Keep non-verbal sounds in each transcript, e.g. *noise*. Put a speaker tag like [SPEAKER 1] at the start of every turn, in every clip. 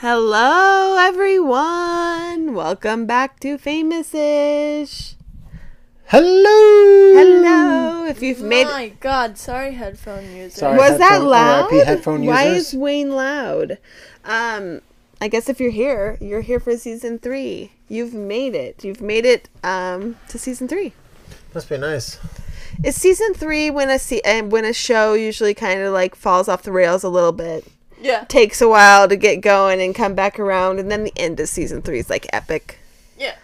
[SPEAKER 1] Hello, everyone. Welcome back to Famous Ish.
[SPEAKER 2] Hello.
[SPEAKER 1] Hello. If you've made
[SPEAKER 3] My God, sorry, headphone user.
[SPEAKER 2] Sorry.
[SPEAKER 1] was that
[SPEAKER 2] headphone-
[SPEAKER 1] loud?
[SPEAKER 2] RIP headphone
[SPEAKER 1] Why
[SPEAKER 2] users.
[SPEAKER 1] is Wayne loud? Um, I guess if you're here, you're here for season three. You've made it. You've made it um, to season three.
[SPEAKER 2] Must be nice.
[SPEAKER 1] Is season three when a se- and when a show usually kind of like falls off the rails a little bit?
[SPEAKER 3] Yeah,
[SPEAKER 1] Takes a while to get going and come back around, and then the end of season three is like epic.
[SPEAKER 3] yeah.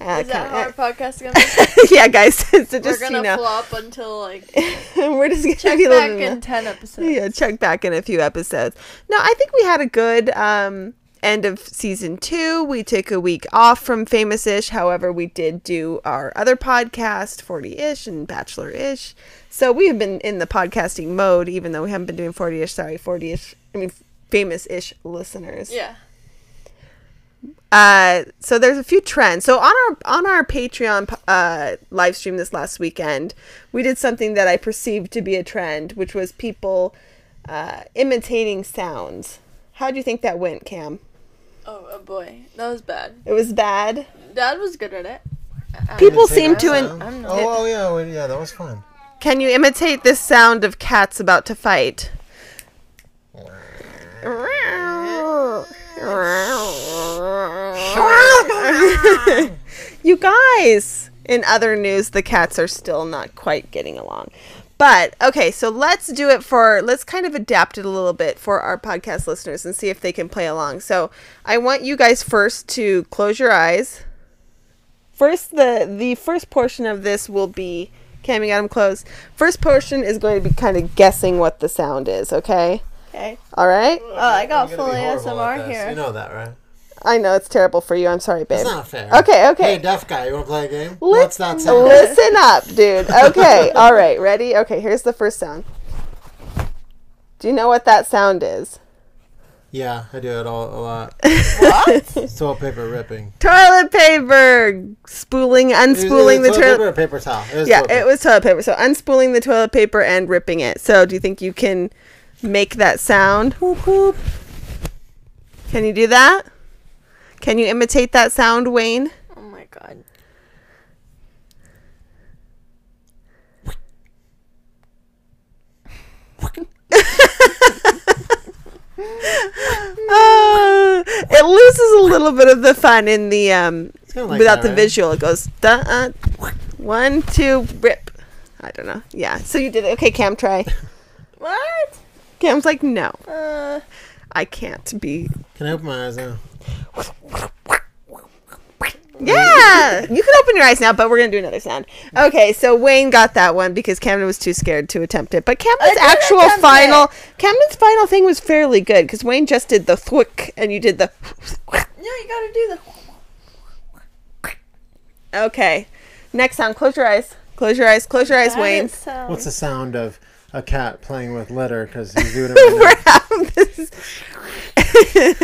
[SPEAKER 1] Uh,
[SPEAKER 3] Is that how our *laughs* podcast is gonna be? *laughs*
[SPEAKER 1] yeah, guys. *laughs* so just, We're
[SPEAKER 3] gonna
[SPEAKER 1] you know,
[SPEAKER 3] flop until like
[SPEAKER 1] we're just gonna
[SPEAKER 3] check
[SPEAKER 1] be
[SPEAKER 3] back in ten episodes.
[SPEAKER 1] yeah, check back in a few episodes. No, I think we had a good um, end of season two. We took a week off from Famous Ish. However, we did do our other podcast, 40 ish and Bachelor ish. So we have been in the podcasting mode, even though we haven't been doing 40 ish. Sorry, 40 ish. I mean, famous ish listeners.
[SPEAKER 3] Yeah.
[SPEAKER 1] Uh, so there's a few trends. So on our on our Patreon uh, live stream this last weekend, we did something that I perceived to be a trend, which was people uh, imitating sounds. How do you think that went, Cam?
[SPEAKER 3] Oh, oh boy, that was bad.
[SPEAKER 1] It was bad.
[SPEAKER 3] Dad was good at it. I-
[SPEAKER 1] People
[SPEAKER 2] Say
[SPEAKER 1] seem to. In-
[SPEAKER 2] sound.
[SPEAKER 3] I'm not-
[SPEAKER 2] oh, oh yeah, well, yeah, that was fun.
[SPEAKER 1] can you imitate the sound of cats about to fight? *laughs* you guys! In other news, the cats are still not quite getting along. But okay, so let's do it for let's kind of adapt it a little bit for our podcast listeners and see if they can play along. So I want you guys first to close your eyes. First, the the first portion of this will be Cam, you got them closed. First portion is going to be kind of guessing what the sound is. Okay,
[SPEAKER 3] Okay.
[SPEAKER 1] all right.
[SPEAKER 3] Oh, I got
[SPEAKER 2] I'm
[SPEAKER 3] full
[SPEAKER 2] gonna be horrible at
[SPEAKER 3] ASMR here.
[SPEAKER 2] You know that, right?
[SPEAKER 1] I know it's terrible for you. I'm sorry, babe.
[SPEAKER 2] It's not fair.
[SPEAKER 1] Okay, okay.
[SPEAKER 2] Hey, deaf guy, you want to play a game?
[SPEAKER 1] Li-
[SPEAKER 2] What's that sound?
[SPEAKER 1] Listen up, dude. *laughs* Okay, all right, ready? Okay, here's the first sound. Do you know what that sound is?
[SPEAKER 2] Yeah, I do it all a lot. *laughs*
[SPEAKER 3] What?
[SPEAKER 2] Toilet paper ripping.
[SPEAKER 1] Toilet paper spooling, unspooling
[SPEAKER 2] Is it
[SPEAKER 1] the
[SPEAKER 2] toilet paper
[SPEAKER 1] toilet.
[SPEAKER 2] or paper towel? It was
[SPEAKER 1] Yeah,
[SPEAKER 2] toilet
[SPEAKER 1] it was toilet paper. So unspooling the toilet paper and ripping it. So do you think you can make that sound? Whoop, whoop. Can you do that? Can you imitate that sound, Wayne?
[SPEAKER 3] oh my God.
[SPEAKER 1] Uh, *laughs* it loses a little bit of the fun in the um
[SPEAKER 2] like
[SPEAKER 1] without
[SPEAKER 2] that,
[SPEAKER 1] the
[SPEAKER 2] right?
[SPEAKER 1] visual. It goes da uh, one two rip. I don't know. Yeah. So you did it. Okay, Cam, try. *laughs*
[SPEAKER 3] What?
[SPEAKER 1] Cam's like, no,
[SPEAKER 3] Uh,
[SPEAKER 1] I can't be.
[SPEAKER 2] Can I open my eyes now?
[SPEAKER 1] Yeah, you can open your eyes now, but we're gonna do another sound. Okay, so Wayne got that one because Camden was too scared to attempt it. But Camden's actual
[SPEAKER 3] attempt
[SPEAKER 1] final, Camden's final thing was fairly good because Wayne just did the thwick and you did the.
[SPEAKER 3] no, you gotta do the.
[SPEAKER 1] Okay, next sound. Close your eyes. Close your eyes. Close your eyes, Wayne.
[SPEAKER 3] Sound.
[SPEAKER 2] What's the sound of a cat playing with litter because he's doing it *laughs*
[SPEAKER 1] We're
[SPEAKER 2] right
[SPEAKER 1] having this.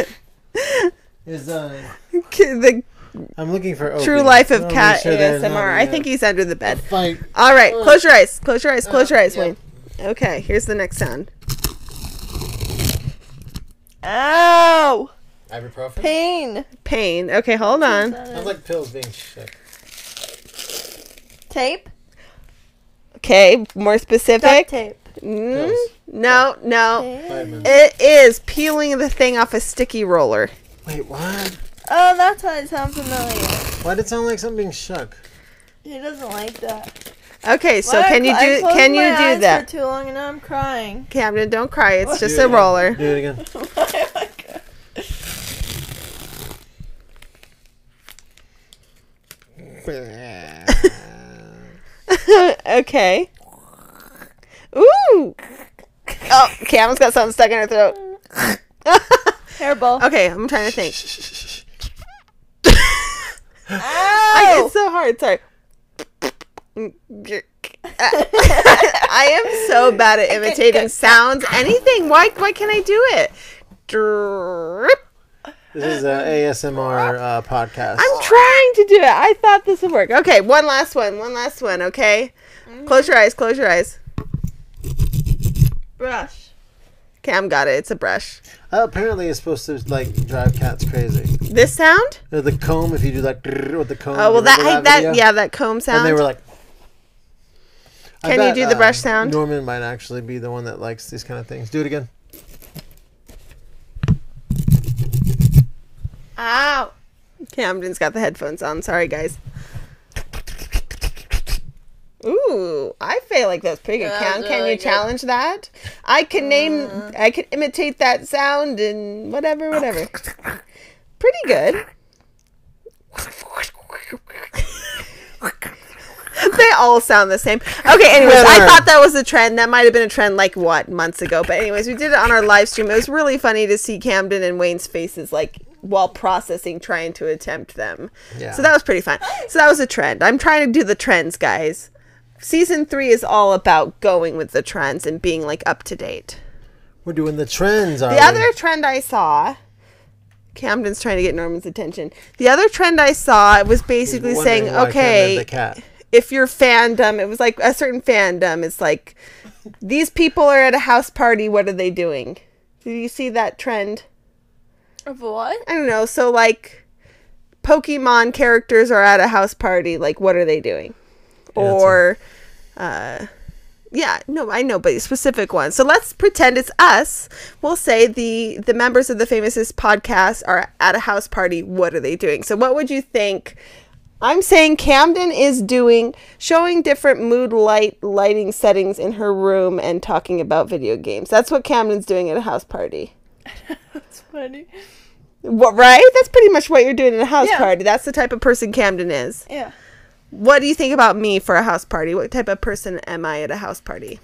[SPEAKER 1] *laughs*
[SPEAKER 2] Is, uh,
[SPEAKER 1] the
[SPEAKER 2] I'm looking for
[SPEAKER 1] true life of cat
[SPEAKER 2] sure
[SPEAKER 1] ASMR. I
[SPEAKER 2] uh,
[SPEAKER 1] think he's under the bed. All right, close your eyes. Close your eyes. Close your eyes,
[SPEAKER 2] Uh,
[SPEAKER 1] Wayne. Okay, here's the next sound.
[SPEAKER 3] Ow!
[SPEAKER 2] Ibuprofen?
[SPEAKER 3] Pain.
[SPEAKER 1] Pain. Okay, hold on.
[SPEAKER 2] Sounds like pills being shook.
[SPEAKER 3] Tape.
[SPEAKER 1] Okay, more
[SPEAKER 3] Duct
[SPEAKER 1] specific.
[SPEAKER 3] tape.
[SPEAKER 1] Mm,
[SPEAKER 2] Pills.
[SPEAKER 1] no, no.
[SPEAKER 2] Vitamins.
[SPEAKER 1] It is peeling the thing off a sticky roller.
[SPEAKER 2] Wait, what?
[SPEAKER 3] Oh, that's why it sounds familiar.
[SPEAKER 2] Why did it sound like something being shook?
[SPEAKER 3] He doesn't like that.
[SPEAKER 1] Okay, so
[SPEAKER 3] Why I
[SPEAKER 1] can you
[SPEAKER 3] cl- I
[SPEAKER 1] do
[SPEAKER 3] closed
[SPEAKER 1] can you
[SPEAKER 3] my
[SPEAKER 1] do
[SPEAKER 3] eyes
[SPEAKER 1] that?
[SPEAKER 3] For too long, and now I'm crying.
[SPEAKER 1] Camden, don't cry. It's just
[SPEAKER 2] Do it
[SPEAKER 1] a
[SPEAKER 2] again.
[SPEAKER 1] roller.
[SPEAKER 2] Do it again. *laughs* *laughs* *laughs*
[SPEAKER 1] okay. Ooh. Oh, Cam's got something stuck in her throat. *laughs*
[SPEAKER 3] Terrible.
[SPEAKER 1] Okay, I'm trying to think. I, it's so hard. Sorry. I am so bad at imitating sounds. Anything. Why? Why can't I do it? Drip.
[SPEAKER 2] This is an ASMR uh, podcast.
[SPEAKER 1] I'm trying to do it. I thought this would work. Okay, one last one. One last one. Okay. Close your eyes. Close your eyes.
[SPEAKER 3] Brush.
[SPEAKER 1] Cam got it. It's a brush.
[SPEAKER 2] Uh, apparently, it's supposed to like drive cats crazy.
[SPEAKER 1] This sound?
[SPEAKER 2] Uh, The comb, if you do like with the comb.
[SPEAKER 1] Oh well,
[SPEAKER 2] you
[SPEAKER 1] that, I, that yeah, that comb sound.
[SPEAKER 2] And they were like. I
[SPEAKER 1] Can you
[SPEAKER 2] bet,
[SPEAKER 1] do the
[SPEAKER 2] uh,
[SPEAKER 1] brush sound?
[SPEAKER 2] Norman might actually be the one that likes these kind of things. Do it again.
[SPEAKER 3] Ow.
[SPEAKER 1] Camden's got the headphones on. Sorry, guys. Ooh, I feel like that's pretty good.
[SPEAKER 3] That
[SPEAKER 1] Cam,
[SPEAKER 3] was
[SPEAKER 1] can
[SPEAKER 3] really
[SPEAKER 1] you
[SPEAKER 3] good.
[SPEAKER 1] challenge that? I can name,
[SPEAKER 3] Uh.
[SPEAKER 1] I can imitate that sound and whatever, whatever. Pretty good. they all sound the same. Okay, anyways, I thought that was a trend. That might have been a trend like what months ago. But anyways, we did it on our live stream. It was really funny to see Camden and Wayne's faces like while processing, trying to attempt them.
[SPEAKER 2] Yeah.
[SPEAKER 1] So that was pretty fun. So that was a trend. I'm trying to do the trends, guys. Season three is all about going with the trends and being like up to date.
[SPEAKER 2] We're doing the trends.
[SPEAKER 1] The other trend I saw, Camden's trying to get Norman's attention. The other trend I saw was basically saying, okay, if your fandom, it was like a certain fandom, it's like these people are at a house party. What are they doing? Do you see that trend?
[SPEAKER 3] Of what?
[SPEAKER 1] I don't know. So like, Pokemon characters are at a house party. Like, what are they doing?
[SPEAKER 2] Yeah,
[SPEAKER 1] or, uh, yeah, no, I know, but specific ones. So let's pretend it's us. We'll say the the members of the Famous Ish podcast are at a house party. What are they doing? So what would you think? I'm saying Camden is doing showing different mood light lighting settings in her room and talking about video games. That's what Camden's doing at a house party. *laughs*
[SPEAKER 3] That's funny.
[SPEAKER 1] What right? That's pretty much what you're doing at a house
[SPEAKER 3] Yeah.
[SPEAKER 1] party. That's the type of person Camden is.
[SPEAKER 3] Yeah.
[SPEAKER 1] What do you think about me for a house party? What type of person am I at a house party?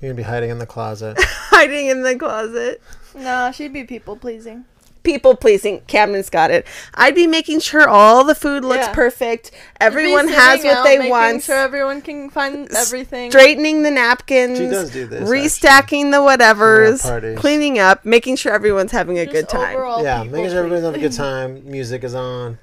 [SPEAKER 2] You're gonna be hiding in the closet. *laughs*
[SPEAKER 1] Hiding in the closet.
[SPEAKER 3] No, she'd be people pleasing.
[SPEAKER 1] People pleasing. Camden's got it. I'd be making sure all the food looks
[SPEAKER 3] Yeah.
[SPEAKER 1] perfect. Everyone has what
[SPEAKER 3] out,
[SPEAKER 1] they
[SPEAKER 3] making
[SPEAKER 1] want.
[SPEAKER 3] Sure, everyone can find everything.
[SPEAKER 1] Straightening the napkins.
[SPEAKER 2] She does do this,
[SPEAKER 1] Restacking the whatevers. Cleaning up. Making sure everyone's having a
[SPEAKER 3] Just
[SPEAKER 1] good time.
[SPEAKER 2] yeah, making sure everybody's having a good *laughs* time. Music is on,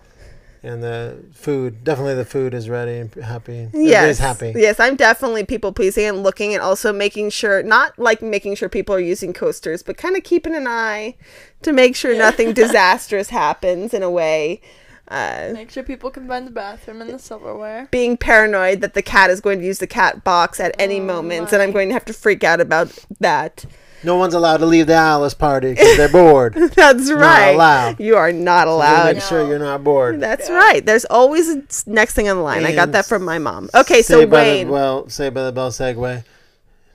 [SPEAKER 2] and the food definitely the food is ready and happy.
[SPEAKER 1] Yes.
[SPEAKER 2] Everybody's happy.
[SPEAKER 1] Yes, I'm definitely people pleasing and looking and also making sure, not like making sure people are using coasters, but kind of keeping an eye to make sure nothing *laughs* disastrous happens in a way. Uh,
[SPEAKER 3] Make sure people can find the bathroom and the silverware.
[SPEAKER 1] being paranoid that the cat is going to use the cat box at any
[SPEAKER 3] Oh
[SPEAKER 1] moment, and I'm going to have to freak out about that.
[SPEAKER 2] No one's allowed to leave the Alice party because they're bored. *laughs*
[SPEAKER 1] That's right.
[SPEAKER 2] Not allowed.
[SPEAKER 1] You are not
[SPEAKER 2] So
[SPEAKER 1] allowed.
[SPEAKER 2] make sure you're not bored.
[SPEAKER 1] That's
[SPEAKER 3] Yeah.
[SPEAKER 1] right. There's always a s- next thing on the line. I got that from my mom. Okay, so
[SPEAKER 2] Say by the-
[SPEAKER 1] Wayne.
[SPEAKER 2] well, Saved by the Bell segue.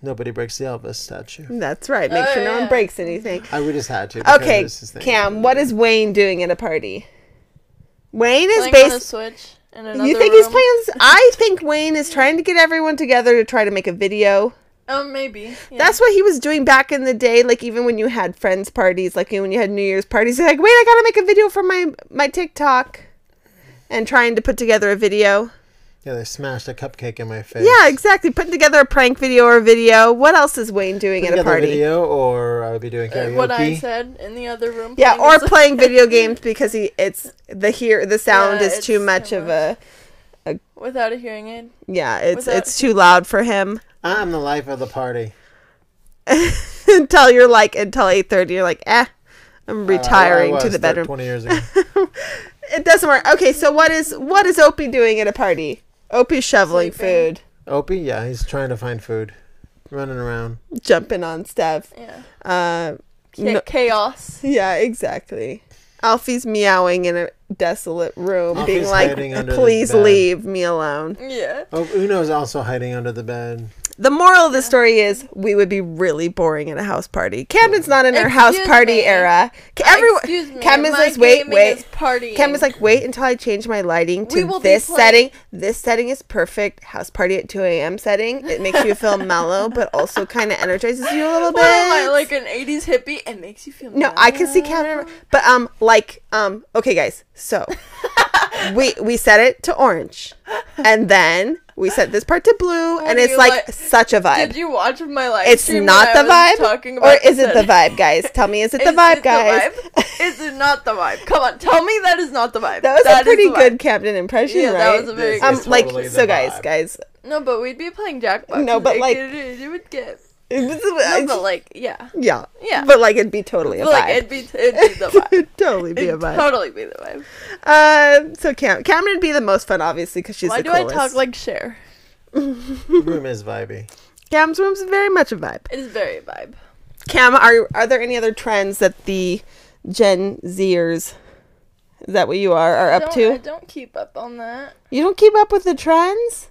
[SPEAKER 2] Nobody breaks the Elvis statue.
[SPEAKER 1] That's right. Make
[SPEAKER 3] Oh,
[SPEAKER 1] sure no one breaks anything.
[SPEAKER 2] I we just had to.
[SPEAKER 1] Okay,
[SPEAKER 2] it's his thing.
[SPEAKER 1] Cam, what is Wayne doing at a party? Wayne is
[SPEAKER 3] Playing on a
[SPEAKER 1] based.
[SPEAKER 3] Switch in
[SPEAKER 1] You think he's playing? I think Wayne is trying to get everyone together to try to make a video.
[SPEAKER 3] Oh, maybe. Yeah.
[SPEAKER 1] That's what he was doing back in the day. Like even when you had friends parties, like when you had New Year's parties, he's like, wait, I gotta make a video for my my TikTok, and trying to put together a video.
[SPEAKER 2] Yeah, they smashed a cupcake in my face.
[SPEAKER 1] Yeah, exactly. Putting together a prank video or a video. What else is Wayne doing
[SPEAKER 2] Put
[SPEAKER 1] at a
[SPEAKER 2] together
[SPEAKER 1] party?
[SPEAKER 2] video, or I would be doing
[SPEAKER 3] Uh,
[SPEAKER 2] karaoke.
[SPEAKER 3] what I said in the other room.
[SPEAKER 1] Yeah, or *laughs* playing video games because he it's the hear the sound
[SPEAKER 3] Yeah,
[SPEAKER 1] is too much
[SPEAKER 3] too
[SPEAKER 1] of a
[SPEAKER 3] without a hearing aid.
[SPEAKER 1] yeah it's
[SPEAKER 3] Without-
[SPEAKER 1] it's too loud for him.
[SPEAKER 2] I'm the life of the party. *laughs*
[SPEAKER 1] until you're like until eight thirty, you're like eh, I'm
[SPEAKER 2] I- I
[SPEAKER 1] retiring to the bedroom.
[SPEAKER 2] Twenty years *laughs* ago.
[SPEAKER 1] It doesn't work. Okay, so what is what is Opie doing at a party? Opie's shoveling
[SPEAKER 3] Sleeping.
[SPEAKER 1] food,
[SPEAKER 2] Opie, yeah, he's trying to find food, running around.
[SPEAKER 1] jumping on stuff.
[SPEAKER 3] Yeah.
[SPEAKER 1] Uh,
[SPEAKER 3] Cha-
[SPEAKER 1] No-
[SPEAKER 3] Chaos.
[SPEAKER 1] yeah, exactly. Alfie's meowing in a desolate room, being like,
[SPEAKER 2] hiding under the
[SPEAKER 1] "Please leave me alone."
[SPEAKER 3] Yeah.
[SPEAKER 2] Oh, Uno's also hiding under the bed.
[SPEAKER 1] The moral of the story is we would be really boring at a house party. Camden's not in our house party
[SPEAKER 3] me.
[SPEAKER 1] era. Everyone,
[SPEAKER 3] Excuse me.
[SPEAKER 1] Camden's
[SPEAKER 3] my
[SPEAKER 1] like, wait,
[SPEAKER 3] gaming
[SPEAKER 1] wait.
[SPEAKER 3] is Partying.
[SPEAKER 1] Cam like, wait until I change my lighting
[SPEAKER 3] We
[SPEAKER 1] to
[SPEAKER 3] be
[SPEAKER 1] this
[SPEAKER 3] playing-
[SPEAKER 1] setting. This setting is perfect. House party at 2 a.m. setting. It makes you feel *laughs* mellow, but also kind of energizes you a little bit.
[SPEAKER 3] What am I, like an 80s hippie? It makes you feel
[SPEAKER 1] no, I can see Cam, but um, like um, okay, guys. So *laughs* we we set it to orange, and then we set this part to blue, and it's like
[SPEAKER 3] like-
[SPEAKER 1] such a vibe.
[SPEAKER 3] Did you watch my live
[SPEAKER 1] It's
[SPEAKER 3] stream
[SPEAKER 1] not the vibe,
[SPEAKER 3] talking about or
[SPEAKER 1] is it the vibe, guys? Tell me, is it *laughs* the
[SPEAKER 3] Is
[SPEAKER 1] vibe,
[SPEAKER 3] it
[SPEAKER 1] guys?
[SPEAKER 3] The vibe? Is it not the vibe? Come on, tell me that is not the vibe.
[SPEAKER 1] That was
[SPEAKER 3] That
[SPEAKER 1] a pretty good
[SPEAKER 3] vibe.
[SPEAKER 1] Camden impression,
[SPEAKER 3] Yeah,
[SPEAKER 1] right?
[SPEAKER 3] that was a very
[SPEAKER 2] This
[SPEAKER 1] um,
[SPEAKER 2] is
[SPEAKER 3] good.
[SPEAKER 1] like so, guys,
[SPEAKER 2] vibe.
[SPEAKER 1] guys.
[SPEAKER 3] No, but we'd be playing Jackbox.
[SPEAKER 1] No, but,
[SPEAKER 3] It-
[SPEAKER 1] like-
[SPEAKER 3] it, it would get No, but like, yeah.
[SPEAKER 1] yeah,
[SPEAKER 3] Yeah.
[SPEAKER 1] but like it'd be totally a
[SPEAKER 3] But like, it'd be, it'd be the *laughs* vibe.
[SPEAKER 1] It'd totally be a
[SPEAKER 3] It'd
[SPEAKER 1] vibe.
[SPEAKER 3] totally be the vibe.
[SPEAKER 1] Uh, so Cam, Cameron would be the most fun, obviously, because she's
[SPEAKER 3] Why
[SPEAKER 1] the
[SPEAKER 3] do I talk like Cher?
[SPEAKER 2] Room is vibey.
[SPEAKER 1] Cam's room's very much a vibe.
[SPEAKER 3] It is very a vibe.
[SPEAKER 1] Cam, are are there any other trends that the Gen Zers, is that what you are, are up to?
[SPEAKER 3] I don't keep up on that.
[SPEAKER 1] You don't keep up with the trends?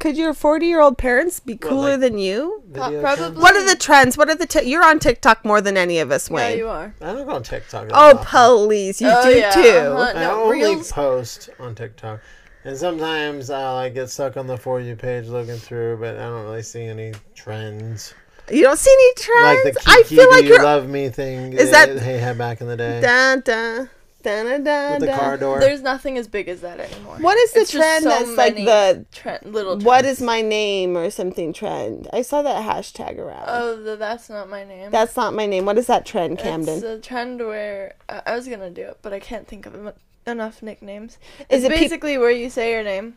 [SPEAKER 1] Could your 40 year old parents be
[SPEAKER 2] What,
[SPEAKER 1] cooler
[SPEAKER 2] like-
[SPEAKER 1] than you?
[SPEAKER 2] Video
[SPEAKER 3] probably-
[SPEAKER 1] What are the trends? What are the t- you're on TikTok more than any of us,
[SPEAKER 3] Yeah,
[SPEAKER 1] Wayne.
[SPEAKER 3] you are.
[SPEAKER 2] I don't go on TikTok.
[SPEAKER 1] oh,
[SPEAKER 2] often.
[SPEAKER 1] please, you
[SPEAKER 3] Oh,
[SPEAKER 1] do
[SPEAKER 3] yeah,
[SPEAKER 1] too.
[SPEAKER 3] uh-huh.
[SPEAKER 2] I only
[SPEAKER 3] Reels-
[SPEAKER 2] post on TikTok, and sometimes I'll like get stuck on the for you page looking through, but I don't really see any trends.
[SPEAKER 1] You don't see any trends.
[SPEAKER 2] Like the
[SPEAKER 1] I feel like
[SPEAKER 2] do you love me thing.
[SPEAKER 1] Is
[SPEAKER 2] that
[SPEAKER 1] that-
[SPEAKER 2] they had back in the day
[SPEAKER 1] da da
[SPEAKER 2] with the car door?
[SPEAKER 3] There's nothing as big as that anymore.
[SPEAKER 1] What is the
[SPEAKER 3] It's
[SPEAKER 1] trend
[SPEAKER 3] so
[SPEAKER 1] that's like the
[SPEAKER 3] trend, little
[SPEAKER 1] what
[SPEAKER 3] trends.
[SPEAKER 1] is my name or something trend? I saw that hashtag around.
[SPEAKER 3] Oh, the, that's not my name.
[SPEAKER 1] That's not my name. What is that trend, Camden?
[SPEAKER 3] It's a trend where uh, I was gonna do it, but I can't think of em- enough nicknames.
[SPEAKER 1] Is
[SPEAKER 3] It's
[SPEAKER 1] it peop-
[SPEAKER 3] basically where you say your name,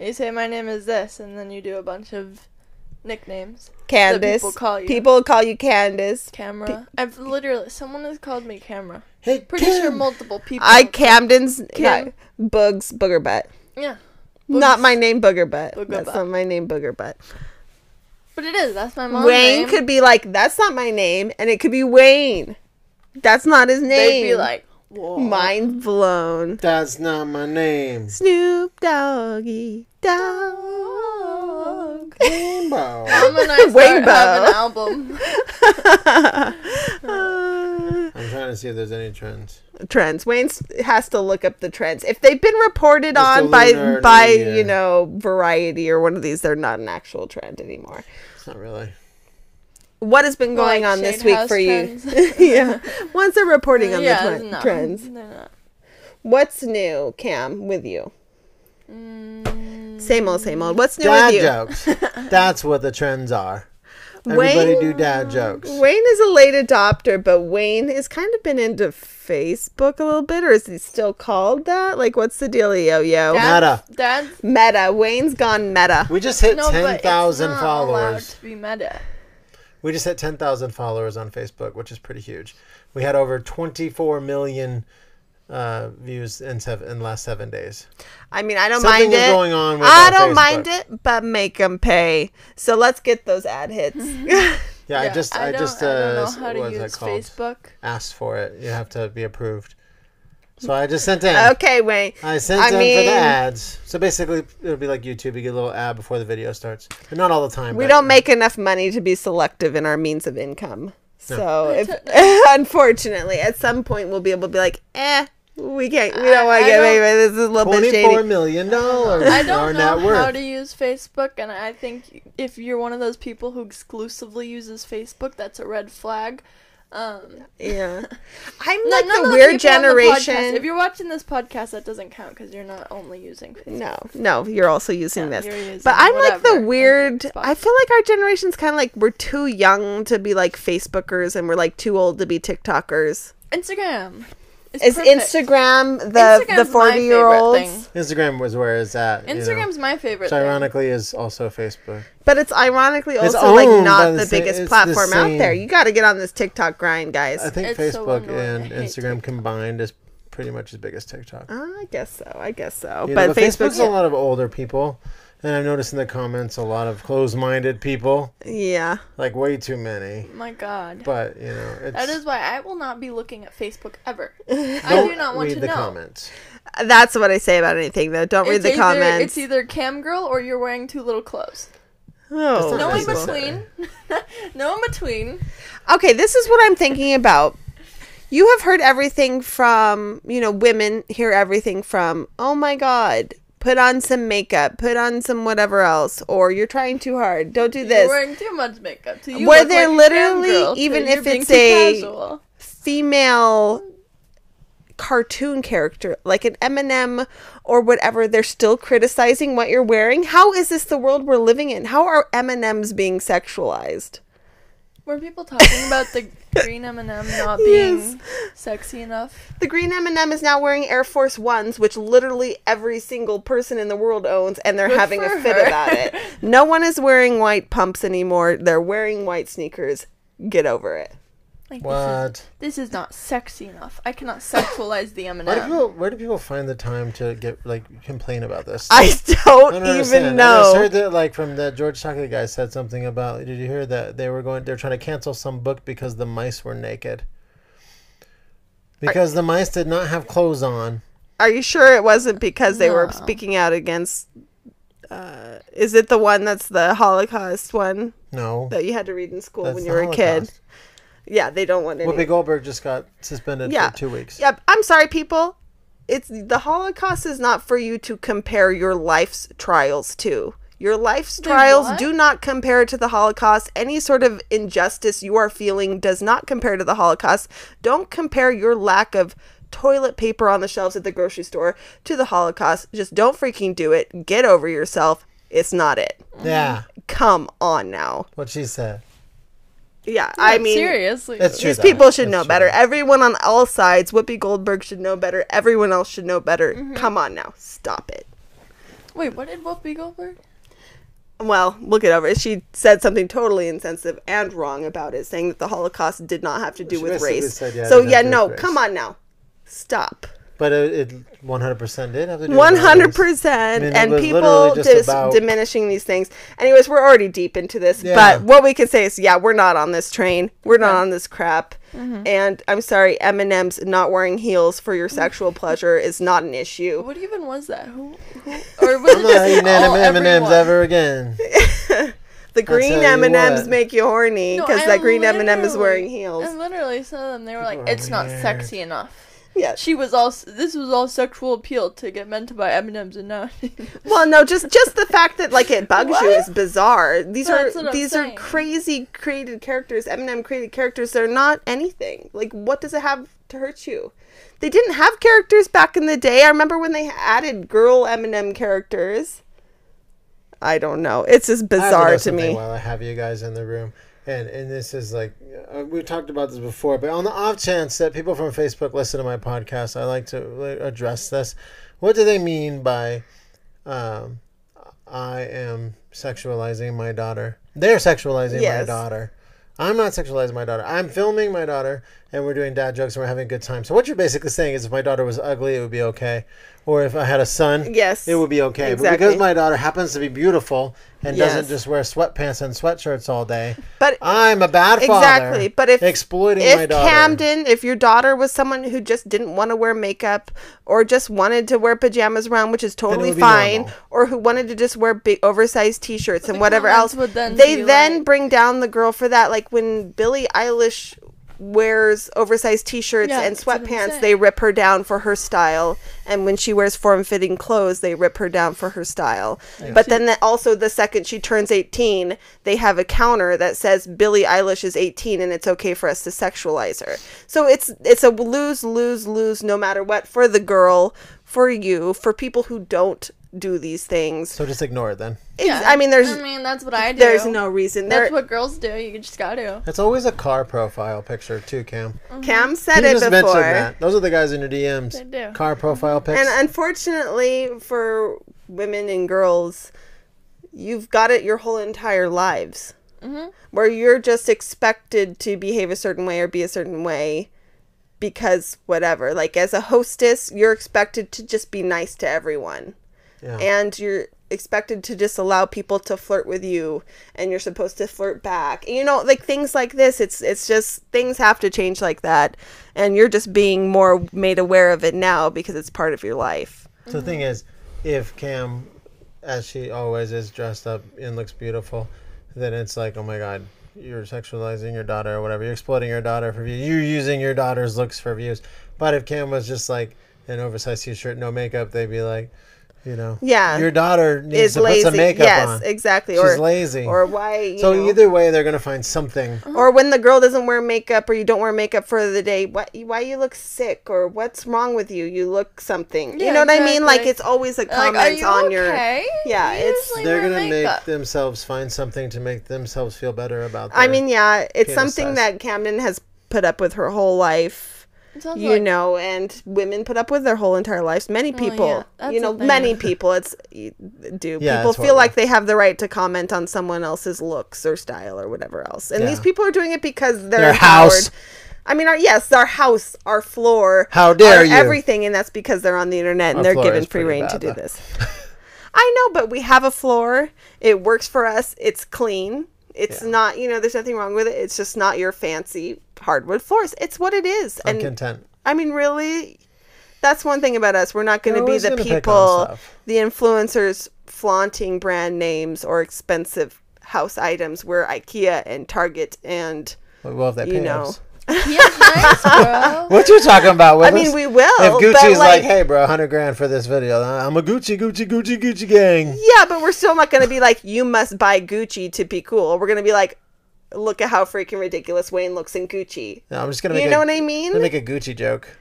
[SPEAKER 3] you say my name is this, and then you do a bunch of nicknames.
[SPEAKER 1] Candace.
[SPEAKER 3] people call you.
[SPEAKER 1] People call you Candace.
[SPEAKER 3] Camera. I've literally someone has called me camera.
[SPEAKER 2] Hey,
[SPEAKER 3] Pretty
[SPEAKER 2] Kim!
[SPEAKER 3] sure multiple people.
[SPEAKER 1] I Camden's
[SPEAKER 3] Kim.
[SPEAKER 1] not- Boogs Booger Butt.
[SPEAKER 3] Yeah,
[SPEAKER 1] Not my name Booger Butt.
[SPEAKER 3] Booger
[SPEAKER 1] That's
[SPEAKER 3] Butt.
[SPEAKER 1] not my name Booger Butt.
[SPEAKER 3] but it is. That's my mom's
[SPEAKER 1] Wayne
[SPEAKER 3] name.
[SPEAKER 1] could be like, that's not my name, and it could be Wayne. That's not his name.
[SPEAKER 3] They'd be like, whoa.
[SPEAKER 1] mind blown.
[SPEAKER 2] That's not my name.
[SPEAKER 1] Snoop Doggy Dogg.
[SPEAKER 2] Rainbow.
[SPEAKER 3] Mom and I *laughs* start
[SPEAKER 1] Rainbow.
[SPEAKER 3] have an album. *laughs*
[SPEAKER 1] Uh,
[SPEAKER 2] I'm trying to see if there's any trends.
[SPEAKER 1] trends. Wayne has to look up the trends. If they've been reported
[SPEAKER 2] Just a
[SPEAKER 1] on by by
[SPEAKER 2] new year.
[SPEAKER 1] you know Variety or one of these, they're not an actual trend anymore.
[SPEAKER 2] It's not really.
[SPEAKER 1] What has been going
[SPEAKER 3] Like
[SPEAKER 1] on this week
[SPEAKER 3] House
[SPEAKER 1] for *laughs*
[SPEAKER 3] trends.
[SPEAKER 1] you? yeah, once they're reporting on
[SPEAKER 3] yeah,
[SPEAKER 1] the twen-
[SPEAKER 3] no,
[SPEAKER 1] trends.
[SPEAKER 3] they're not.
[SPEAKER 1] What's new, Cam, with you?
[SPEAKER 3] Mm,
[SPEAKER 1] Same old, same old. What's new
[SPEAKER 2] Dad
[SPEAKER 1] with you?
[SPEAKER 2] jokes. *laughs* That's what the trends are. Everybody
[SPEAKER 1] Wayne-
[SPEAKER 2] do dad jokes.
[SPEAKER 1] Wayne is a late adopter, but Wayne has kind of been into Facebook a little bit, or is he still called that? Like, what's the dealio, yo?
[SPEAKER 3] Dad's,
[SPEAKER 2] Meta.
[SPEAKER 3] Dad's
[SPEAKER 1] Meta. Wayne's gone meta.
[SPEAKER 2] We just hit
[SPEAKER 3] no, but it's
[SPEAKER 2] 10,000
[SPEAKER 3] not allowed
[SPEAKER 2] followers.
[SPEAKER 3] to be meta.
[SPEAKER 2] We just hit 10,000 followers on Facebook, which is pretty huge. We had over 24 million uh, views in seven in the last seven days.
[SPEAKER 1] I mean, I don't
[SPEAKER 2] Something
[SPEAKER 1] mind
[SPEAKER 2] is
[SPEAKER 1] it.
[SPEAKER 2] going on with
[SPEAKER 1] I don't
[SPEAKER 2] Facebook.
[SPEAKER 1] mind it, but make them pay. So let's get those ad hits. *laughs* *laughs*
[SPEAKER 2] Yeah, I just I,
[SPEAKER 3] don't,
[SPEAKER 2] just
[SPEAKER 3] I don't
[SPEAKER 2] uh,
[SPEAKER 3] know how to
[SPEAKER 2] what is that
[SPEAKER 3] use
[SPEAKER 2] called?
[SPEAKER 3] Facebook.
[SPEAKER 2] Asked for it. You have to be approved. So I just sent in.
[SPEAKER 1] okay, wait.
[SPEAKER 2] I sent
[SPEAKER 1] I
[SPEAKER 2] in for the ads. So basically, it'll be like YouTube. You get a little ad before the video starts, but not all the time.
[SPEAKER 1] We
[SPEAKER 2] but-
[SPEAKER 1] don't make enough money to be selective in our means of income. So, if *laughs* unfortunately, at some point, we'll be able to be like, eh, we can't, we don't
[SPEAKER 3] I-
[SPEAKER 1] want to get
[SPEAKER 3] don't-
[SPEAKER 1] away with this. Is a little bit shady.
[SPEAKER 2] million dollars.
[SPEAKER 3] I don't know how to use Facebook, and I think if you're one of those people who exclusively uses Facebook, that's a red flag. Um,
[SPEAKER 1] Yeah, *laughs* I'm like
[SPEAKER 3] none
[SPEAKER 1] the weird
[SPEAKER 3] people on the
[SPEAKER 1] generation.
[SPEAKER 3] If you're watching this podcast, that doesn't count because you're not only using Facebook.
[SPEAKER 1] No, no, you're also using
[SPEAKER 3] Yeah,
[SPEAKER 1] this.
[SPEAKER 3] using
[SPEAKER 1] But I'm like the weird. I feel like our generation's kind of like we're too young to be like Facebookers, and we're like too old to be TikTokers.
[SPEAKER 3] Instagram. Is,
[SPEAKER 1] Is
[SPEAKER 3] perfect.
[SPEAKER 1] Instagram the
[SPEAKER 3] Instagram's
[SPEAKER 1] the forty year olds?
[SPEAKER 2] Instagram was where it's at. you know.
[SPEAKER 3] Instagram's my favorite.
[SPEAKER 2] Which
[SPEAKER 3] thing.
[SPEAKER 2] ironically is also Facebook.
[SPEAKER 1] But it's ironically
[SPEAKER 2] It's
[SPEAKER 1] also like not
[SPEAKER 2] the
[SPEAKER 1] the
[SPEAKER 2] sa-
[SPEAKER 1] biggest
[SPEAKER 2] it's the
[SPEAKER 1] platform out there. You got to get on this TikTok grind, guys.
[SPEAKER 2] I think
[SPEAKER 3] It's
[SPEAKER 2] Facebook
[SPEAKER 3] annoying.
[SPEAKER 2] and Instagram
[SPEAKER 3] TikTok.
[SPEAKER 2] combined is pretty much as big as TikTok.
[SPEAKER 1] Uh, I guess so. I guess so.
[SPEAKER 2] You know,
[SPEAKER 1] but
[SPEAKER 2] but Facebook's
[SPEAKER 1] Facebook,
[SPEAKER 2] a lot of older people, and I've noticed in the comments a lot of closed-minded people,
[SPEAKER 1] yeah.
[SPEAKER 2] like way too many.
[SPEAKER 3] My God.
[SPEAKER 2] But you know, it's
[SPEAKER 3] That is why I will not be looking at Facebook ever. *laughs* I
[SPEAKER 2] don't
[SPEAKER 3] do not want
[SPEAKER 2] read
[SPEAKER 3] to
[SPEAKER 2] the
[SPEAKER 3] know.
[SPEAKER 2] comments.
[SPEAKER 1] That's what I say about anything, though. Don't read the
[SPEAKER 3] either,
[SPEAKER 1] comments.
[SPEAKER 3] It's either cam girl or you're wearing too little clothes.
[SPEAKER 1] oh,
[SPEAKER 3] No
[SPEAKER 2] not
[SPEAKER 3] in between. *laughs* no in between.
[SPEAKER 1] Okay, this is what I'm thinking about. You have heard everything from, you know, women hear everything from, oh my God, put on some makeup, put on some whatever else, or you're trying too hard, don't do this.
[SPEAKER 3] You're wearing too much makeup. To you
[SPEAKER 1] Where they're
[SPEAKER 3] like
[SPEAKER 1] literally- even if it's a-
[SPEAKER 3] casual.
[SPEAKER 1] Female cartoon character, like an M&M or whatever, they're still criticizing what you're wearing. How is this the world we're living in? How are M&Ms being sexualized?
[SPEAKER 3] Were people talking about the *laughs* green M&M not being
[SPEAKER 1] Yes.
[SPEAKER 3] sexy enough?
[SPEAKER 1] The green M&M is now wearing Air Force Ones, which literally every single person in the world owns, and they're
[SPEAKER 3] Good
[SPEAKER 1] having a fit
[SPEAKER 3] her.
[SPEAKER 1] about it. *laughs* No one is wearing white pumps anymore. They're wearing white sneakers. Get over it.
[SPEAKER 3] Like,
[SPEAKER 2] What?
[SPEAKER 3] This is, this is not sexy enough. I cannot sexualize the M&M.
[SPEAKER 2] Where do people Where do people find the time to get like complain about this?
[SPEAKER 1] I don't,
[SPEAKER 2] don't
[SPEAKER 1] even
[SPEAKER 2] understand. I just heard that like from the George Chocolate guy said something about. Did you hear that they were going? They're trying to cancel some book because the mice were naked. Because the mice did not have clothes on.
[SPEAKER 1] Are you sure it wasn't because they were speaking out against? Uh, is it the one that's the Holocaust one
[SPEAKER 2] No,
[SPEAKER 1] that you had to read in school
[SPEAKER 2] that's
[SPEAKER 1] when you were a kid?
[SPEAKER 2] Holocaust.
[SPEAKER 1] Yeah, they don't want any.
[SPEAKER 2] Whoopi Goldberg just got suspended
[SPEAKER 1] Yeah.
[SPEAKER 2] for two weeks.
[SPEAKER 1] Yep. I'm sorry, people. It's the Holocaust is not for you to compare your life's trials to. Your life's
[SPEAKER 3] They
[SPEAKER 1] trials
[SPEAKER 3] what?
[SPEAKER 1] do not compare to the Holocaust. Any sort of injustice you are feeling does not compare to the Holocaust. Don't compare your lack of toilet paper on the shelves at the grocery store to the Holocaust. Just don't freaking do it. Get over yourself. It's not it.
[SPEAKER 2] Yeah,
[SPEAKER 1] Come on now.
[SPEAKER 2] what she said.
[SPEAKER 1] Yeah, I mean,
[SPEAKER 3] seriously.
[SPEAKER 2] It's true.
[SPEAKER 1] these
[SPEAKER 2] though.
[SPEAKER 1] people should
[SPEAKER 2] It's
[SPEAKER 1] know
[SPEAKER 2] true.
[SPEAKER 1] better. Everyone on all sides, Whoopi Goldberg should know better. Everyone else should know better.
[SPEAKER 3] Mm-hmm.
[SPEAKER 1] Come on now, stop it.
[SPEAKER 3] Wait, what did Whoopi Goldberg?
[SPEAKER 1] Well, look it over. She said something totally insensitive and wrong about it, saying that the Holocaust did not have to do
[SPEAKER 2] She
[SPEAKER 1] with
[SPEAKER 2] basically
[SPEAKER 1] race.
[SPEAKER 2] said, yeah, it
[SPEAKER 1] so
[SPEAKER 2] didn't
[SPEAKER 1] yeah,
[SPEAKER 2] have to do
[SPEAKER 1] no,
[SPEAKER 2] with race.
[SPEAKER 1] come on now, stop.
[SPEAKER 2] But it, it 100% did have to do with
[SPEAKER 1] One
[SPEAKER 2] race.
[SPEAKER 1] hundred percent,
[SPEAKER 2] I mean,
[SPEAKER 1] and people
[SPEAKER 2] just
[SPEAKER 1] dis-
[SPEAKER 2] about-
[SPEAKER 1] diminishing these things. Anyways, we're already deep into this,
[SPEAKER 2] Yeah.
[SPEAKER 1] but what we can say is, yeah, we're not on this train. We're not
[SPEAKER 3] Okay.
[SPEAKER 1] on this crap.
[SPEAKER 3] Mm-hmm.
[SPEAKER 1] And I'm sorry, M&M's not wearing heels for your sexual *laughs* pleasure is not an issue.
[SPEAKER 3] What even was that? Who? who *laughs* or was
[SPEAKER 2] I'm
[SPEAKER 3] it
[SPEAKER 2] not eating
[SPEAKER 3] all
[SPEAKER 2] M and M's ever again. *laughs*
[SPEAKER 1] The green M&Ms make you horny because
[SPEAKER 3] I
[SPEAKER 1] that green M&M is wearing heels.
[SPEAKER 3] And literally, some of them they were like, "It's not sexy enough."
[SPEAKER 1] Yeah.
[SPEAKER 3] She was all. This was all sexual appeal to get men to buy M and M's and not. *laughs*
[SPEAKER 1] Well, no, just just the fact that like it bugs you is bizarre. These
[SPEAKER 3] That's
[SPEAKER 1] are
[SPEAKER 3] I'm
[SPEAKER 1] these are crazy created characters. M&M created characters. They're not anything. Like, what does it have to hurt you? They didn't have characters back in the day. I remember when they added girl M&M characters. I don't know. It's just
[SPEAKER 2] I have to know
[SPEAKER 1] bizarre to me.
[SPEAKER 2] While I have you guys in the room, and and this is like uh, we talked about this before, but on the off chance that people from Facebook listen to my podcast, I like to address this. What do they mean by um, I am sexualizing my daughter? They're sexualizing my daughter. I'm not sexualizing my daughter. I'm filming my daughter, and we're doing dad jokes, and we're having a good time. So what you're basically saying is, if my daughter was ugly, it would be okay, or if I had a son,
[SPEAKER 1] Yes.
[SPEAKER 2] it would be okay. But because my daughter happens to be beautiful and
[SPEAKER 1] Yes.
[SPEAKER 2] doesn't just wear sweatpants and sweatshirts all day,
[SPEAKER 1] But
[SPEAKER 2] I'm a bad father.
[SPEAKER 1] Exactly. But if
[SPEAKER 2] exploiting my
[SPEAKER 1] if
[SPEAKER 2] daughter,
[SPEAKER 1] Camden, if your daughter was someone who just didn't want to wear makeup or just wanted to wear pajamas around, which is totally fine,
[SPEAKER 2] normal.
[SPEAKER 1] or who wanted to just wear big oversized t-shirts and whatever else,
[SPEAKER 3] would then
[SPEAKER 1] they then
[SPEAKER 3] like-
[SPEAKER 1] bring down the girl for that. Like when Billie Eilish wears oversized t-shirts
[SPEAKER 3] Yeah,
[SPEAKER 1] and
[SPEAKER 3] that's what I'm
[SPEAKER 1] sweatpants, they rip her down for her style, and when she wears form-fitting clothes, they rip her down for her style. But then the, also the second she turns 18, they have a counter that says Billie Eilish is 18 and it's okay for us to sexualize her. So it's it's a lose lose lose no matter what for the girl, for you, for people who don't do these things.
[SPEAKER 2] so just ignore it then.
[SPEAKER 1] Ex- I mean there's
[SPEAKER 3] I mean, that's what I do.
[SPEAKER 1] there's no reason. There
[SPEAKER 3] That's what girls do. You just gotta.
[SPEAKER 2] It's always a car profile picture too, Cam.
[SPEAKER 1] Cam said
[SPEAKER 2] You
[SPEAKER 1] it
[SPEAKER 2] just
[SPEAKER 1] before.
[SPEAKER 2] mentioned that. Those are the guys in your DMs.
[SPEAKER 3] They do.
[SPEAKER 2] Car profile pics.
[SPEAKER 1] And unfortunately for women and girls, you've got it your whole entire lives.
[SPEAKER 3] Mm-hmm.
[SPEAKER 1] Where you're just expected to behave a certain way or be a certain way because whatever. Like as a hostess, you're expected to just be nice to everyone.
[SPEAKER 2] Yeah.
[SPEAKER 1] And you're expected to just allow people to flirt with you and you're supposed to flirt back. You know, like things like this, it's it's just things have to change like that and you're just being more made aware of it now because it's part of your life.
[SPEAKER 2] So the thing is, if Cam, as she always is, dressed up and looks beautiful, then it's like, oh my god, you're sexualizing your daughter or whatever. You're exploiting your daughter for views. You're using your daughter's looks for views. But if Cam was just like an oversized t-shirt, no makeup, they'd be like, You know.
[SPEAKER 1] Yeah.
[SPEAKER 2] Your daughter needs
[SPEAKER 1] is
[SPEAKER 2] to
[SPEAKER 1] lazy.
[SPEAKER 2] put some makeup
[SPEAKER 1] yes,
[SPEAKER 2] on.
[SPEAKER 1] exactly.
[SPEAKER 2] She's
[SPEAKER 1] or
[SPEAKER 2] lazy.
[SPEAKER 1] or why? You
[SPEAKER 2] so
[SPEAKER 1] know,
[SPEAKER 2] either way, they're gonna find something. Uh-huh.
[SPEAKER 1] or when the girl doesn't wear makeup or you don't wear makeup for the day, what? Why you look sick or what's wrong with you? You look something. you know what I mean? Like it's always a uh,
[SPEAKER 3] Like, are
[SPEAKER 1] comment
[SPEAKER 3] you
[SPEAKER 1] on
[SPEAKER 3] okay?
[SPEAKER 1] your. Yeah,
[SPEAKER 3] You
[SPEAKER 1] it's-
[SPEAKER 2] They're gonna
[SPEAKER 3] makeup.
[SPEAKER 2] make themselves find something to make themselves feel better about.
[SPEAKER 1] I mean, yeah, it's something
[SPEAKER 2] size.
[SPEAKER 1] that Camden has put up with her whole life.
[SPEAKER 3] It sounds
[SPEAKER 1] you
[SPEAKER 3] like-
[SPEAKER 1] know, and women put up with their whole entire lives. Many oh,
[SPEAKER 3] Well,
[SPEAKER 1] people,
[SPEAKER 3] yeah,
[SPEAKER 1] you know, many people. It's do
[SPEAKER 2] Yeah,
[SPEAKER 1] people feel like they have the right to comment on someone else's looks or style or whatever else, and
[SPEAKER 2] Yeah.
[SPEAKER 1] these people are doing it because they're
[SPEAKER 2] Their
[SPEAKER 1] empowered.
[SPEAKER 2] house.
[SPEAKER 1] I mean, our yes, our house, our floor,
[SPEAKER 2] How dare
[SPEAKER 1] our
[SPEAKER 2] you.
[SPEAKER 1] Everything, and that's because they're on the internet and
[SPEAKER 2] Our
[SPEAKER 1] they're given free reign to do
[SPEAKER 2] though.
[SPEAKER 1] this. I know, but we have a floor. It works for us. It's clean. It's
[SPEAKER 2] Yeah.
[SPEAKER 1] not, you know, there's nothing wrong with it. It's just not your fancy hardwood floors. It's what it is.
[SPEAKER 2] I'm
[SPEAKER 1] and
[SPEAKER 2] content.
[SPEAKER 1] I mean, really, that's one thing about us. We're not going to be the
[SPEAKER 2] gonna pick on
[SPEAKER 1] people, the influencers flaunting brand names or expensive house items. We're IKEA and Target and,
[SPEAKER 2] Well, they
[SPEAKER 1] you know.
[SPEAKER 2] Us.
[SPEAKER 3] Yeah, nice, bro. *laughs*
[SPEAKER 2] What you talking about? With
[SPEAKER 1] I mean,
[SPEAKER 2] us?
[SPEAKER 1] we will.
[SPEAKER 2] If Gucci's like,
[SPEAKER 1] like,
[SPEAKER 2] "Hey, bro, hundred grand for this video," I'm a Gucci, Gucci, Gucci, Gucci gang.
[SPEAKER 1] yeah, but we're still not going to be like, you must buy Gucci to be cool. We're going to be like, look at how freaking ridiculous Wayne looks in Gucci.
[SPEAKER 2] No, I'm just gonna make.
[SPEAKER 1] You
[SPEAKER 2] a,
[SPEAKER 1] know what I mean?
[SPEAKER 2] gonna make a Gucci joke,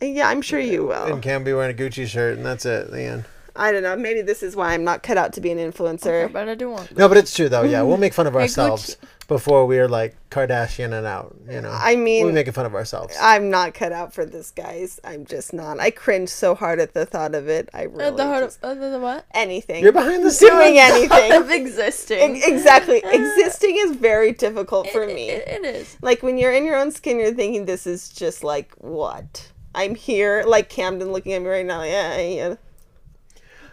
[SPEAKER 1] Yeah, I'm sure you will.
[SPEAKER 2] and Cam be wearing a Gucci shirt, and that's it. The end.
[SPEAKER 1] I don't know. Maybe this is why I'm not cut out to be an influencer.
[SPEAKER 3] But I do want.
[SPEAKER 2] No, but it's true though. Yeah, we'll make fun of
[SPEAKER 3] Hey,
[SPEAKER 2] ourselves before we are like Kardashian and out. You know,
[SPEAKER 1] I mean-
[SPEAKER 2] we're making fun of ourselves.
[SPEAKER 1] I'm not cut out for this, guys. I'm just not. I cringe so hard at the thought of it. I really
[SPEAKER 3] At the heart
[SPEAKER 1] just-
[SPEAKER 3] of uh, the what?
[SPEAKER 1] anything.
[SPEAKER 2] You're behind the scenes.
[SPEAKER 1] doing anything.
[SPEAKER 3] of *laughs* existing.
[SPEAKER 1] E- exactly. *laughs* Existing is very difficult for
[SPEAKER 3] It-
[SPEAKER 1] me.
[SPEAKER 3] it- it is.
[SPEAKER 1] Like when you're in your own skin, you're thinking this is just like what I'm here. Like Camden looking at me right now. Like, yeah, yeah.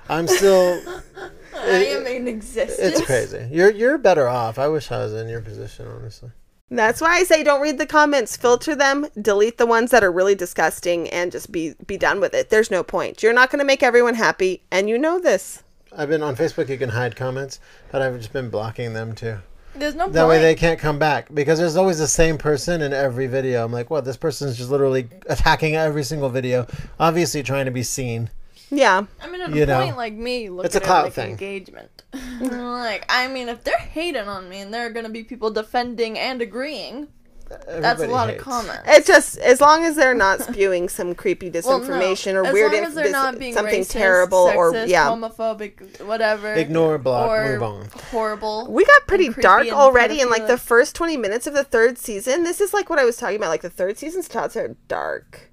[SPEAKER 2] I'm still. *laughs*
[SPEAKER 3] I am in existence.
[SPEAKER 2] It's crazy. You're you're better off. I wish I was in your position, honestly.
[SPEAKER 1] That's why I say don't read the comments. Filter them. Delete the ones that are really disgusting, and just be be done with it. There's no point. You're not going to make everyone happy, and you know this.
[SPEAKER 2] I've been on Facebook. You can hide comments, but I've just been blocking them too.
[SPEAKER 3] There's no
[SPEAKER 2] That
[SPEAKER 3] point.
[SPEAKER 2] way they can't come back because there's always the same person in every video. I'm like, what? This person's just literally attacking every single video, obviously trying to be seen.
[SPEAKER 1] Yeah.
[SPEAKER 3] I mean, at
[SPEAKER 2] you
[SPEAKER 3] a
[SPEAKER 2] know,
[SPEAKER 3] point like me, look
[SPEAKER 2] it's a
[SPEAKER 3] at it like
[SPEAKER 2] thing.
[SPEAKER 3] engagement. *laughs* like, I mean, if they're hating on me and there are gonna be people defending and agreeing, that's a lot
[SPEAKER 2] hates.
[SPEAKER 3] of comments.
[SPEAKER 1] It's just as long as they're not spewing some creepy
[SPEAKER 3] Well, no.
[SPEAKER 1] disinformation or
[SPEAKER 3] as
[SPEAKER 1] weird
[SPEAKER 3] long as they're
[SPEAKER 1] dis-
[SPEAKER 3] not being
[SPEAKER 1] something
[SPEAKER 3] racist,
[SPEAKER 1] terrible or yeah.
[SPEAKER 3] homophobic, whatever.
[SPEAKER 2] Ignore, block,
[SPEAKER 3] or
[SPEAKER 2] move on.
[SPEAKER 3] Horrible.
[SPEAKER 1] We got pretty dark already in like the first 20 minutes of the third season. This is like what I was talking about. Like the third season's starts are dark.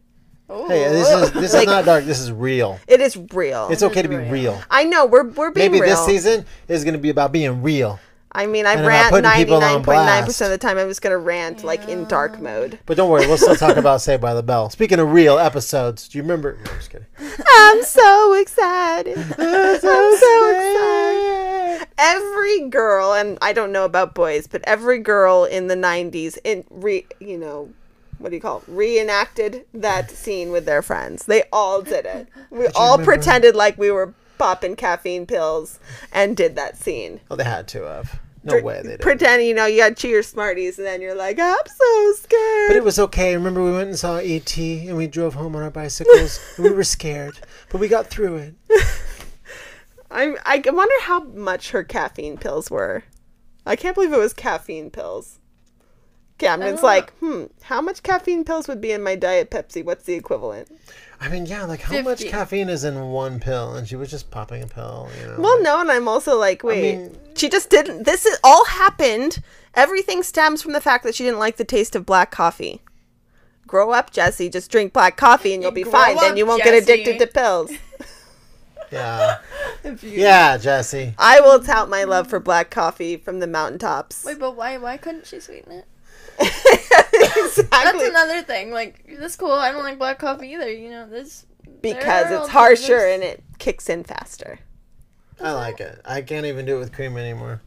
[SPEAKER 2] Hey, this is this
[SPEAKER 1] Like-
[SPEAKER 2] is not dark. This is real.
[SPEAKER 1] It is real.
[SPEAKER 2] It's okay to be
[SPEAKER 3] real.
[SPEAKER 2] real.
[SPEAKER 1] I know we're we're being
[SPEAKER 2] Maybe
[SPEAKER 1] real.
[SPEAKER 2] this season is going to be about being real.
[SPEAKER 1] I mean, I
[SPEAKER 2] And I'm
[SPEAKER 1] rant
[SPEAKER 2] putting
[SPEAKER 1] ninety
[SPEAKER 2] people on
[SPEAKER 1] nine point nine
[SPEAKER 2] blast.
[SPEAKER 1] percent of the time. I'm just gonna rant like in dark mode.
[SPEAKER 2] But don't worry, we'll still talk about *laughs* Saved by the Bell. Speaking of real episodes, do you remember? No, I'm just kidding.
[SPEAKER 1] I'm so excited. *laughs* I'm so excited. Every girl, and I don't know about boys, but every girl in the '90s, in re, you know, what do you call it? reenacted that scene with their friends. They all did it. *laughs* We all
[SPEAKER 2] remember?
[SPEAKER 1] pretended like we were popping caffeine pills and did that scene.
[SPEAKER 2] Well, they had to have. No way they did.
[SPEAKER 1] Pretend, you know, you got your Smarties, and then you're like, I'm so scared.
[SPEAKER 2] But it was okay. Remember, we went and saw ET, and we drove home on our bicycles, and *laughs* we were scared, but we got through it. *laughs*
[SPEAKER 1] I I wonder how much her caffeine pills were. I can't believe it was caffeine pills. Camden's
[SPEAKER 3] know.
[SPEAKER 1] like, hmm, how much caffeine pills would be in my diet Pepsi? What's the equivalent?
[SPEAKER 2] I mean, yeah, like how much caffeine is in one pill? And she was just popping a pill, you know.
[SPEAKER 1] Well,
[SPEAKER 2] like-
[SPEAKER 1] no, and I'm also like, wait,
[SPEAKER 2] mean-
[SPEAKER 1] she just didn't. This is all happened. Everything stems from the fact that she didn't like the taste of black coffee. Grow up, Jesse. Just drink black coffee and you'll be
[SPEAKER 3] Grow
[SPEAKER 1] fine. Then you won't get addicted to pills. *laughs*
[SPEAKER 2] Yeah. Yeah, Jesse.
[SPEAKER 1] I will tout my love for black coffee from the mountaintops.
[SPEAKER 3] Wait, but why? Why couldn't she sweeten it? *laughs* That's another thing. Like, that's cool. I don't like black coffee either. You know, this
[SPEAKER 1] because it's harsher
[SPEAKER 3] alternatives.
[SPEAKER 1] and it kicks in faster.
[SPEAKER 2] I like it. I can't even do it with cream anymore.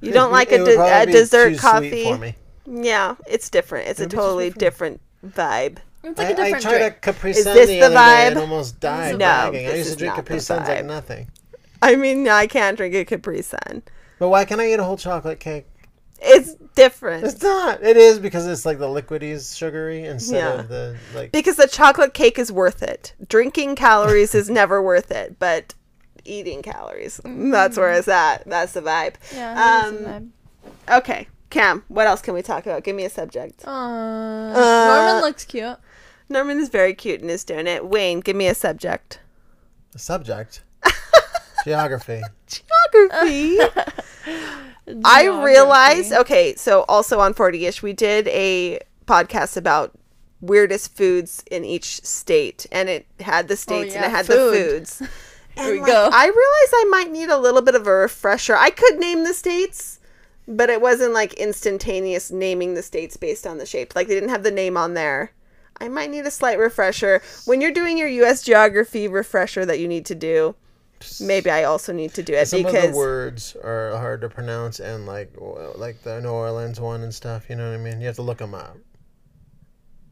[SPEAKER 1] You don't *laughs* like
[SPEAKER 2] It
[SPEAKER 1] a, de- a dessert
[SPEAKER 2] too sweet
[SPEAKER 1] coffee?
[SPEAKER 2] for me.
[SPEAKER 1] Yeah, it's different. It's a
[SPEAKER 2] Maybe it's just
[SPEAKER 1] totally
[SPEAKER 2] different.
[SPEAKER 1] different vibe.
[SPEAKER 3] It's like
[SPEAKER 2] I,
[SPEAKER 3] a different
[SPEAKER 2] I tried
[SPEAKER 3] drink.
[SPEAKER 2] a Capri
[SPEAKER 1] Is
[SPEAKER 2] Sun
[SPEAKER 1] this
[SPEAKER 2] the
[SPEAKER 1] the
[SPEAKER 2] other day
[SPEAKER 1] vibe?
[SPEAKER 2] and almost died
[SPEAKER 1] No,
[SPEAKER 2] bragging. I
[SPEAKER 1] this
[SPEAKER 2] used to drink
[SPEAKER 1] not
[SPEAKER 2] Capri
[SPEAKER 1] the
[SPEAKER 2] Suns like nothing.
[SPEAKER 1] I mean, I can't drink a Capri Sun.
[SPEAKER 2] But why can't I eat a whole chocolate cake?
[SPEAKER 1] It's different.
[SPEAKER 2] It's not. It is because it's like the liquidy is sugary instead
[SPEAKER 1] Yeah.
[SPEAKER 2] of the like.
[SPEAKER 1] Because the chocolate cake is worth it. Drinking calories is never worth it, but eating calories. That's where it's at. That's the vibe.
[SPEAKER 3] Yeah. that is a
[SPEAKER 1] Um,
[SPEAKER 3] vibe.
[SPEAKER 1] Okay. Cam, what else can we talk about? Give me a subject.
[SPEAKER 3] Uh,
[SPEAKER 1] Uh,
[SPEAKER 3] Norman looks cute.
[SPEAKER 1] Norman is very cute and is doing it. Wayne, give me a subject.
[SPEAKER 2] The subject. *laughs* Geography.
[SPEAKER 1] Geography. *laughs* I realized, okay, so also on 40 ish, we did a podcast about weirdest foods in each state, and it had the oh, states and
[SPEAKER 3] Oh, yeah,
[SPEAKER 1] it had
[SPEAKER 3] food.
[SPEAKER 1] the foods. *laughs* And
[SPEAKER 3] we
[SPEAKER 1] like,
[SPEAKER 3] go.
[SPEAKER 1] I realized I might need a little bit of a refresher. I could name the states, but it wasn't like instantaneous naming the states based on the shape. Like they didn't have the name on there. I might need a slight refresher. When you're doing your US geography refresher that you need to do, maybe I also need to do it
[SPEAKER 2] Some
[SPEAKER 1] because
[SPEAKER 2] of the words are hard to pronounce, and like like the New Orleans one and stuff. You know what I mean? You have to look them up.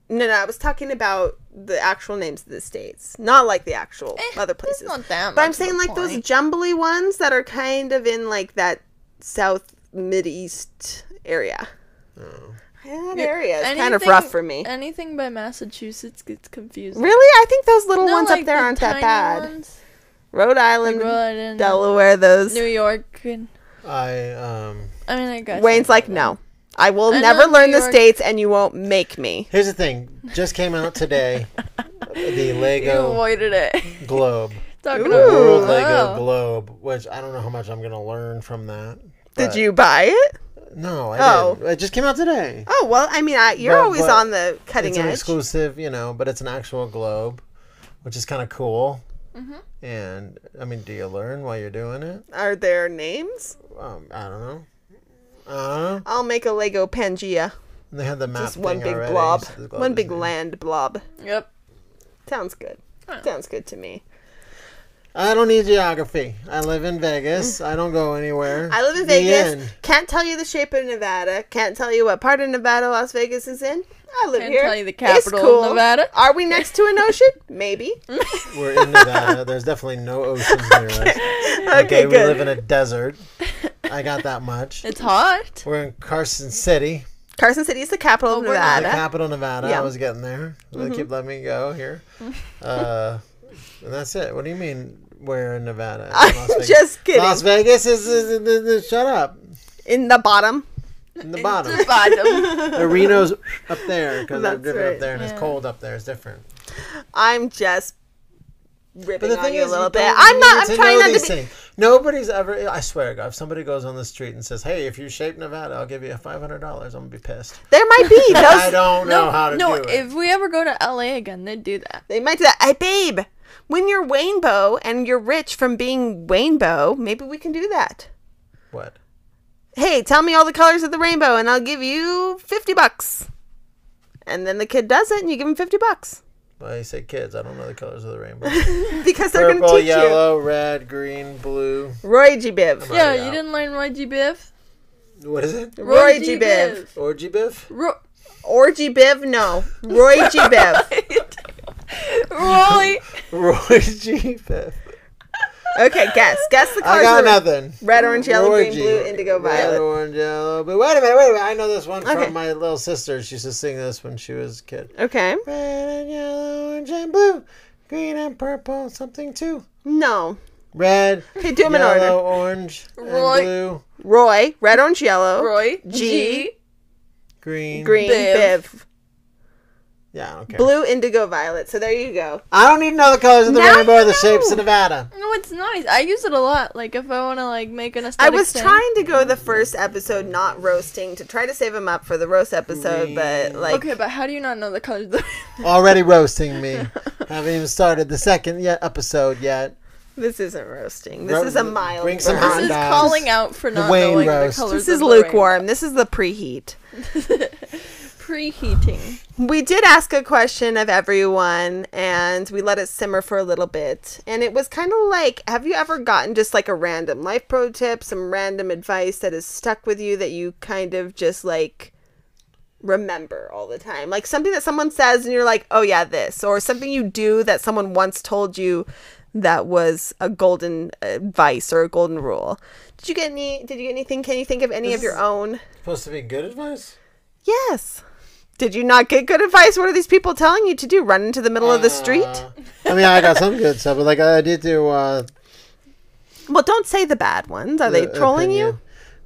[SPEAKER 1] No, no, I was talking about the actual names of the states, not like the actual eh, other places.
[SPEAKER 3] It's not that
[SPEAKER 1] But I'm saying
[SPEAKER 3] a
[SPEAKER 1] like those jumbly ones that are kind of in like that south mid east area.
[SPEAKER 2] Oh.
[SPEAKER 1] That area is kind of rough for me.
[SPEAKER 3] Anything by Massachusetts gets confusing.
[SPEAKER 1] Really, I think those little
[SPEAKER 3] No,
[SPEAKER 1] ones
[SPEAKER 3] like
[SPEAKER 1] up there
[SPEAKER 3] the
[SPEAKER 1] aren't that bad.
[SPEAKER 3] ones,
[SPEAKER 1] Rhode Island,
[SPEAKER 3] like Rhode Island,
[SPEAKER 1] Delaware, those.
[SPEAKER 3] New York. And,
[SPEAKER 2] I um.
[SPEAKER 3] I mean, I guess.
[SPEAKER 1] Wayne's like, no, I will
[SPEAKER 3] I
[SPEAKER 1] never learn the states, and you won't make me.
[SPEAKER 2] Here's the thing. Just came out today. *laughs* the
[SPEAKER 3] You
[SPEAKER 2] Lego
[SPEAKER 3] avoided it.
[SPEAKER 2] globe. *laughs*
[SPEAKER 3] Talking
[SPEAKER 1] Ooh.
[SPEAKER 3] about
[SPEAKER 2] World
[SPEAKER 3] oh.
[SPEAKER 2] Lego globe, which I don't know how much I'm gonna learn from that.
[SPEAKER 1] Did you buy it?
[SPEAKER 2] No, I
[SPEAKER 1] Oh.
[SPEAKER 2] didn't. It just came out today.
[SPEAKER 1] Oh well, I mean, I, you're
[SPEAKER 2] But-
[SPEAKER 1] always
[SPEAKER 2] but
[SPEAKER 1] on the cutting
[SPEAKER 2] it's an
[SPEAKER 1] edge.
[SPEAKER 2] exclusive, you know, but it's an actual globe, which is kind of cool.
[SPEAKER 1] Mm-hmm.
[SPEAKER 2] And I mean, do you learn while you're doing it?
[SPEAKER 1] Are there names?
[SPEAKER 2] Um, I don't know. I don't know.
[SPEAKER 1] I'll make a Lego Pangea.
[SPEAKER 2] And they had the map.
[SPEAKER 1] Just one big
[SPEAKER 2] already,
[SPEAKER 1] blob.
[SPEAKER 2] so the
[SPEAKER 1] One big
[SPEAKER 2] there.
[SPEAKER 1] land blob.
[SPEAKER 3] Yep.
[SPEAKER 1] Sounds good.
[SPEAKER 3] Huh.
[SPEAKER 1] Sounds good to me.
[SPEAKER 2] I don't need geography. I live in Vegas. I don't go anywhere.
[SPEAKER 1] I live in
[SPEAKER 2] The
[SPEAKER 1] Vegas.
[SPEAKER 2] end.
[SPEAKER 1] Can't tell you the shape of Nevada. Can't tell you what part of Nevada Las Vegas is in. I live
[SPEAKER 3] Can't
[SPEAKER 1] here.
[SPEAKER 3] tell you the
[SPEAKER 1] It's
[SPEAKER 3] capital of. Nevada.
[SPEAKER 1] Are we next to an ocean? Maybe. *laughs*
[SPEAKER 2] We're in Nevada. There's definitely no oceans near us.
[SPEAKER 1] Okay,
[SPEAKER 2] Okay, we live in a desert. *laughs* I got that much.
[SPEAKER 3] It's hot.
[SPEAKER 2] We're in Carson City,
[SPEAKER 1] Carson City is the capital
[SPEAKER 3] Oh,
[SPEAKER 1] of
[SPEAKER 3] we're
[SPEAKER 2] the
[SPEAKER 1] Nevada.
[SPEAKER 2] capital of Nevada.
[SPEAKER 1] Yeah.
[SPEAKER 2] I was getting there. They keep letting me go here. *laughs* Uh, and that's it. What do you mean? We're in *laughs* Nevada?
[SPEAKER 1] I'm just kidding.
[SPEAKER 2] Las Vegas is, is, is, is- is- shut up.
[SPEAKER 1] In the bottom.
[SPEAKER 2] In the bottom.
[SPEAKER 3] The bottom. *laughs*
[SPEAKER 2] the Reno's up there because they're
[SPEAKER 1] That's
[SPEAKER 2] different
[SPEAKER 1] right.
[SPEAKER 2] up there and
[SPEAKER 3] Yeah.
[SPEAKER 2] it's cold up there. It's different.
[SPEAKER 1] I'm just ripping
[SPEAKER 2] But the
[SPEAKER 1] on
[SPEAKER 2] thing
[SPEAKER 1] you a little
[SPEAKER 2] you
[SPEAKER 1] bit. I'm not. I'm trying not to
[SPEAKER 2] these
[SPEAKER 1] be.
[SPEAKER 2] things. Nobody's ever. I swear God, if somebody goes on the street and says, "Hey, if you shape Nevada, I'll give you a five hundred dollars," I'm gonna be pissed.
[SPEAKER 1] There might be *laughs*
[SPEAKER 2] I don't know
[SPEAKER 3] no,
[SPEAKER 2] how to
[SPEAKER 3] no.
[SPEAKER 2] do it.
[SPEAKER 3] If we ever go to LA again, they'd do that.
[SPEAKER 1] They might do that. Hey, babe, when you're Waynbo and you're rich from being Waynbo, maybe we can do that.
[SPEAKER 2] what?
[SPEAKER 1] Hey, tell me all the colors of the rainbow and I'll give you 50 bucks. And then the kid does it and you give him 50 bucks.
[SPEAKER 2] Well, you say kids. I don't know the colors of the rainbow. *laughs*
[SPEAKER 1] Because they're going to
[SPEAKER 2] Purple,
[SPEAKER 1] teach
[SPEAKER 2] yellow, red, green, blue.
[SPEAKER 1] Roy G. Biv.
[SPEAKER 3] Yeah, you
[SPEAKER 2] out.
[SPEAKER 3] didn't learn Roy G. Biv.
[SPEAKER 2] What is it?
[SPEAKER 1] Roy G. Biv.
[SPEAKER 2] Orgy biff?
[SPEAKER 3] Ro-
[SPEAKER 1] Orgy Biv? No. Roy G. Biv. *laughs*
[SPEAKER 3] Roy. *laughs*
[SPEAKER 2] Roy G. Biff.
[SPEAKER 1] Okay, guess. Guess the colors. I got
[SPEAKER 2] nothing.
[SPEAKER 1] Red, orange, yellow,
[SPEAKER 2] Roy
[SPEAKER 1] green,
[SPEAKER 2] G.
[SPEAKER 1] blue, indigo, violet.
[SPEAKER 2] Red,
[SPEAKER 1] violet.
[SPEAKER 2] orange, yellow. But wait a minute, wait a minute. I know this one
[SPEAKER 1] Okay.
[SPEAKER 2] from my little sister. She used to sing this when she was a kid.
[SPEAKER 1] Okay.
[SPEAKER 2] Red and yellow, orange and blue, green and purple, something too.
[SPEAKER 1] No.
[SPEAKER 2] Red,
[SPEAKER 1] Okay, do them in
[SPEAKER 2] yellow,
[SPEAKER 1] order.
[SPEAKER 2] orange, and
[SPEAKER 3] Roy.
[SPEAKER 2] blue,
[SPEAKER 1] Roy, red, orange, yellow.
[SPEAKER 3] Roy.
[SPEAKER 1] G.
[SPEAKER 3] G.
[SPEAKER 2] green.
[SPEAKER 1] Green,
[SPEAKER 3] Biv.
[SPEAKER 1] Biv.
[SPEAKER 2] Yeah, okay.
[SPEAKER 1] Blue, indigo, violet. So there you go.
[SPEAKER 2] I don't need to know the colors of the
[SPEAKER 1] Now
[SPEAKER 2] rainbow or
[SPEAKER 1] you
[SPEAKER 2] the shapes of
[SPEAKER 1] know.
[SPEAKER 2] Nevada.
[SPEAKER 3] No, it's nice. I use it a lot. Like if I want to like make an aesthetic.
[SPEAKER 1] I
[SPEAKER 3] aesthetic.
[SPEAKER 1] was
[SPEAKER 3] thing.
[SPEAKER 1] trying to go the first episode not roasting to try to save him up for the roast episode, but like
[SPEAKER 3] Okay, but how do you not know the colors? Of the-
[SPEAKER 2] Already roasting me. *laughs* Haven't even started the second yet episode yet.
[SPEAKER 1] this isn't roasting. This
[SPEAKER 2] Ro-
[SPEAKER 1] is a mild.
[SPEAKER 2] bring some
[SPEAKER 1] roast.
[SPEAKER 2] hot
[SPEAKER 3] this is
[SPEAKER 2] dogs.
[SPEAKER 3] calling out for not
[SPEAKER 2] Wayne
[SPEAKER 3] knowing
[SPEAKER 2] roast.
[SPEAKER 3] the colors.
[SPEAKER 1] This is
[SPEAKER 3] of the rainbow.
[SPEAKER 1] lukewarm. This is the preheat. *laughs*
[SPEAKER 3] Preheating.
[SPEAKER 1] We did ask a question of everyone and we let it simmer for a little bit. And it was kind of like have you ever gotten just like a random life pro tip, some random advice that has stuck with you that you kind of just like remember all the time. Like something that someone says and you're like, "Oh yeah, this," or something you do that someone once told you that was a golden advice or a golden rule. Did you get any? Did you get anything? Can you think of any
[SPEAKER 2] This
[SPEAKER 1] of your own?
[SPEAKER 2] Supposed to be good advice?
[SPEAKER 1] Yes. Did you not get good advice? What are these people telling you to do? Run into the middle of the street?
[SPEAKER 2] Uh, I mean, I got some good stuff, but like I did do. Uh,
[SPEAKER 1] Well, don't say the bad ones. Are they
[SPEAKER 2] the
[SPEAKER 1] trolling you?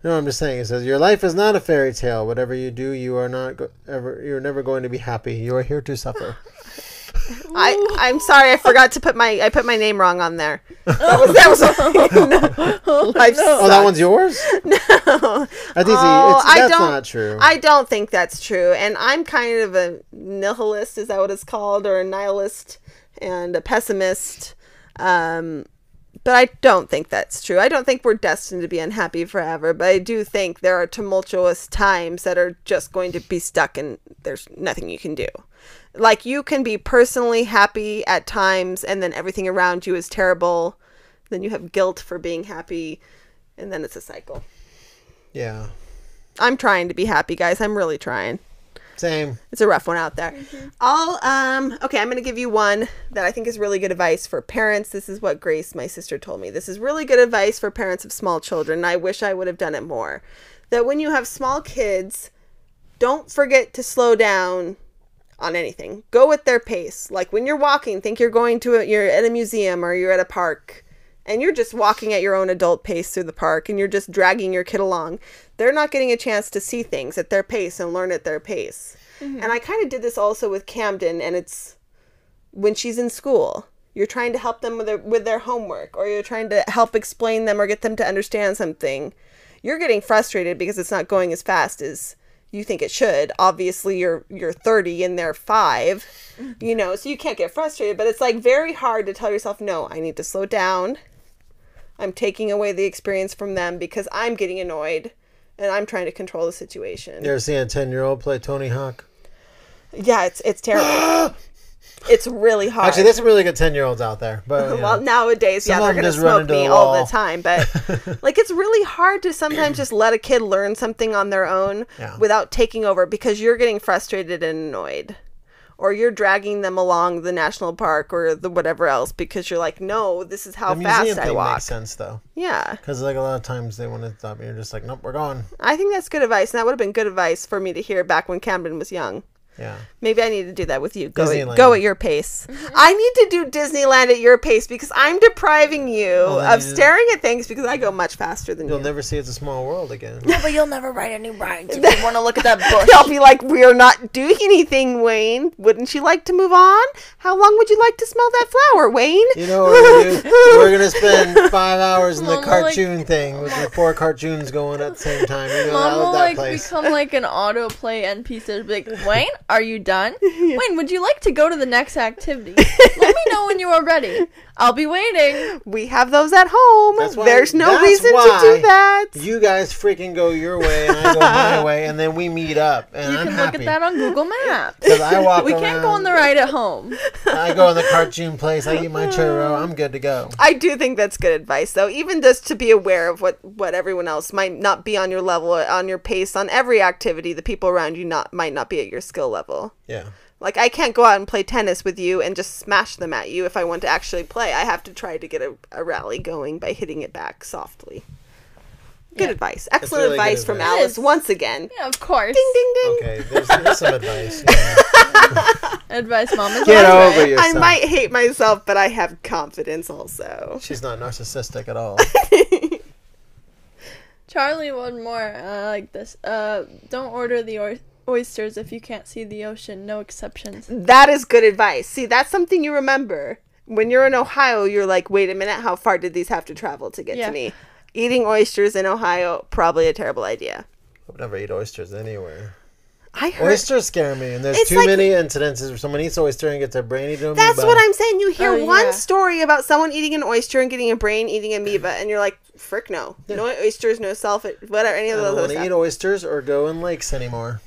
[SPEAKER 2] No, I'm just saying. It says your life is not a fairy tale. Whatever you do, you are not go- ever. You're never going to be happy. You are here to suffer. *laughs*
[SPEAKER 1] I I'm sorry, I forgot to put my I put my name wrong on there. That was that was *laughs* *laughs* no. Life
[SPEAKER 2] Oh, that one's yours. *laughs*
[SPEAKER 1] no.
[SPEAKER 2] I think
[SPEAKER 1] Oh,
[SPEAKER 2] it's,
[SPEAKER 1] I
[SPEAKER 2] that's
[SPEAKER 1] don't-
[SPEAKER 2] not true.
[SPEAKER 1] I don't think that's true, and I'm kind of a nihilist. Is that what it's called, or a nihilist and a pessimist? Um, but I don't think that's true. I don't think we're destined to be unhappy forever. But I do think there are tumultuous times that are just going to be stuck, and there's nothing you can do. Like you can be personally happy at times, and then everything around you is terrible. Then you have guilt for being happy, and then it's a cycle.
[SPEAKER 2] yeah.
[SPEAKER 1] I'm trying to be happy, guys. I'm really trying.
[SPEAKER 2] Same.
[SPEAKER 1] It's a rough one out there. I'll um okay, I'm gonna give you one that I think is really good advice for parents. This is what Grace, my sister, told me. This is really good advice for parents of small children. and I wish I would have done it more. That when you have small kids, don't forget to slow down on anything. Go at their pace. Like when you're walking, think you're going to a, you're at a museum or you're at a park and you're just walking at your own adult pace through the park and you're just dragging your kid along. They're not getting a chance to see things at their pace and learn at their pace. Mm-hmm. And I kind of did this also with Camden and it's when she's in school. You're trying to help them with their with their homework or you're trying to help explain them or get them to understand something. You're getting frustrated because it's not going as fast as you think it should. Obviously, you're you're 30 and they're 5. *laughs* You know, so you can't get frustrated, but it's like very hard to tell yourself, "No, I need to slow down. I'm taking away the experience from them because I'm getting annoyed and I'm trying to control the situation."
[SPEAKER 2] You ever seen a ten year old play Tony Hawk?
[SPEAKER 1] Yeah, it's it's terrible. *gasps* *laughs* it's really hard.
[SPEAKER 2] Actually, there's some really good ten year olds out there. But *laughs*
[SPEAKER 1] well, nowadays, yeah, they're gonna smoke me
[SPEAKER 2] the
[SPEAKER 1] all the time. But *laughs* like, it's really hard to sometimes just let a kid learn something on their own
[SPEAKER 2] Yeah.
[SPEAKER 1] without taking over because you're getting frustrated and annoyed, or you're dragging them along the national park or the whatever else because you're like, no, this is how
[SPEAKER 2] the
[SPEAKER 1] fast I walk.
[SPEAKER 2] makes sense though,
[SPEAKER 1] Yeah,
[SPEAKER 2] because like a lot of times they want to stop you. You're just like, nope, we're gone.
[SPEAKER 1] I think that's good advice, and that would have been good advice for me to hear back when Camden was young.
[SPEAKER 2] Yeah.
[SPEAKER 1] Maybe I need to do that with you. Go at, go at your pace. *laughs* I need to do Disneyland at your pace because I'm depriving you
[SPEAKER 2] then
[SPEAKER 1] of
[SPEAKER 2] you-
[SPEAKER 1] staring at things because I go much faster than
[SPEAKER 2] You'll
[SPEAKER 1] you.
[SPEAKER 2] Will never see it's a small world again.
[SPEAKER 3] Yeah, but you'll never ride any rides if you *laughs* want to look at that *laughs* bush.
[SPEAKER 1] I'll be like, we're not doing anything, Wayne. Wouldn't you like to move on? How long would you like to smell that flower, Wayne?
[SPEAKER 2] You know we're gonna? We're gonna spend five hours in the
[SPEAKER 3] Mom will, like-
[SPEAKER 2] cartoon thing with the four cartoons going at the same time. You know,
[SPEAKER 3] Mom will
[SPEAKER 2] that
[SPEAKER 3] like
[SPEAKER 2] place.
[SPEAKER 3] become like an autoplay NPC. It'll be like, Wayne, are you done? *laughs* Wayne, would you like to go to the next activity? *laughs* Let me know when you are ready. I'll be waiting.
[SPEAKER 1] We have those at home.
[SPEAKER 2] That's why-
[SPEAKER 1] There's no
[SPEAKER 2] that's
[SPEAKER 1] reason to do that.
[SPEAKER 2] You guys freaking go your way and I go my *laughs* way, and then we meet up, and
[SPEAKER 3] You
[SPEAKER 2] I'm
[SPEAKER 3] can
[SPEAKER 2] happy.
[SPEAKER 3] look at that on Google Maps.
[SPEAKER 2] 'Cause I walk
[SPEAKER 3] We can't go on the ride at home.
[SPEAKER 2] I go in the cartoon place. I eat my churro. I'm good to go.
[SPEAKER 1] I do think that's good advice, though. Even just to be aware of what what everyone else might not be on your level, on your pace, on every activity. The people around you not might not be at your skill level.
[SPEAKER 2] Yeah.
[SPEAKER 1] Like I can't go out and play tennis with you and just smash them at you if I want to actually play. I have to try to get a, a rally going by hitting it back softly. Good
[SPEAKER 3] Yeah.
[SPEAKER 1] advice. Excellent
[SPEAKER 2] really good
[SPEAKER 1] advice from. Alice once again.
[SPEAKER 3] Yeah, of course.
[SPEAKER 1] Ding ding ding.
[SPEAKER 2] Okay. There's, there's some advice. yeah. *laughs*
[SPEAKER 3] Advice, mom is
[SPEAKER 2] Get over
[SPEAKER 3] right.
[SPEAKER 2] yourself.
[SPEAKER 1] I might hate myself, but I have confidence also.
[SPEAKER 2] She's not narcissistic at all. *laughs*
[SPEAKER 3] Charlie, one more uh, like this. Uh, don't order the oy- oysters if you can't see the ocean. No exceptions.
[SPEAKER 1] That is good advice. See, that's something you remember. When you're in Ohio, you're like, wait a minute, how far did these have to travel to get
[SPEAKER 3] Yeah.
[SPEAKER 1] to me? Eating oysters in Ohio, probably a terrible idea.
[SPEAKER 2] I would never eat oysters anywhere.
[SPEAKER 1] I heard
[SPEAKER 2] Oysters scare me, and there's too
[SPEAKER 1] like-
[SPEAKER 2] many incidences where someone eats oyster and gets a brain eaten.
[SPEAKER 1] That's
[SPEAKER 2] by-
[SPEAKER 1] what I'm saying. You hear
[SPEAKER 3] Oh,
[SPEAKER 1] one
[SPEAKER 3] yeah.
[SPEAKER 1] story about someone eating an oyster and getting a brain, eating amoeba, and you're like, frick no. No oysters, no sulfate, whatever, any
[SPEAKER 2] I
[SPEAKER 1] of
[SPEAKER 2] don't
[SPEAKER 1] those other
[SPEAKER 2] want to eat oysters or go in lakes anymore.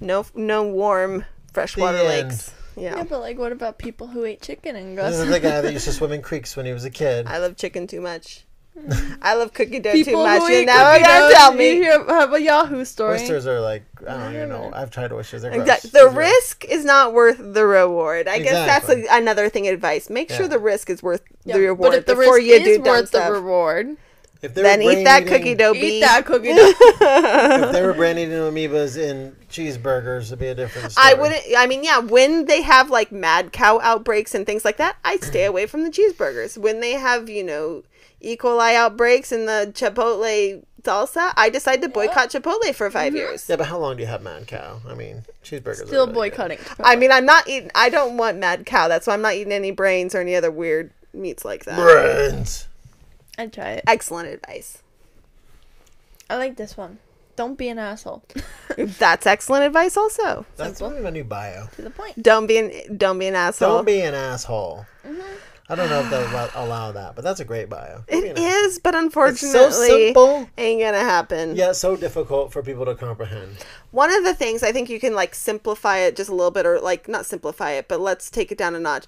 [SPEAKER 1] No, no warm freshwater
[SPEAKER 2] The end.
[SPEAKER 1] lakes.
[SPEAKER 3] Yeah,
[SPEAKER 1] Yeah.
[SPEAKER 3] but like, what about people who ate chicken and
[SPEAKER 2] This
[SPEAKER 3] go?
[SPEAKER 2] is the guy *laughs* that used to swim in creeks when he was a kid.
[SPEAKER 1] I love chicken too much. *laughs* I love cookie dough
[SPEAKER 3] People
[SPEAKER 1] too much.
[SPEAKER 3] who
[SPEAKER 1] You
[SPEAKER 3] eat
[SPEAKER 1] never
[SPEAKER 3] cookie
[SPEAKER 1] gonna
[SPEAKER 3] dough,
[SPEAKER 1] tell
[SPEAKER 3] you
[SPEAKER 1] me.
[SPEAKER 3] hear- have a Yahoo story.
[SPEAKER 2] Oysters are like I don't even know. I've tried oysters. They're gross.
[SPEAKER 1] Exactly. The
[SPEAKER 2] They're gross.
[SPEAKER 1] risk is not worth the reward. I guess that's
[SPEAKER 2] Exactly.
[SPEAKER 1] a, another thing. Advice: make sure
[SPEAKER 2] Yeah.
[SPEAKER 1] the risk is worth
[SPEAKER 3] Yeah,
[SPEAKER 1] the reward
[SPEAKER 3] but if the
[SPEAKER 1] before
[SPEAKER 3] risk
[SPEAKER 1] you
[SPEAKER 3] is
[SPEAKER 1] do dumb
[SPEAKER 3] worth
[SPEAKER 1] stuff.
[SPEAKER 3] the reward,
[SPEAKER 2] If they
[SPEAKER 1] then
[SPEAKER 2] were
[SPEAKER 1] eat that cookie dough. *laughs*
[SPEAKER 3] eat that cookie dough.
[SPEAKER 2] If they were brand eating amoebas in cheeseburgers, it'd be a different story.
[SPEAKER 1] I wouldn't. I mean, yeah, when they have like mad cow outbreaks and things like that, I'd stay away from the cheeseburgers. When they have, you know, E. coli outbreaks in the Chipotle salsa, I decide to boycott Chipotle for 5 mm-hmm. years.
[SPEAKER 2] Yeah, but how long do you have mad cow? I mean, cheeseburgers. are
[SPEAKER 3] Still
[SPEAKER 2] really good.
[SPEAKER 3] boycotting.
[SPEAKER 1] I mean, I'm not eating. I don't want mad cow. That's why I'm not eating any brains or any other weird meats like that.
[SPEAKER 2] Brains.
[SPEAKER 3] I'd try it.
[SPEAKER 1] Excellent advice.
[SPEAKER 3] I like this one. Don't be an asshole. *laughs*
[SPEAKER 1] That's excellent advice. Also,
[SPEAKER 2] That's
[SPEAKER 3] Simple.
[SPEAKER 2] my new bio.
[SPEAKER 3] to the point.
[SPEAKER 1] don't be an don't be an asshole.
[SPEAKER 2] Don't be an asshole.
[SPEAKER 3] Mm-hmm.
[SPEAKER 2] I don't know if they'll allow- allow that, but that's a great bio. Don't
[SPEAKER 1] It
[SPEAKER 2] an asshole.
[SPEAKER 1] is, but
[SPEAKER 2] It's
[SPEAKER 1] unfortunately,
[SPEAKER 2] so simple,
[SPEAKER 1] ain't gonna happen.
[SPEAKER 2] Yeah, so difficult for people to comprehend.
[SPEAKER 1] One of the things I think you can like simplify it just a little bit, or like not simplify it, but let's take it down a notch.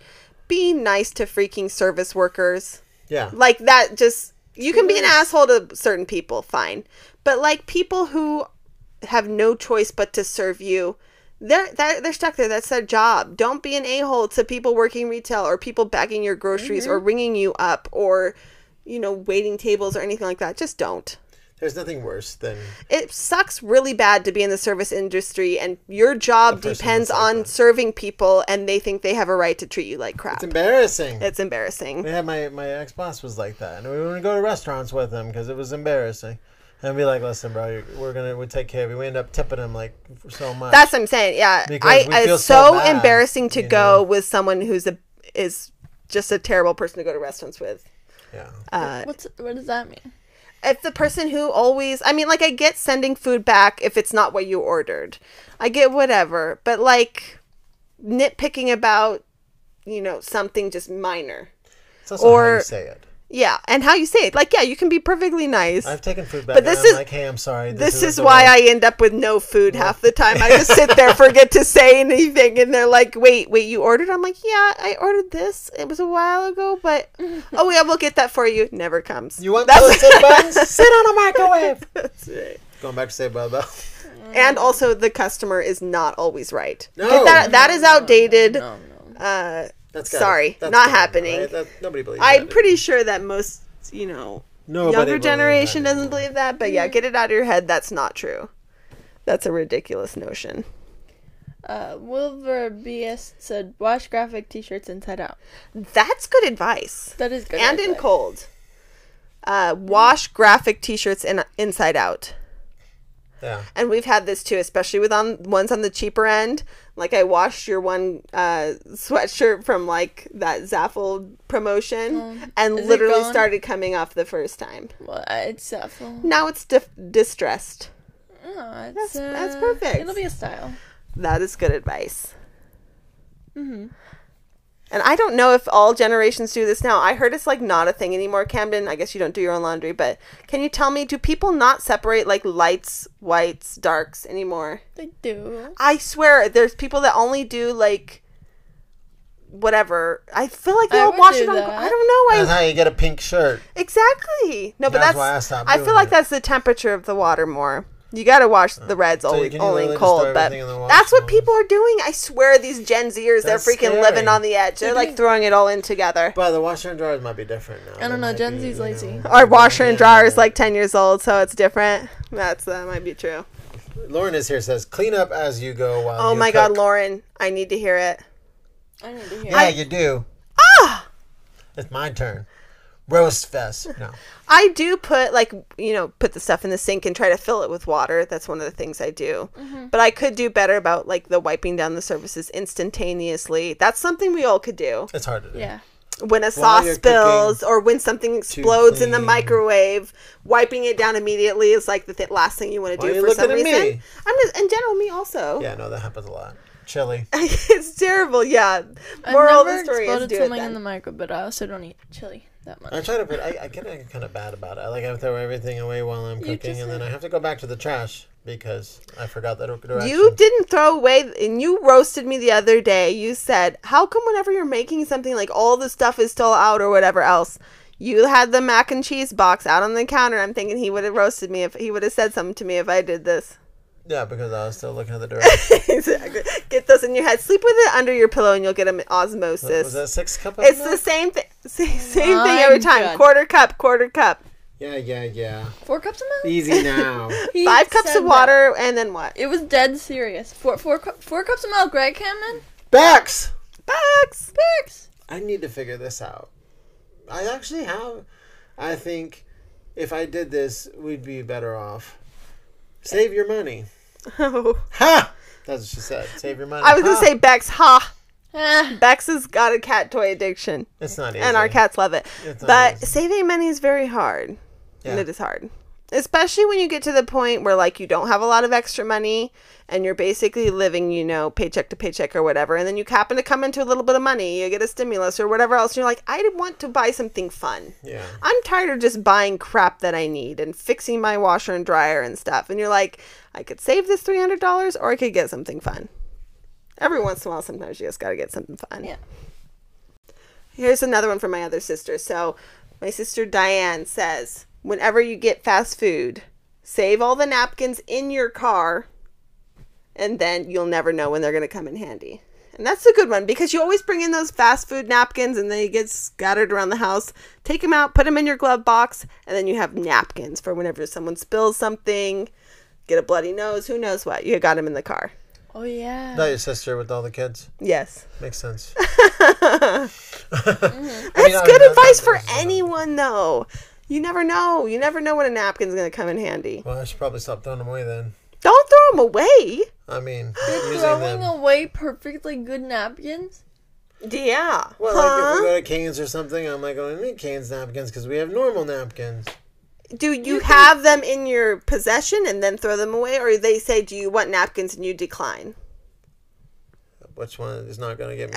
[SPEAKER 1] Be nice to freaking service workers.
[SPEAKER 2] Yeah.
[SPEAKER 1] Like that. Just you can be an asshole to certain people, fine, but like people who have no choice but to serve you. They're, they're they're stuck there. That's their job. Don't be an a hole to people working retail or people bagging your groceries or mm-hmm. ringing you up or, you know, waiting tables or anything like that. Just don't.
[SPEAKER 2] There's nothing worse than
[SPEAKER 1] It sucks really bad to be in the service industry and your job depends
[SPEAKER 2] like
[SPEAKER 1] on
[SPEAKER 2] that.
[SPEAKER 1] serving people and they think they have a right to treat you like crap.
[SPEAKER 2] it's embarrassing.
[SPEAKER 1] It's embarrassing.
[SPEAKER 2] We had my my ex boss was like that, and we wouldn't go to restaurants with him because it was embarrassing. And be like, listen, bro, we're gonna we take care of you. We end up tipping him like so much.
[SPEAKER 1] That's what I'm saying. Yeah,
[SPEAKER 2] Because
[SPEAKER 1] I
[SPEAKER 2] we
[SPEAKER 1] it's
[SPEAKER 2] feel
[SPEAKER 1] so,
[SPEAKER 2] so bad,
[SPEAKER 1] embarrassing to go
[SPEAKER 2] know?
[SPEAKER 1] with someone who's a is just a terrible person to go to restaurants with.
[SPEAKER 2] yeah.
[SPEAKER 1] Uh,
[SPEAKER 3] What's what does that mean?
[SPEAKER 1] If the person who always I mean like I get sending food back if it's not what you ordered. I get whatever, but like nitpicking about you know something just minor.
[SPEAKER 2] It's also how
[SPEAKER 1] or-
[SPEAKER 2] you say it.
[SPEAKER 1] Yeah, and how you say it. Like yeah, you can be perfectly nice.
[SPEAKER 2] I've taken food back,
[SPEAKER 1] But
[SPEAKER 2] but
[SPEAKER 1] this
[SPEAKER 2] this and I'm
[SPEAKER 1] is-
[SPEAKER 2] like, hey, I'm sorry.
[SPEAKER 1] this
[SPEAKER 2] isn't
[SPEAKER 1] is why I end up with no food half the time. I just *laughs* sit there, forget to say anything, and they're like, "Wait, wait, you ordered?" I'm like, "Yeah, I ordered this. It was a while ago, but *laughs* oh yeah, we'll get that for you." Never comes.
[SPEAKER 2] You want
[SPEAKER 1] That's-
[SPEAKER 2] toasted buns? *laughs* Sit on a microwave.
[SPEAKER 1] That's it.
[SPEAKER 2] Going back to say bye bye.
[SPEAKER 1] And also, the customer is not always right.
[SPEAKER 2] No.
[SPEAKER 1] Get that that is outdated.
[SPEAKER 3] No, no.
[SPEAKER 1] Uh,
[SPEAKER 2] That's gotta-
[SPEAKER 1] Sorry,
[SPEAKER 2] that's
[SPEAKER 1] not happening.
[SPEAKER 2] right? That- nobody believes.
[SPEAKER 1] I'm
[SPEAKER 2] that.
[SPEAKER 1] pretty sure that most, you know,
[SPEAKER 2] Nobody
[SPEAKER 1] younger generation doesn't
[SPEAKER 2] anymore.
[SPEAKER 1] believe that. But yeah, get it out of your head. That's not true. That's a ridiculous notion.
[SPEAKER 3] Uh, Wilbur BS said, "Wash graphic T-shirts inside out."
[SPEAKER 1] That's good advice.
[SPEAKER 3] That is good.
[SPEAKER 1] and in cold. Uh, wash graphic T-shirts in, inside out,
[SPEAKER 2] Yeah.
[SPEAKER 1] and we've had this too, especially with on ones on the cheaper end. Like I washed your one uh, sweatshirt from like that Zaful promotion, and
[SPEAKER 3] Oh, is
[SPEAKER 1] literally started coming off the first time.
[SPEAKER 3] Well, it's awful.
[SPEAKER 1] Now it's dif- distressed.
[SPEAKER 3] Oh, it's,
[SPEAKER 1] That's- that's
[SPEAKER 3] uh,
[SPEAKER 1] perfect.
[SPEAKER 3] It'll be a style.
[SPEAKER 1] That is good advice.
[SPEAKER 3] Mm-hmm.
[SPEAKER 1] And I don't know if all generations do this now. I heard it's like not a thing anymore, Camden. I guess you don't do your own laundry, but can you tell me, do people not separate like lights, whites, darks anymore?
[SPEAKER 3] They do.
[SPEAKER 1] I swear, there's people that only do like whatever. I feel like they
[SPEAKER 3] I
[SPEAKER 1] all wash
[SPEAKER 3] do
[SPEAKER 1] it on.
[SPEAKER 3] that.
[SPEAKER 1] I don't know.
[SPEAKER 2] That's
[SPEAKER 1] I
[SPEAKER 2] how you get a pink shirt.
[SPEAKER 1] exactly no, but
[SPEAKER 2] That's
[SPEAKER 1] that's.
[SPEAKER 2] why I stopped
[SPEAKER 1] I
[SPEAKER 2] doing
[SPEAKER 1] feel like
[SPEAKER 2] it.
[SPEAKER 1] that's the temperature of the water more. You got to wash the reds
[SPEAKER 2] So
[SPEAKER 1] only, only
[SPEAKER 2] literally
[SPEAKER 1] in cold, but
[SPEAKER 2] in
[SPEAKER 1] that's what people are doing. I swear, these Gen Zers,
[SPEAKER 2] That's
[SPEAKER 1] they're freaking
[SPEAKER 2] scary.
[SPEAKER 1] living on the edge. They're like throwing it all in together.
[SPEAKER 2] But the washer and dryers might be different now.
[SPEAKER 3] I don't
[SPEAKER 2] They
[SPEAKER 3] know, Gen
[SPEAKER 2] be,
[SPEAKER 3] Z's
[SPEAKER 2] you
[SPEAKER 3] lazy.
[SPEAKER 2] know,
[SPEAKER 1] Our washer and
[SPEAKER 2] yeah.
[SPEAKER 1] dryer is like ten years old, so it's different. That's that might be true.
[SPEAKER 2] Lauren is here. Says clean up as you go while.
[SPEAKER 1] Oh
[SPEAKER 2] you
[SPEAKER 1] my God. Lauren, I need to hear it.
[SPEAKER 3] I need to hear.
[SPEAKER 2] Yeah, you do.
[SPEAKER 1] Ah,
[SPEAKER 2] It's my turn. Roast fest. No.
[SPEAKER 1] I do put like you know put the stuff in the sink and try to fill it with water. That's one of the things I do.
[SPEAKER 3] Mm-hmm.
[SPEAKER 1] But I could do better about like the wiping down the surfaces instantaneously. That's something we all could do.
[SPEAKER 2] It's hard to do.
[SPEAKER 3] Yeah.
[SPEAKER 1] when a
[SPEAKER 2] While
[SPEAKER 1] sauce spills or when something explodes in the microwave, wiping it down immediately is like the th- last thing you want to do for some
[SPEAKER 2] at
[SPEAKER 1] reason.
[SPEAKER 2] me?
[SPEAKER 1] I'm just in general me also.
[SPEAKER 2] Yeah, no, that happens a lot. Chili. *laughs*
[SPEAKER 1] it's terrible. Yeah.
[SPEAKER 3] I've
[SPEAKER 1] Moral of
[SPEAKER 3] never
[SPEAKER 1] the story is
[SPEAKER 3] exploded
[SPEAKER 1] do it
[SPEAKER 3] something
[SPEAKER 1] then.
[SPEAKER 3] in the microwave, but I also don't eat chili that much.
[SPEAKER 2] I try to put. I, I get kind of bad about it. I like I throw everything away while I'm
[SPEAKER 3] You
[SPEAKER 2] cooking,
[SPEAKER 3] just
[SPEAKER 2] and then I have to go back to the trash because I forgot that direction.
[SPEAKER 1] You didn't throw away, and you roasted me the other day. You said, "How come whenever you're making something like all the stuff is still out or whatever else, You had the mac and cheese box out on the counter. I'm thinking he would have roasted me if he would have said something to me if I did this.
[SPEAKER 2] Yeah, because I was still looking at the *laughs* door.
[SPEAKER 1] exactly. Get those in your head. Sleep with it under your pillow, and you'll get an osmosis.
[SPEAKER 2] was that six cup? of
[SPEAKER 1] it's
[SPEAKER 2] milk?
[SPEAKER 1] the same thing. *laughs* Same, same thing every time.
[SPEAKER 3] God.
[SPEAKER 1] Quarter cup, quarter cup.
[SPEAKER 2] Yeah, yeah, yeah.
[SPEAKER 3] Four cups of milk.
[SPEAKER 2] Easy *laughs* now.
[SPEAKER 1] Five cups
[SPEAKER 3] said
[SPEAKER 1] of
[SPEAKER 3] that.
[SPEAKER 1] water, and then what?
[SPEAKER 3] It was dead serious. Four, four, cu- four cups of milk, right, Camden?
[SPEAKER 2] Bex!
[SPEAKER 1] Bucks.
[SPEAKER 3] Six.
[SPEAKER 2] I need to figure this out. I actually have. I think if I did this, we'd be better off. Save your money.
[SPEAKER 1] Oh. *laughs*
[SPEAKER 2] Ha! That's what she said. Save your money.
[SPEAKER 1] I was gonna say Bex. Ha.
[SPEAKER 3] Ah,
[SPEAKER 1] Bex has got a cat toy addiction,
[SPEAKER 2] it's not easy.
[SPEAKER 1] and our cats love it.
[SPEAKER 2] It's not
[SPEAKER 1] But
[SPEAKER 2] easy.
[SPEAKER 1] saving money is very hard, and it is hard, especially when you get to the point where like you don't have a lot of extra money, and you're basically living, you know, paycheck to paycheck or whatever, and then you happen to come into a little bit of money, you get a stimulus or whatever else, and you're like, I want to buy something fun.
[SPEAKER 2] Yeah.
[SPEAKER 1] I'm tired of just buying crap that I need and fixing my washer and dryer and stuff. And you're like, I could save this $300 or I could get something fun. Every once in a while, sometimes you just got to get something fun.
[SPEAKER 3] Yeah.
[SPEAKER 1] Here's another one from my other sister. So, my sister Diane says, whenever you get fast food, save all the napkins in your car and then you'll never know when they're going to come in handy. And that's a good one because you always bring in those fast food napkins and they get scattered around the house. Take them out, put them in your glove box, and then you have napkins for whenever someone spills something, get a bloody nose, who knows what. You got them in the car.
[SPEAKER 3] oh yeah.
[SPEAKER 2] Not your sister with all the kids.
[SPEAKER 1] Yes.
[SPEAKER 2] Makes sense. *laughs* *laughs*
[SPEAKER 1] That's
[SPEAKER 2] I
[SPEAKER 1] good
[SPEAKER 2] mean,
[SPEAKER 1] advice for anyone, though. You never know. You never know when a napkin's going to come in handy.
[SPEAKER 2] Well, I should probably stop throwing them away then.
[SPEAKER 1] Don't throw them away.
[SPEAKER 2] I mean, *gasps*
[SPEAKER 3] You're
[SPEAKER 2] using
[SPEAKER 3] throwing
[SPEAKER 2] them.
[SPEAKER 3] away perfectly good napkins.
[SPEAKER 1] Yeah.
[SPEAKER 2] Well, like if we go to Cane's or something, I'm like, oh, we need Cane's napkins because we have normal napkins.
[SPEAKER 1] do you have them in your possession and then throw them away, or they say, "Do you want napkins?" and you decline?
[SPEAKER 2] Which one is not going to get me? *laughs*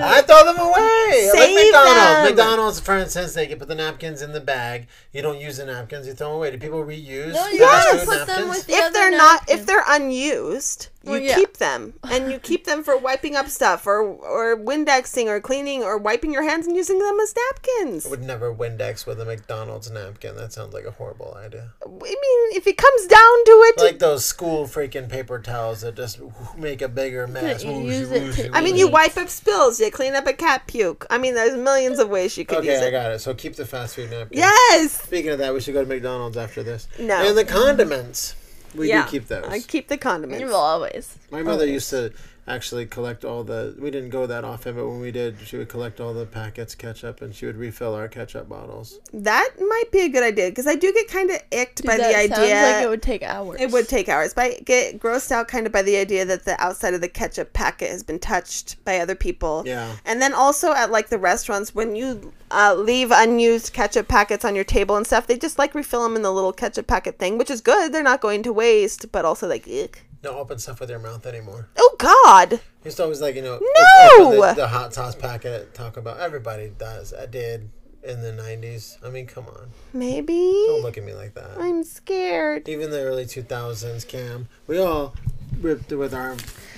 [SPEAKER 2] I throw them away. like
[SPEAKER 1] Save
[SPEAKER 2] McDonald's.
[SPEAKER 1] them.
[SPEAKER 2] McDonald's, for instance, they can put the napkins in the bag. You don't use the napkins. You throw them away. Do people reuse?
[SPEAKER 3] No, you
[SPEAKER 2] fast
[SPEAKER 3] gotta them with the
[SPEAKER 1] if
[SPEAKER 3] other
[SPEAKER 1] they're not, if they're unused, you
[SPEAKER 3] Well, yeah.
[SPEAKER 1] keep them, and you keep them for wiping up stuff, or or Windexing, or cleaning, or wiping your hands and using them as napkins.
[SPEAKER 2] I would never Windex with a McDonald's napkin. That sounds like a horrible idea.
[SPEAKER 1] I mean, if it comes down to it,
[SPEAKER 2] Like those school freaking paper towels that just make a bigger mess.
[SPEAKER 3] you
[SPEAKER 2] Whoosh,
[SPEAKER 3] use it
[SPEAKER 2] whoosh,
[SPEAKER 3] to
[SPEAKER 1] I mean, you wipe up spills, you clean up a cat puke. I mean, there's millions of ways you could
[SPEAKER 2] Okay,
[SPEAKER 1] use
[SPEAKER 2] I got it. So keep the fast food napkins
[SPEAKER 1] Yes.
[SPEAKER 2] Speaking of that, we should go to McDonald's after this.
[SPEAKER 1] No.
[SPEAKER 2] And the condiments. We
[SPEAKER 1] yeah.
[SPEAKER 2] do keep those.
[SPEAKER 1] I keep the condiments.
[SPEAKER 3] You will always.
[SPEAKER 2] My mother used to actually collect all the. We didn't go that often, but when we did, she would collect all the packets ketchup, and she would refill our ketchup bottles.
[SPEAKER 1] That might be a good idea because I do get kind of icked by
[SPEAKER 3] that
[SPEAKER 1] the idea.
[SPEAKER 3] sounds like it would take hours.
[SPEAKER 1] It would take hours, but I get grossed out kind of by the idea that the outside of the ketchup packet has been touched by other people.
[SPEAKER 2] Yeah.
[SPEAKER 1] And then also at like the restaurants, when you uh, leave unused ketchup packets on your table and stuff, they just like refill them in the little ketchup packet thing, which is good. They're not going to waste, but also like, ick.
[SPEAKER 2] Don't open stuff with your mouth anymore.
[SPEAKER 1] oh God,
[SPEAKER 2] Used to always like you know.
[SPEAKER 1] No!
[SPEAKER 2] The, the hot sauce packet at about Everybody does. I did in the '90s. I mean, come on.
[SPEAKER 1] maybe
[SPEAKER 2] Don't look at me like that.
[SPEAKER 1] I'm scared.
[SPEAKER 2] Even the early 2000s, Cam. We all ripped with our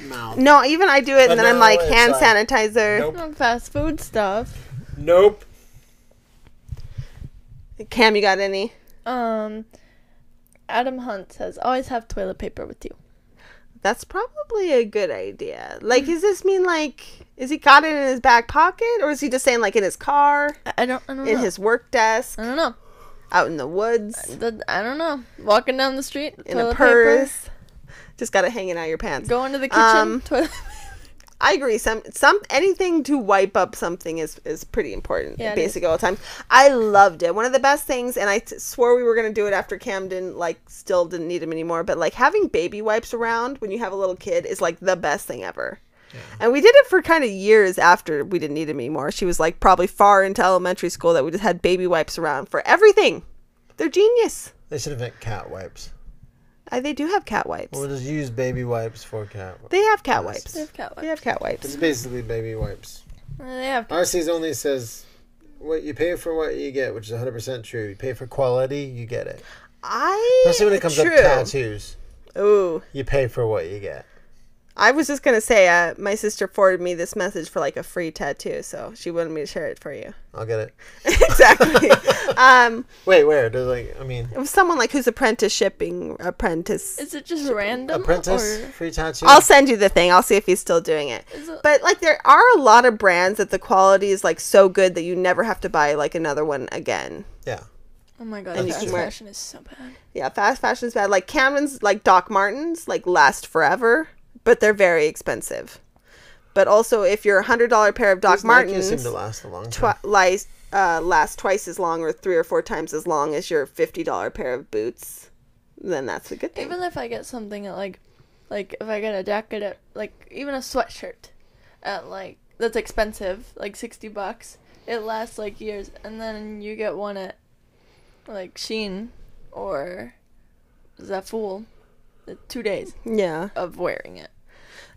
[SPEAKER 2] mouth.
[SPEAKER 1] No, even I do it,
[SPEAKER 2] But
[SPEAKER 1] and then I'm like hand
[SPEAKER 2] like,
[SPEAKER 1] sanitizer.
[SPEAKER 2] Nope.
[SPEAKER 3] Fast food stuff.
[SPEAKER 2] Nope.
[SPEAKER 1] Cam, you got any?
[SPEAKER 3] Um, Adam Hunt says, always have toilet paper with you.
[SPEAKER 1] That's probably a good idea. Like, does this mean like is he got it in his back pocket, or is he just saying like in his car,
[SPEAKER 3] I, don't, I don't
[SPEAKER 1] in
[SPEAKER 3] know.
[SPEAKER 1] his work desk,
[SPEAKER 3] I don't know.
[SPEAKER 1] out in the woods,
[SPEAKER 3] The, I don't know. Walking down the street,
[SPEAKER 1] in a purse? Just got it hanging out your pants.
[SPEAKER 3] Paper, going to the kitchen,
[SPEAKER 1] Um,
[SPEAKER 3] toilet.
[SPEAKER 1] I agree. Some some anything to wipe up something is is pretty important.
[SPEAKER 3] Yeah,
[SPEAKER 1] basically all the time. I loved it. One of the best things, and I t- swore we were gonna do it after Camden like still didn't need them anymore. But like having baby wipes around when you have a little kid is like the best thing ever. Yeah. And we did it for kind of years after we didn't need them anymore. She was like probably far into elementary school that we just had baby wipes around for everything. They're genius.
[SPEAKER 2] They should have had cat wipes.
[SPEAKER 1] Uh, they do have cat wipes.
[SPEAKER 2] We'll just use baby wipes for cat wipes.
[SPEAKER 1] They have cat wipes.
[SPEAKER 3] They have cat
[SPEAKER 1] They
[SPEAKER 3] wipes.
[SPEAKER 1] have cat wipes.
[SPEAKER 2] It's basically baby wipes.
[SPEAKER 3] Uh, They have.
[SPEAKER 2] RC's only says, "What you pay for, what you get," which is 100 percent true. You pay for quality, you get it.
[SPEAKER 1] I
[SPEAKER 2] Especially when it comes
[SPEAKER 1] true.
[SPEAKER 2] to tattoos,
[SPEAKER 1] Ooh.
[SPEAKER 2] you pay for what you get.
[SPEAKER 1] I was just gonna say, uh, my sister forwarded me this message for like a free tattoo, so she wanted me to share it for you.
[SPEAKER 2] I'll get it. *laughs*
[SPEAKER 1] exactly. *laughs* um,
[SPEAKER 2] Wait, where? Does like I mean,
[SPEAKER 1] it was someone like who's apprentice shipping apprentice.
[SPEAKER 3] Is it just random?
[SPEAKER 2] apprentice
[SPEAKER 3] Or
[SPEAKER 2] free tattoo.
[SPEAKER 1] I'll send you the thing. I'll see if he's still doing it.
[SPEAKER 3] is it,
[SPEAKER 1] But like there are a lot of brands that the quality is like so good that you never have to buy like another one again.
[SPEAKER 2] yeah.
[SPEAKER 3] oh my god,
[SPEAKER 1] and
[SPEAKER 3] fast fashion is so bad.
[SPEAKER 1] Yeah, fast fashion is bad. Like Camden's, like Doc Martens, like last forever, but they're very expensive. But also, if you're a hundred dollar pair of Doc
[SPEAKER 2] These Nikes seem
[SPEAKER 1] Martens,
[SPEAKER 2] to last a long time.
[SPEAKER 1] twi- lies, uh, last twice as long or three or four times as long as your fifty dollar pair of boots, then that's a good thing.
[SPEAKER 3] Even if I get something at like, like if I get a jacket at like even a sweatshirt, at like that's expensive, like sixty bucks. It lasts like years, and then you get one at like Shein or Zaful, uh, two days
[SPEAKER 1] yeah.
[SPEAKER 3] of wearing it.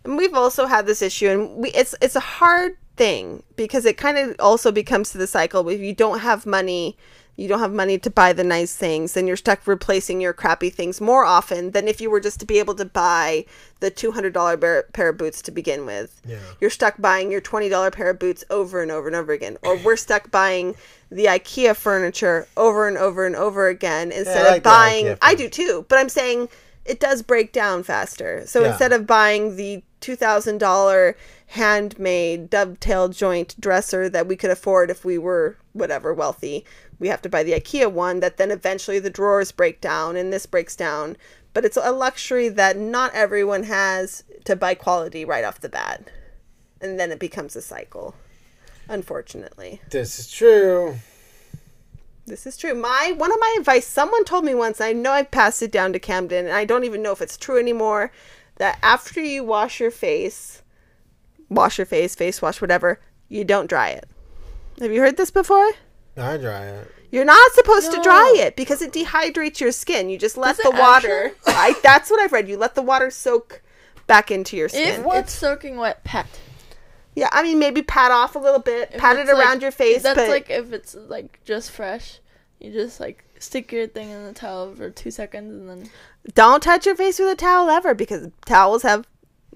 [SPEAKER 1] And we've also had this issue, and we it's it's a hard thing because it kind of also becomes to the cycle. If you don't have money, you don't have money to buy the nice things, then you're stuck replacing your crappy things more often than if you were just to be able to buy the two hundred dollar pair of boots to begin with.
[SPEAKER 2] Yeah.
[SPEAKER 1] You're stuck buying your twenty dollar pair of boots over and over and over again, or we're stuck buying the IKEA furniture over and over and over again instead
[SPEAKER 2] like
[SPEAKER 1] of buying. I do too, but I'm saying it does break down faster. So
[SPEAKER 2] Yeah.
[SPEAKER 1] instead of buying the two thousand dollar handmade dovetail joint dresser that we could afford if we were whatever wealthy, we have to buy the IKEA one that then eventually the drawers break down and this breaks down. But it's a luxury that not everyone has to buy quality right off the bat. And then it becomes a cycle. Unfortunately.
[SPEAKER 2] This is true.
[SPEAKER 1] This is true. My one of my advice someone told me once, I know I've passed it down to Camden, and I don't even know if it's true anymore, that after you wash your face, wash your face, face wash, whatever, you don't dry it. Have you heard this before?
[SPEAKER 2] I dry it.
[SPEAKER 1] You're not supposed to dry it because it dehydrates your skin. You just let
[SPEAKER 3] Does
[SPEAKER 1] the
[SPEAKER 3] it
[SPEAKER 1] water. I, that's what I've read. You let the water soak back into your skin.
[SPEAKER 3] If it's soaking wet, pat.
[SPEAKER 1] Yeah, I mean maybe pat off a little bit,
[SPEAKER 3] If
[SPEAKER 1] pat it
[SPEAKER 3] it's, like-
[SPEAKER 1] around your face,
[SPEAKER 3] That's
[SPEAKER 1] but
[SPEAKER 3] like if it's like just fresh, you just like stick your thing in the towel for two seconds and then
[SPEAKER 1] don't touch your face with a towel ever because towels have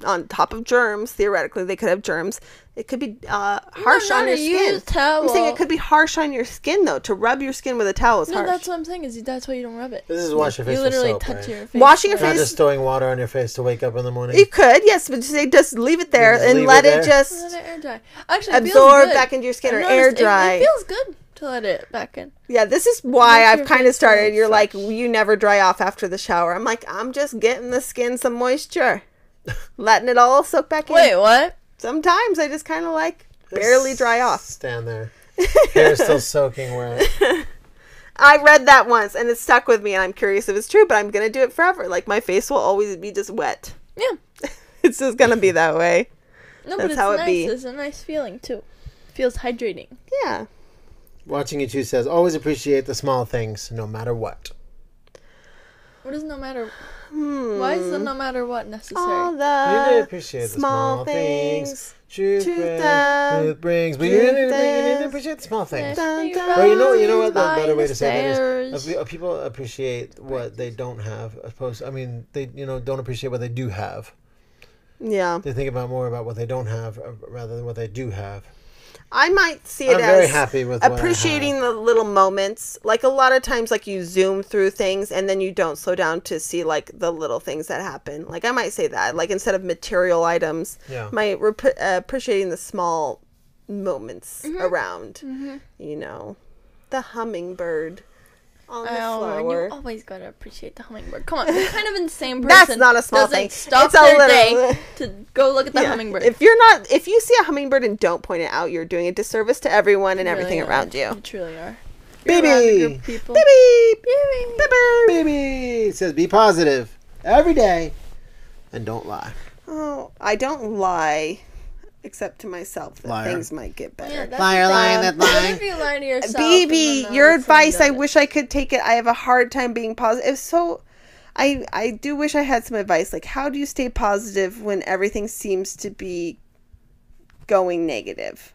[SPEAKER 1] on top of germs theoretically they could have germs it could be uh, harsh
[SPEAKER 3] not
[SPEAKER 1] on your
[SPEAKER 3] a
[SPEAKER 1] skin
[SPEAKER 3] used towel.
[SPEAKER 1] i'm saying it could be harsh on your skin though to rub your skin with a towel is
[SPEAKER 3] no,
[SPEAKER 1] harsh
[SPEAKER 3] that's what I'm saying. Is that's why you don't rub it.
[SPEAKER 2] This is wash your face
[SPEAKER 3] You
[SPEAKER 2] with
[SPEAKER 3] literally
[SPEAKER 2] soap,
[SPEAKER 3] touch
[SPEAKER 2] right?
[SPEAKER 3] your face.
[SPEAKER 1] Washing your
[SPEAKER 3] with-
[SPEAKER 2] Not
[SPEAKER 1] face-
[SPEAKER 2] just throwing water on your face to wake up in the morning.
[SPEAKER 1] you could yes but say just leave it there and
[SPEAKER 2] leave
[SPEAKER 1] let
[SPEAKER 2] it
[SPEAKER 1] it,
[SPEAKER 2] there?
[SPEAKER 1] just
[SPEAKER 3] Let it air dry. Actually, it feels
[SPEAKER 1] absorb
[SPEAKER 3] good.
[SPEAKER 1] back into your skin
[SPEAKER 3] I've
[SPEAKER 1] or air
[SPEAKER 3] noticed it-
[SPEAKER 1] dry
[SPEAKER 3] It, feels good to let it back in.
[SPEAKER 1] yeah this is why
[SPEAKER 3] Makes
[SPEAKER 1] i've kind of started you're like you never dry off after the shower i'm like i'm just getting the skin some moisture letting it all soak back in
[SPEAKER 3] Wait, what?
[SPEAKER 1] sometimes i just kind of like barely dry off
[SPEAKER 2] Stand there. *laughs* Hair still soaking wet. *laughs*
[SPEAKER 1] I read that once and it stuck with me, and I'm curious if it's true, but I'm gonna do it forever. Like my face will always be just wet.
[SPEAKER 3] Yeah. *laughs*
[SPEAKER 1] It's just gonna be that way.
[SPEAKER 3] No,
[SPEAKER 1] That's
[SPEAKER 3] but it's
[SPEAKER 1] how it
[SPEAKER 3] nice.
[SPEAKER 1] be.
[SPEAKER 3] It's a nice feeling too. Feels hydrating.
[SPEAKER 1] Yeah.
[SPEAKER 2] Watching you two says, always appreciate the small things, no matter what.
[SPEAKER 3] What is no matter?
[SPEAKER 1] Hmm.
[SPEAKER 3] Why is the no matter what necessary?
[SPEAKER 1] All
[SPEAKER 2] You
[SPEAKER 1] the
[SPEAKER 2] need to appreciate the small things. Truth,
[SPEAKER 1] Truth
[SPEAKER 2] brings,
[SPEAKER 1] them.
[SPEAKER 2] truth brings. But you
[SPEAKER 1] Truth
[SPEAKER 2] need, to, you need to
[SPEAKER 1] is-
[SPEAKER 2] appreciate the small things.
[SPEAKER 1] Dun, dun.
[SPEAKER 2] Well, you know, you know what the better way to say that is. Uh, People appreciate what they don't have, opposed. I mean, they you know don't appreciate what they do have.
[SPEAKER 1] Yeah.
[SPEAKER 2] They think about more about what they don't have uh, rather than what they do have.
[SPEAKER 1] I might see it
[SPEAKER 2] I'm
[SPEAKER 1] as
[SPEAKER 2] very happy with
[SPEAKER 1] appreciating the little moments. Like a lot of times, like you zoom through things and then you don't slow down to see like the little things that happen. Like I might say that, like instead of material items,
[SPEAKER 2] Yeah.
[SPEAKER 1] my rep- uh, appreciating the small moments
[SPEAKER 3] Mm-hmm.
[SPEAKER 1] around. You know, the hummingbird on the
[SPEAKER 3] Oh,
[SPEAKER 1] flower.
[SPEAKER 3] you always gotta appreciate the hummingbird. Come on, what kind of insane person
[SPEAKER 1] That's not a small
[SPEAKER 3] doesn't
[SPEAKER 1] thing.
[SPEAKER 3] Stop
[SPEAKER 1] It's a
[SPEAKER 3] their
[SPEAKER 1] little-
[SPEAKER 3] day to go look at the
[SPEAKER 1] Yeah.
[SPEAKER 3] hummingbird.
[SPEAKER 1] If you're not, if you see a hummingbird and don't point it out, you're doing a disservice to everyone and
[SPEAKER 3] You
[SPEAKER 1] everything
[SPEAKER 3] really
[SPEAKER 1] around you.
[SPEAKER 3] You truly are. You're around a
[SPEAKER 2] Baby!
[SPEAKER 3] group of people.
[SPEAKER 1] Beep, beep,
[SPEAKER 3] Baby.
[SPEAKER 1] beep, beep.
[SPEAKER 2] Baby it says, be positive every day, and don't lie.
[SPEAKER 1] Oh, I don't lie, except to myself that
[SPEAKER 2] Liar.
[SPEAKER 1] things might get better.
[SPEAKER 3] Yeah, that's
[SPEAKER 2] Liar, lying, that lying.
[SPEAKER 3] What if you lie to yourself?
[SPEAKER 1] BB, your
[SPEAKER 3] all of a sudden
[SPEAKER 1] advice. I wish I could take it. I have a hard time being positive. So, I I do wish I had some advice. Like, how do you stay positive when everything seems to be going negative?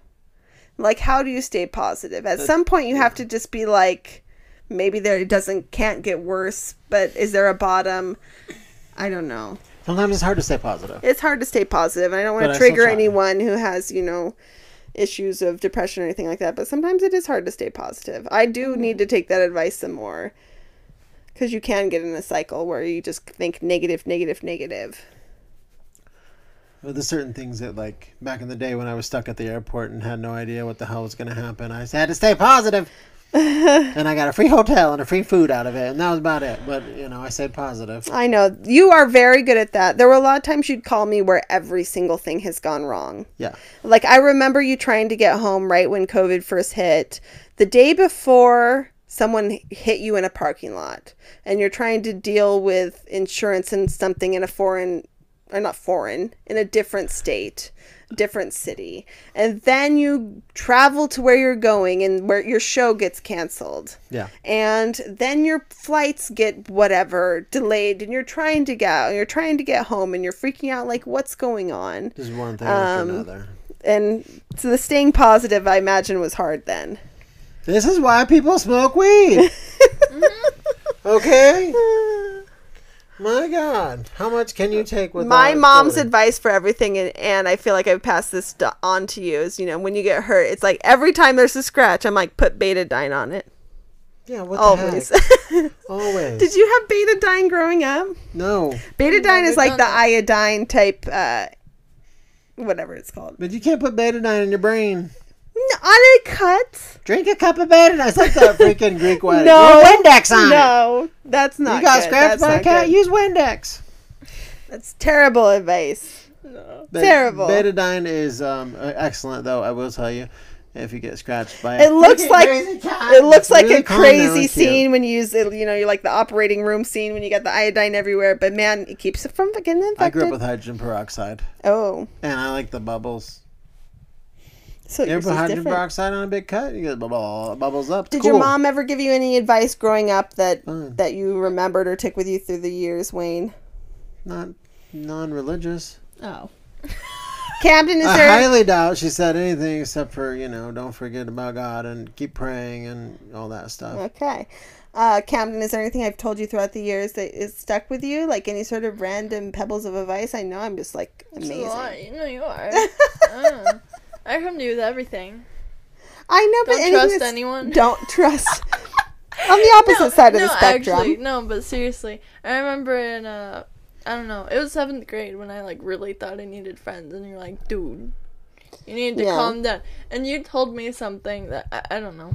[SPEAKER 1] Like, how do you stay positive? At some point, you have to just be like, maybe there it doesn't can't get worse, but is there a bottom? I don't know.
[SPEAKER 2] Sometimes it's hard to stay positive.
[SPEAKER 1] It's hard to stay positive. I don't want
[SPEAKER 2] But
[SPEAKER 1] to trigger anyone who has, you know, issues of depression or anything like that. But sometimes it is hard to stay positive. I do
[SPEAKER 2] Mm-hmm.
[SPEAKER 1] need to take that advice some more because you can get in a cycle where you just think negative, negative, negative.
[SPEAKER 2] Well, there's certain things that, like, back in the day when I was stuck at the airport and had no idea what the hell was going to happen, I had to stay positive. *laughs* and I got a free hotel and a free food out of it, and that was about it. But, you know, I stayed positive.
[SPEAKER 1] I know you are very good at that. There were a lot of times you'd call me where every single thing has gone wrong.
[SPEAKER 2] Yeah.
[SPEAKER 1] Like I remember you trying to get home right when COVID first hit. The day before someone hit you in a parking lot and you're trying to deal with insurance and something in a foreign or not foreign, in a different state, different city. And then you travel to where you're going and where your show gets canceled
[SPEAKER 2] Yeah.
[SPEAKER 1] and then your flights get whatever delayed and you're trying to get out, you're trying to get home and you're freaking out like what's going on
[SPEAKER 2] Just one thing
[SPEAKER 1] Um,
[SPEAKER 2] after another.
[SPEAKER 1] and so the staying positive i imagine was hard then
[SPEAKER 2] This is why people smoke weed. *laughs* okay? *laughs* My God. How much can you take with
[SPEAKER 1] my mom's advice for everything and, and i feel like I've passed this st- on to you is you know when you get hurt it's like every time there's a scratch i'm like put betadine on it
[SPEAKER 2] Yeah, what the
[SPEAKER 1] always
[SPEAKER 2] heck? *laughs* Always.
[SPEAKER 1] did you have betadine growing up
[SPEAKER 2] No.
[SPEAKER 1] betadine
[SPEAKER 3] Never
[SPEAKER 1] is like
[SPEAKER 3] done
[SPEAKER 1] the
[SPEAKER 3] that.
[SPEAKER 1] iodine type uh whatever it's called
[SPEAKER 2] But you can't put betadine in your brain.
[SPEAKER 1] On a cut
[SPEAKER 2] Drink a cup of betadine. It's like that *laughs* freaking Greek wedding.
[SPEAKER 1] No.
[SPEAKER 2] Use Windex on it.
[SPEAKER 1] no that's not
[SPEAKER 2] You got
[SPEAKER 1] good.
[SPEAKER 2] scratched
[SPEAKER 1] That's
[SPEAKER 2] by a cat?
[SPEAKER 1] good.
[SPEAKER 2] Use Windex.
[SPEAKER 1] that's terrible advice
[SPEAKER 2] Bet-
[SPEAKER 1] Terrible.
[SPEAKER 2] Betadine is um, excellent, though. I will tell you, if you get scratched by
[SPEAKER 1] It
[SPEAKER 2] a
[SPEAKER 1] looks like- It looks like
[SPEAKER 2] really
[SPEAKER 1] a
[SPEAKER 2] and
[SPEAKER 1] crazy scene when you use it. You know, you're like the operating room scene when you got the iodine everywhere. But man, it keeps it from getting infected.
[SPEAKER 2] I grew up with hydrogen peroxide,
[SPEAKER 1] oh,
[SPEAKER 2] and I like the bubbles.
[SPEAKER 1] So
[SPEAKER 2] You
[SPEAKER 1] yours
[SPEAKER 2] ever put
[SPEAKER 1] is
[SPEAKER 2] hydrogen
[SPEAKER 1] different.
[SPEAKER 2] peroxide on a big cut? You get bubble, bubbles up.
[SPEAKER 1] Did
[SPEAKER 2] Cool.
[SPEAKER 1] your mom ever give you any advice growing up that
[SPEAKER 2] Fine.
[SPEAKER 1] that you remembered or took with you through the years, Wayne?
[SPEAKER 2] Not non-religious.
[SPEAKER 3] Oh. *laughs*
[SPEAKER 1] Camden, is
[SPEAKER 2] I
[SPEAKER 1] there?
[SPEAKER 2] highly doubt she said anything except for you know don't forget about God and keep praying and all that stuff.
[SPEAKER 1] Okay. Uh, Camden, is there anything I've told you throughout the years that is stuck with you? Like any sort of random pebbles of advice? I know I'm just like
[SPEAKER 3] It's a lot.
[SPEAKER 1] amazing.
[SPEAKER 3] You know you are. *laughs* I come to you with everything.
[SPEAKER 1] I know, but
[SPEAKER 3] Don't trust anyone.
[SPEAKER 1] Don't trust. *laughs* On the opposite side of the spectrum.
[SPEAKER 3] Actually, no, but seriously, I remember in uh, I don't know, it was seventh grade when I like really thought I needed friends, and you're like, dude, you need to
[SPEAKER 1] Yeah.
[SPEAKER 3] calm down. And you told me something that I, I don't know.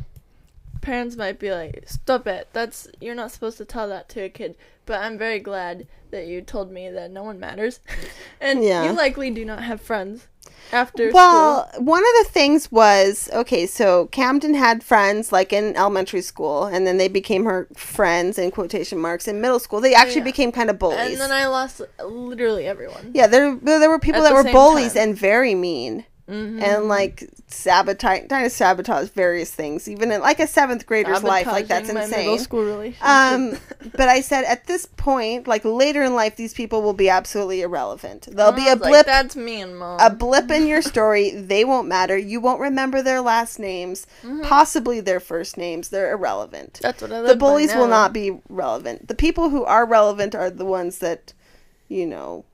[SPEAKER 3] Parents might be like, stop it. That's you're not supposed to tell that to a kid. But I'm very glad that you told me that no one matters, *laughs* and
[SPEAKER 1] Yeah.
[SPEAKER 3] you likely do not have friends after
[SPEAKER 1] Well, one of the things was okay, so Camden had friends like in elementary school, and then they became her friends in quotation marks in middle school. They actually
[SPEAKER 3] Yeah.
[SPEAKER 1] became kind of bullies.
[SPEAKER 3] and then I lost literally everyone.
[SPEAKER 1] yeah, there there were people
[SPEAKER 3] At
[SPEAKER 1] that were bullies
[SPEAKER 3] time.
[SPEAKER 1] and very mean.
[SPEAKER 3] Mm-hmm.
[SPEAKER 1] And like sabotage, trying to sabotage various things, even in like a seventh grader's life, like that's
[SPEAKER 3] my middle
[SPEAKER 1] insane.
[SPEAKER 3] school relationship.
[SPEAKER 1] Um, *laughs* but I said at this point, like later in life, these people will be absolutely irrelevant. There'll be a
[SPEAKER 3] was like,
[SPEAKER 1] blip
[SPEAKER 3] That's me and mom.
[SPEAKER 1] a blip in your story. *laughs* They won't matter. You won't remember their last names,
[SPEAKER 3] Mm-hmm.
[SPEAKER 1] possibly their first names. They're irrelevant.
[SPEAKER 3] That's what I
[SPEAKER 1] The bullies will not be relevant. The people who are relevant are the ones that, you know,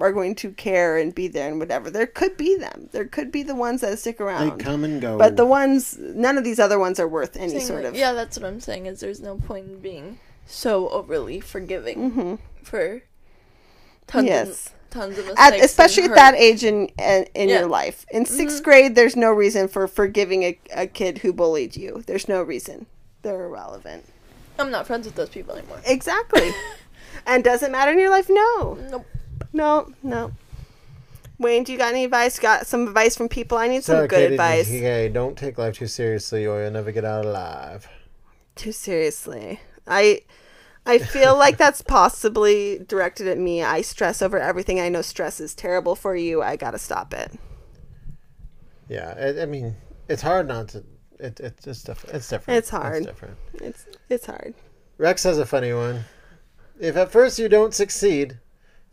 [SPEAKER 1] are going to care and be there and whatever. There could be them. There could be the ones that stick around.
[SPEAKER 2] They come and go.
[SPEAKER 1] But the ones, none of these other ones are worth any
[SPEAKER 3] Saying
[SPEAKER 1] sort of.
[SPEAKER 3] Yeah, that's what I'm saying. Is there's no point in being so overly forgiving
[SPEAKER 1] hmm
[SPEAKER 3] for tons
[SPEAKER 1] Yes.
[SPEAKER 3] of tons of
[SPEAKER 1] At,
[SPEAKER 3] mistakes.
[SPEAKER 1] especially
[SPEAKER 3] and
[SPEAKER 1] at that age in in, in
[SPEAKER 3] Yeah.
[SPEAKER 1] your life. In 6th
[SPEAKER 3] Mhm.
[SPEAKER 1] grade, there's no reason for forgiving a, a kid who bullied you. There's no reason. They're irrelevant.
[SPEAKER 3] I'm not friends with those people anymore.
[SPEAKER 1] Exactly. *laughs* and does it matter in your life? No.
[SPEAKER 3] Nope.
[SPEAKER 1] No, no. Wayne, do you got any advice? Got some advice from people? I need some good
[SPEAKER 2] Katie,
[SPEAKER 1] advice.
[SPEAKER 2] Okay, don't take life too seriously, or you'll never get out alive.
[SPEAKER 1] Too seriously. I I feel like *laughs* that's possibly directed at me. I stress over everything. I know stress is terrible for you. I got to stop it.
[SPEAKER 2] Yeah, I, I mean, it's hard not to. It, it, it's different. It's different.
[SPEAKER 1] It's hard.
[SPEAKER 2] It's different.
[SPEAKER 1] It's it's hard.
[SPEAKER 2] Rex has a funny one. If at first you don't succeed,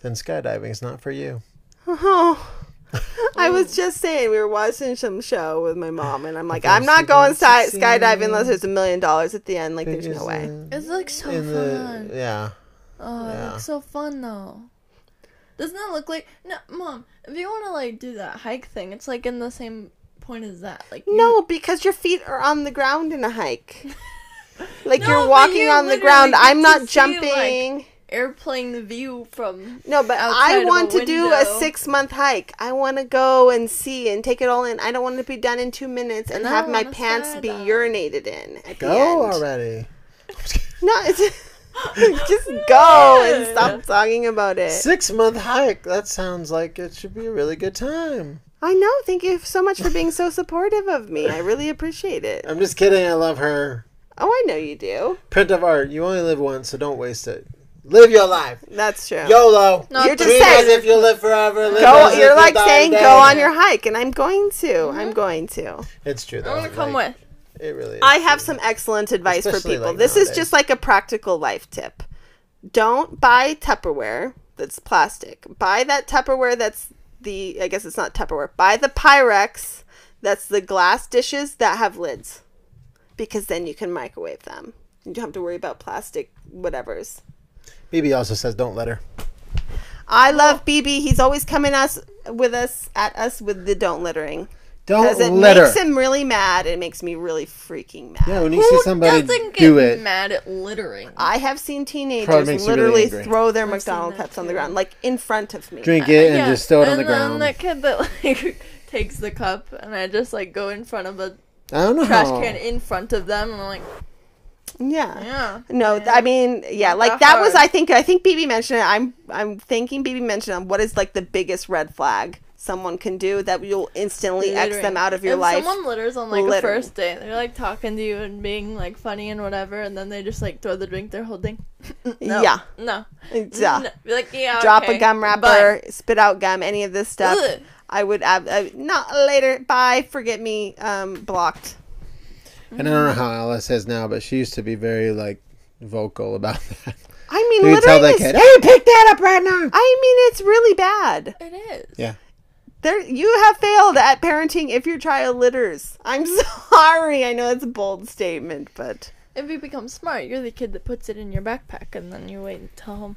[SPEAKER 2] then skydiving is not for you.
[SPEAKER 1] Oh. *laughs* I was just saying we were watching some show with my mom, and I'm like, I'm not going sky- skydiving unless there's a million dollars at the end. Like, there's no way.
[SPEAKER 2] uh,
[SPEAKER 3] It's like so
[SPEAKER 2] in the-
[SPEAKER 3] fun.
[SPEAKER 2] yeah.
[SPEAKER 3] oh,
[SPEAKER 2] yeah.
[SPEAKER 3] it looks so fun though. Doesn't that look like no, mom? If you want to like do that hike thing, it's like in the same point as that. Like you-
[SPEAKER 1] No, because your feet are on the ground in a hike. *laughs* Like
[SPEAKER 3] No,
[SPEAKER 1] you're walking
[SPEAKER 3] you
[SPEAKER 1] on the ground. I'm
[SPEAKER 3] to
[SPEAKER 1] not
[SPEAKER 3] see,
[SPEAKER 1] jumping.
[SPEAKER 3] Airplane the view from.
[SPEAKER 1] no, but I want to do a six month hike. I want to go and see and take it all in. I don't want to be done in two minutes and
[SPEAKER 3] And
[SPEAKER 1] have my pants be
[SPEAKER 3] skydive.
[SPEAKER 1] urinated in at the
[SPEAKER 2] Go
[SPEAKER 1] end.
[SPEAKER 2] already. *laughs*
[SPEAKER 1] No, it's *laughs* just go and stop talking about it.
[SPEAKER 2] Six month hike. That sounds like it should be a really good time.
[SPEAKER 1] I know. Thank you so much for being so supportive of me. I really appreciate it.
[SPEAKER 2] I'm just kidding. I love her.
[SPEAKER 1] Oh, I know you do.
[SPEAKER 2] Print of art. You only live once, so don't waste it. Live your life.
[SPEAKER 1] That's true.
[SPEAKER 2] YOLO.
[SPEAKER 3] No,
[SPEAKER 1] You're just
[SPEAKER 2] Live
[SPEAKER 1] saying-
[SPEAKER 2] as if you live forever. Live
[SPEAKER 1] go.
[SPEAKER 2] as
[SPEAKER 1] You're
[SPEAKER 2] you
[SPEAKER 1] like
[SPEAKER 2] die
[SPEAKER 1] saying
[SPEAKER 2] today.
[SPEAKER 1] go on your hike, and I'm going to. Mm-hmm. I'm going to.
[SPEAKER 2] It's true.
[SPEAKER 3] I
[SPEAKER 2] Though.
[SPEAKER 3] want to come
[SPEAKER 2] Like,
[SPEAKER 3] with.
[SPEAKER 2] It really. Is
[SPEAKER 1] I have
[SPEAKER 2] true.
[SPEAKER 1] some excellent advice for people.
[SPEAKER 2] like,
[SPEAKER 1] this is just like a practical life tip. Don't buy Tupperware that's plastic. Buy that Tupperware that's the I guess it's not Tupperware. Buy the Pyrex that's the glass dishes that have lids. Because then you can microwave them. You don't have to worry about plastic whatevers.
[SPEAKER 2] BB also says don't let her.
[SPEAKER 1] I love BB. He's always coming us with us at us with the don't littering.
[SPEAKER 2] Don't
[SPEAKER 1] Because it
[SPEAKER 2] let
[SPEAKER 1] makes
[SPEAKER 2] her.
[SPEAKER 1] him really mad. It makes me really freaking mad.
[SPEAKER 2] Yeah, when you see somebody
[SPEAKER 3] doesn't
[SPEAKER 2] do
[SPEAKER 3] get
[SPEAKER 2] it,
[SPEAKER 3] mad at littering?
[SPEAKER 1] I have seen
[SPEAKER 2] Probably
[SPEAKER 1] teenagers
[SPEAKER 2] makes you really
[SPEAKER 1] literally
[SPEAKER 2] angry.
[SPEAKER 1] throw their
[SPEAKER 3] I've
[SPEAKER 1] McDonald's
[SPEAKER 3] seen that
[SPEAKER 1] cups on the
[SPEAKER 3] too.
[SPEAKER 1] ground, like in front of me.
[SPEAKER 2] drink it and
[SPEAKER 3] Yeah,
[SPEAKER 2] just throw it on the ground.
[SPEAKER 3] and then
[SPEAKER 2] ground.
[SPEAKER 3] that kid that like *laughs* takes the cup and I just like go in front of a
[SPEAKER 2] I don't know
[SPEAKER 3] trash
[SPEAKER 2] how.
[SPEAKER 3] can in front of them and I'm like,
[SPEAKER 1] Yeah.
[SPEAKER 3] yeah.
[SPEAKER 1] No, th- I mean, yeah, like
[SPEAKER 3] that
[SPEAKER 1] was. I think. I think BB mentioned it. I'm. I'm thinking BB mentioned on what is like the biggest red flag someone can do that you'll instantly X them out of your
[SPEAKER 3] if
[SPEAKER 1] life.
[SPEAKER 3] someone litters on like
[SPEAKER 1] Littering.
[SPEAKER 3] a first date, they're like talking to you and being like funny and whatever, and then they just like throw the drink they're holding. *laughs* no,
[SPEAKER 1] Yeah.
[SPEAKER 3] no,
[SPEAKER 1] Yeah.
[SPEAKER 3] No. Like yeah,
[SPEAKER 1] Drop
[SPEAKER 3] okay,
[SPEAKER 1] a gum
[SPEAKER 3] bye.
[SPEAKER 1] wrapper, spit out gum, any of this stuff.
[SPEAKER 3] Ugh.
[SPEAKER 1] I would ab- uh, not later. Bye. Forget me. Um, blocked.
[SPEAKER 2] And I don't know how Alice is now, but she used to be very like vocal about *laughs* that.
[SPEAKER 1] I mean,
[SPEAKER 2] You tell
[SPEAKER 1] littering
[SPEAKER 2] that
[SPEAKER 1] is.
[SPEAKER 2] kid, "Hey, pick that up right now."
[SPEAKER 1] I mean, it's really bad.
[SPEAKER 3] It is.
[SPEAKER 2] Yeah.
[SPEAKER 1] There, you have failed at parenting if your child litters. I'm *laughs* sorry. I know it's a bold statement, but
[SPEAKER 3] If you become smart, you're the kid that puts it in your backpack and then you wait until home.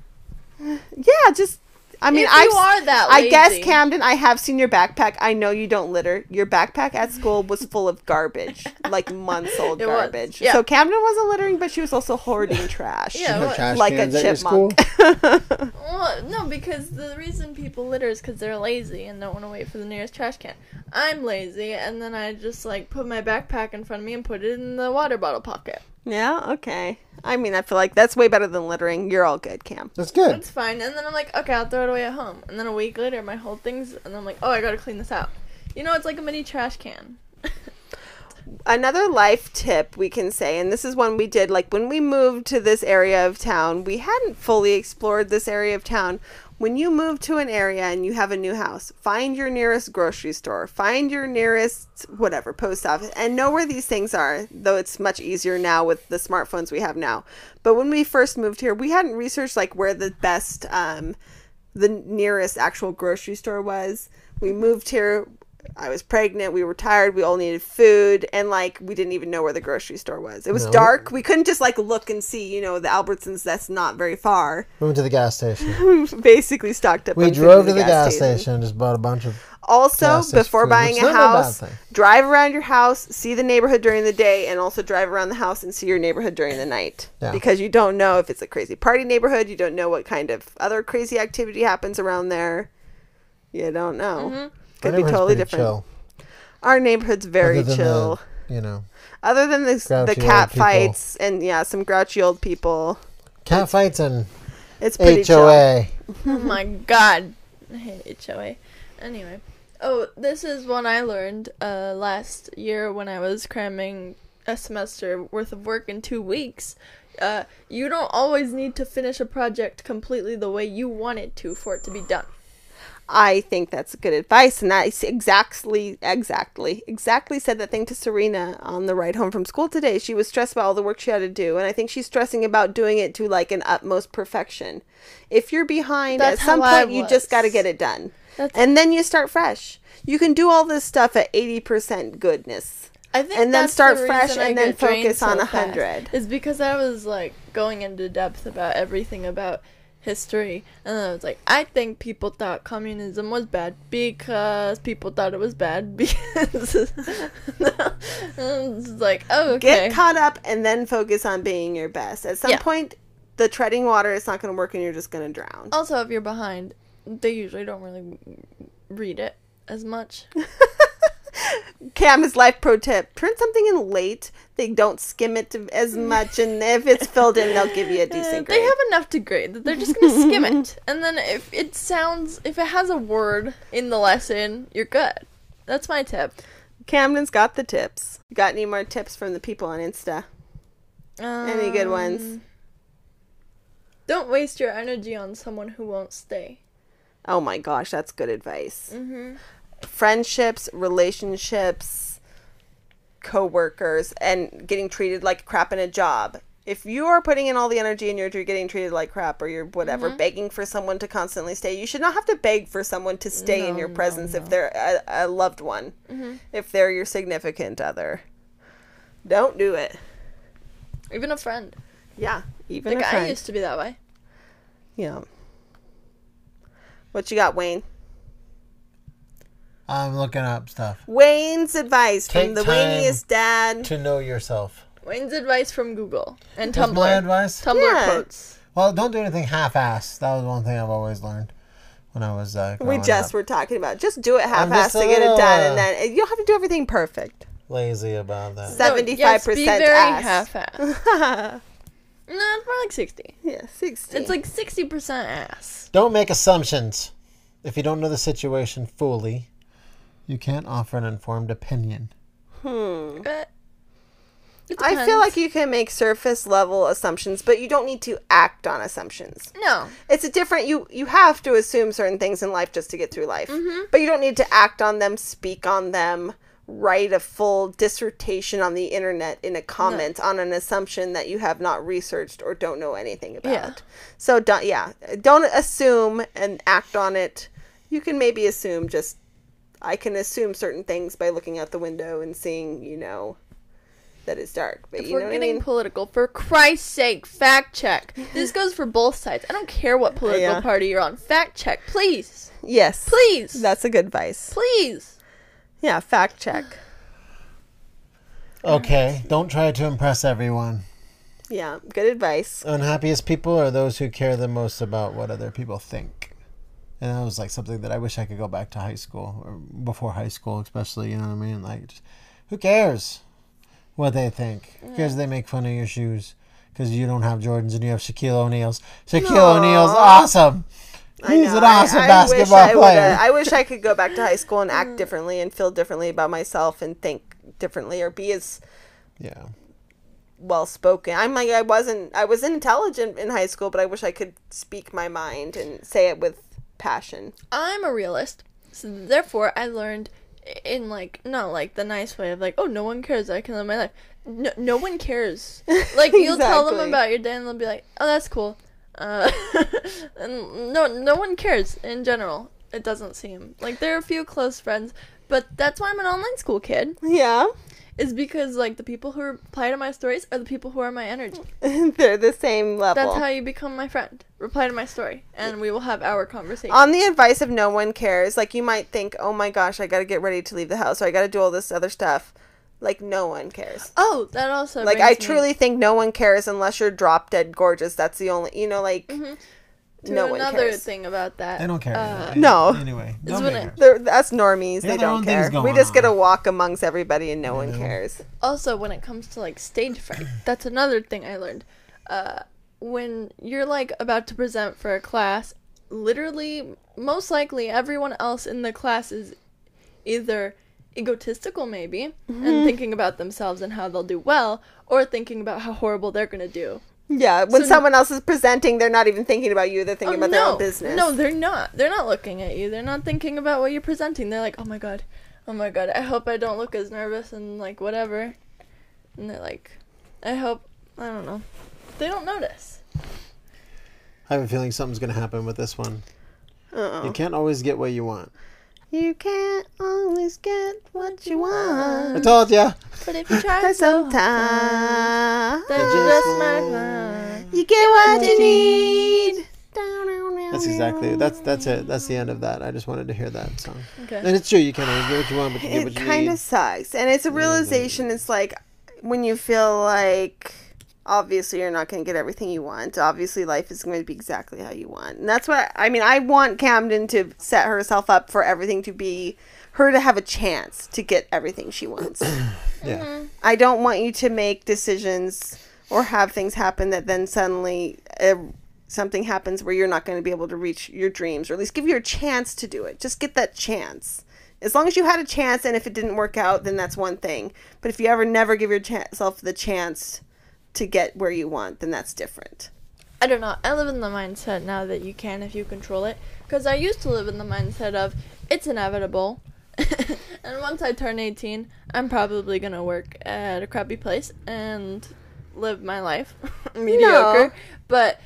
[SPEAKER 3] *sighs*
[SPEAKER 1] yeah, just. I mean,
[SPEAKER 3] if
[SPEAKER 1] I've.
[SPEAKER 3] are that
[SPEAKER 1] I guess Camden, I have seen your backpack. I know you don't litter. Your backpack at school was full of garbage, *laughs* like months old
[SPEAKER 3] It
[SPEAKER 1] garbage.
[SPEAKER 3] yeah.
[SPEAKER 1] So Camden wasn't littering, but she was also hoarding *laughs* trash.
[SPEAKER 3] Yeah,
[SPEAKER 2] trash
[SPEAKER 1] like a
[SPEAKER 2] cans at your
[SPEAKER 1] chipmunk. *laughs*
[SPEAKER 3] Well, no, because the reason people litter is because they're lazy and don't want to wait for the nearest trash can. I'm lazy, and then I just like put my backpack in front of me and put it in the water bottle pocket.
[SPEAKER 1] Yeah. Okay. I mean, I feel like that's way better than littering. You're all good, Cam.
[SPEAKER 2] That's good.
[SPEAKER 3] That's fine. And then I'm like, okay, I'll throw it away at home. And then a week later, my whole thing's, and I'm like, oh, I gotta clean this out. You know, it's like a mini trash can. *laughs*
[SPEAKER 1] another life tip we can say and this is one we did like when we moved to this area of town we hadn't fully explored this area of town when you move to an area and you have a new house find your nearest grocery store find your nearest whatever post office and know where these things are though it's much easier now with the smartphones we have now but when we first moved here we hadn't researched like where the best um the nearest actual grocery store was. We moved here. I was pregnant. We were tired. We all needed food, and like we didn't even know where the grocery store was. It was
[SPEAKER 2] No.
[SPEAKER 1] dark. We couldn't just like look and see. You know, the Albertsons. That's not very far.
[SPEAKER 2] We went to the gas station. *laughs*
[SPEAKER 1] We basically stocked up.
[SPEAKER 2] We drove to
[SPEAKER 1] in
[SPEAKER 2] the gas station and just bought a bunch of.
[SPEAKER 1] Also,
[SPEAKER 2] gas
[SPEAKER 1] before
[SPEAKER 2] food,
[SPEAKER 1] buying a
[SPEAKER 2] is not a
[SPEAKER 1] house, drive around your house, see the neighborhood during the day, and also drive around the house and see your neighborhood during the night.
[SPEAKER 2] Yeah.
[SPEAKER 1] Because you don't know if it's a crazy party neighborhood. You don't know what kind of other crazy activity happens around there. You don't know.
[SPEAKER 3] Mm-hmm.
[SPEAKER 2] Our
[SPEAKER 1] Could be totally different.
[SPEAKER 2] Chill,
[SPEAKER 1] Our neighborhood's very
[SPEAKER 2] other
[SPEAKER 1] chill.
[SPEAKER 2] The, you know,
[SPEAKER 1] Other than this, the cat
[SPEAKER 2] people.
[SPEAKER 1] fights and yeah, some grouchy old people.
[SPEAKER 2] cat fights and
[SPEAKER 1] It's pretty chill.
[SPEAKER 2] HOA. *laughs*
[SPEAKER 3] oh my god. I hate HOA. Anyway. Oh, this is one I learned uh, last year when I was cramming a semester worth of work in two weeks. Uh, you don't always need to finish a project completely the way you want it to for it to be done.
[SPEAKER 1] I think that's good advice, and I exactly, exactly, exactly said that thing to Serena on the ride home from school today. She was stressed about all the work she had to do, and I think she's stressing about doing it to like an utmost perfection. If you're behind,
[SPEAKER 3] That's
[SPEAKER 1] at some point, you just got to get it done,
[SPEAKER 3] That's-
[SPEAKER 1] and then you start fresh. You can do all this stuff at eighty percent goodness.
[SPEAKER 3] I think
[SPEAKER 1] And then start
[SPEAKER 3] the
[SPEAKER 1] fresh and then focus on
[SPEAKER 3] so
[SPEAKER 1] a
[SPEAKER 3] fast,
[SPEAKER 1] hundred.
[SPEAKER 3] Is because I was like going into depth about everything about history, and then it was like, I think people thought communism was bad because people thought it was bad *laughs* because. *laughs* it's like, oh, okay.
[SPEAKER 1] Get caught up and then focus on being your best. At some
[SPEAKER 3] Yeah.
[SPEAKER 1] point, the treading water is not going to work and you're just going to drown.
[SPEAKER 3] also, if you're behind, they usually don't really read it as much. *laughs*
[SPEAKER 1] Cam's life pro tip: turn something in late. They don't skim it as *laughs* much, and if it's filled in, they'll give you a
[SPEAKER 3] Uh,
[SPEAKER 1] decent
[SPEAKER 3] they have enough to grade that they're just gonna skim it, *laughs* and then if it sounds, if it has a word in the lesson, you're good. That's my tip.
[SPEAKER 1] Camden's got the tips. Got any more tips from the people on Insta? Any good ones?
[SPEAKER 3] Um, Don't waste your energy on someone who won't stay.
[SPEAKER 1] Oh my gosh, that's good advice.
[SPEAKER 3] Mm-hmm.
[SPEAKER 1] Friendships, relationships, co-workers, and getting treated like crap in a job. If you are putting in all the energy and you're, getting treated like crap or you're whatever,
[SPEAKER 3] Mm-hmm.
[SPEAKER 1] begging for someone to constantly stay, you should not have to beg for someone to stay in
[SPEAKER 3] No,
[SPEAKER 1] your
[SPEAKER 3] no,
[SPEAKER 1] presence if they're a, a loved one,
[SPEAKER 3] Mm-hmm.
[SPEAKER 1] if they're your significant other. Don't do it.
[SPEAKER 3] Even a friend.
[SPEAKER 1] Yeah, even a
[SPEAKER 3] I
[SPEAKER 1] friend.
[SPEAKER 3] used to be that way.
[SPEAKER 1] Yeah. What you got, Wayne?
[SPEAKER 2] I'm looking up stuff
[SPEAKER 1] Wayne's advice
[SPEAKER 2] Take
[SPEAKER 1] from the
[SPEAKER 2] time
[SPEAKER 1] Wayniest dad.
[SPEAKER 2] to know yourself.
[SPEAKER 3] Wayne's advice from Google and
[SPEAKER 2] That's
[SPEAKER 3] Tumblr.
[SPEAKER 2] my advice.
[SPEAKER 3] Tumblr
[SPEAKER 1] Yeah.
[SPEAKER 3] quotes.
[SPEAKER 2] Well, don't do anything half-assed. That was one thing I've always learned when I was. Uh,
[SPEAKER 1] We
[SPEAKER 2] growing
[SPEAKER 1] just
[SPEAKER 2] up.
[SPEAKER 1] were talking about just do it half-assed
[SPEAKER 2] just a
[SPEAKER 1] to get it
[SPEAKER 2] little,
[SPEAKER 1] done,
[SPEAKER 2] uh,
[SPEAKER 1] and then you don't have to do everything perfect.
[SPEAKER 2] lazy about that.
[SPEAKER 3] No,
[SPEAKER 1] 75%
[SPEAKER 3] yes, be very
[SPEAKER 1] ass.
[SPEAKER 3] half-assed. *laughs* no, it's more like sixty.
[SPEAKER 1] yeah, sixty.
[SPEAKER 3] It's like sixty percent ass.
[SPEAKER 2] Don't make assumptions. If you don't know the situation fully, you can't offer an informed opinion.
[SPEAKER 1] hmm. I feel like you can make surface level assumptions, but you don't need to act on assumptions.
[SPEAKER 3] no.
[SPEAKER 1] It's a different you you have to assume certain things in life just to get through life.
[SPEAKER 3] Mm-hmm.
[SPEAKER 1] But you don't need to act on them, speak on them, write a full dissertation on the internet in a comment on an assumption that you have not researched or don't know anything about.
[SPEAKER 3] Yeah.
[SPEAKER 1] So don't yeah, don't assume and act on it. You can maybe assume just I can assume certain things by looking out the window and seeing, you know, that it's dark. But
[SPEAKER 3] If
[SPEAKER 1] you
[SPEAKER 3] we're
[SPEAKER 1] know what I
[SPEAKER 3] getting
[SPEAKER 1] mean?
[SPEAKER 3] political, for Christ's sake, fact check. This goes for both sides. I don't care what *laughs* political
[SPEAKER 1] Yeah.
[SPEAKER 3] party you're on. Fact check, please,
[SPEAKER 1] yes.
[SPEAKER 3] please,
[SPEAKER 1] That's a good advice.
[SPEAKER 3] please.
[SPEAKER 1] Yeah, fact check.
[SPEAKER 2] Okay, don't try to impress everyone.
[SPEAKER 1] Yeah, good advice.
[SPEAKER 2] Unhappiest people are those who care the most about what other people think. And that was like something that I wish I could go back to high school or before high school, especially. You know what I mean? Like, just, who cares what they think? Who cares they make fun of your shoes because you don't have Jordans and you have Shaquille O'Neal's? Shaquille
[SPEAKER 1] Aw.
[SPEAKER 2] O'Neal's awesome. He's an awesome
[SPEAKER 1] I
[SPEAKER 2] basketball
[SPEAKER 1] wish I woulda-
[SPEAKER 2] player.
[SPEAKER 1] I wish I could go back to high school and act mm. differently and feel differently about myself and think differently or be as
[SPEAKER 2] yeah.
[SPEAKER 1] well spoken. I'm like I wasn't I was intelligent in high school, but I wish I could speak my mind and say it with passion.
[SPEAKER 3] I'm a realist, so therefore I learned in like not like the nice way of like oh no one cares I can live my life. No, no one cares. *laughs* Like you'll tell them about your day and they'll be like oh that's cool. Uh, *laughs* and no no one cares in general. It doesn't seem like there are a few close friends, but that's why I'm an online school kid.
[SPEAKER 1] Yeah.
[SPEAKER 3] Is because like the people who reply to my stories are the people who are my energy. *laughs*
[SPEAKER 1] They're the same level.
[SPEAKER 3] That's how you become my friend. Reply to my story, and we will have our conversation.
[SPEAKER 1] on the advice of no one cares, like you might think, "Oh my gosh, I got to get ready to leave the house or I got to do all this other stuff." Like no one cares.
[SPEAKER 3] oh, that also
[SPEAKER 1] like I
[SPEAKER 3] me-
[SPEAKER 1] truly think no one cares unless you're drop dead gorgeous. That's the only, you know, like mm-hmm.
[SPEAKER 3] To
[SPEAKER 1] no one
[SPEAKER 3] another
[SPEAKER 1] cares.
[SPEAKER 3] thing about that.
[SPEAKER 2] They don't care.
[SPEAKER 3] Uh,
[SPEAKER 2] anyway.
[SPEAKER 1] No.
[SPEAKER 2] Anyway,
[SPEAKER 3] Is
[SPEAKER 2] don't
[SPEAKER 3] when
[SPEAKER 2] make
[SPEAKER 3] it-
[SPEAKER 1] that's normies.
[SPEAKER 2] They
[SPEAKER 1] They don't care. We
[SPEAKER 2] going
[SPEAKER 1] just get to walk amongst everybody and no one
[SPEAKER 2] know.
[SPEAKER 1] cares.
[SPEAKER 3] also, when it comes to like stage fright, *clears throat* that's another thing I learned. Uh, when you're like about to present for a class, literally, most likely, everyone else in the class is either egotistical, maybe,
[SPEAKER 1] Mm-hmm.
[SPEAKER 3] and thinking about themselves and how they'll do well, or thinking about how horrible they're gonna do.
[SPEAKER 1] Yeah, when
[SPEAKER 3] So-
[SPEAKER 1] someone else is presenting, they're not even thinking about you. They're thinking
[SPEAKER 3] Oh,
[SPEAKER 1] about their own business.
[SPEAKER 3] No, they're not. They're not looking at you. They're not thinking about what you're presenting. They're like, oh my god, oh my god, I hope I don't look as nervous and like whatever. And they're like, I hope, I don't know. They don't notice.
[SPEAKER 2] I have a feeling something's going to happen with this one. You
[SPEAKER 1] Uh-uh.
[SPEAKER 2] can't always get what you want.
[SPEAKER 1] You can't always get what you want.
[SPEAKER 2] I told ya.
[SPEAKER 3] But if you try
[SPEAKER 1] Cause
[SPEAKER 3] so hard,
[SPEAKER 1] sometimes
[SPEAKER 3] then
[SPEAKER 2] just
[SPEAKER 3] you just might
[SPEAKER 2] won't.
[SPEAKER 1] you get what you need.
[SPEAKER 2] That's exactly that's that's it. That's the end of that. I just wanted to hear that song.
[SPEAKER 3] Okay.
[SPEAKER 2] And it's true. You can't always get what you want, but you get
[SPEAKER 1] It
[SPEAKER 2] what you need.
[SPEAKER 1] It kind of sucks. And it's a mm-hmm. realization. It's like when you feel like obviously you're not going to get everything you want. Obviously, life is going to be exactly how you want. And that's what I mean. I want Camden to set herself up for everything to be her to have a chance to get everything she wants. *coughs*
[SPEAKER 2] yeah.
[SPEAKER 1] I don't want you to make decisions or have things happen that then suddenly uh, something happens where you're not going to be able to reach your dreams or at least give you a chance to do it. Just get that chance. As long as you had a chance and if it didn't work out, then that's one thing. But if you ever never give yourself the chance to get where you want, then that's different.
[SPEAKER 3] I don't know. I live in the mindset now that you can if you control it. Because I used to live in the mindset of it's inevitable. *laughs* and once I turn 18, I'm probably going to work at a crappy place and live my life *laughs* mediocre. But,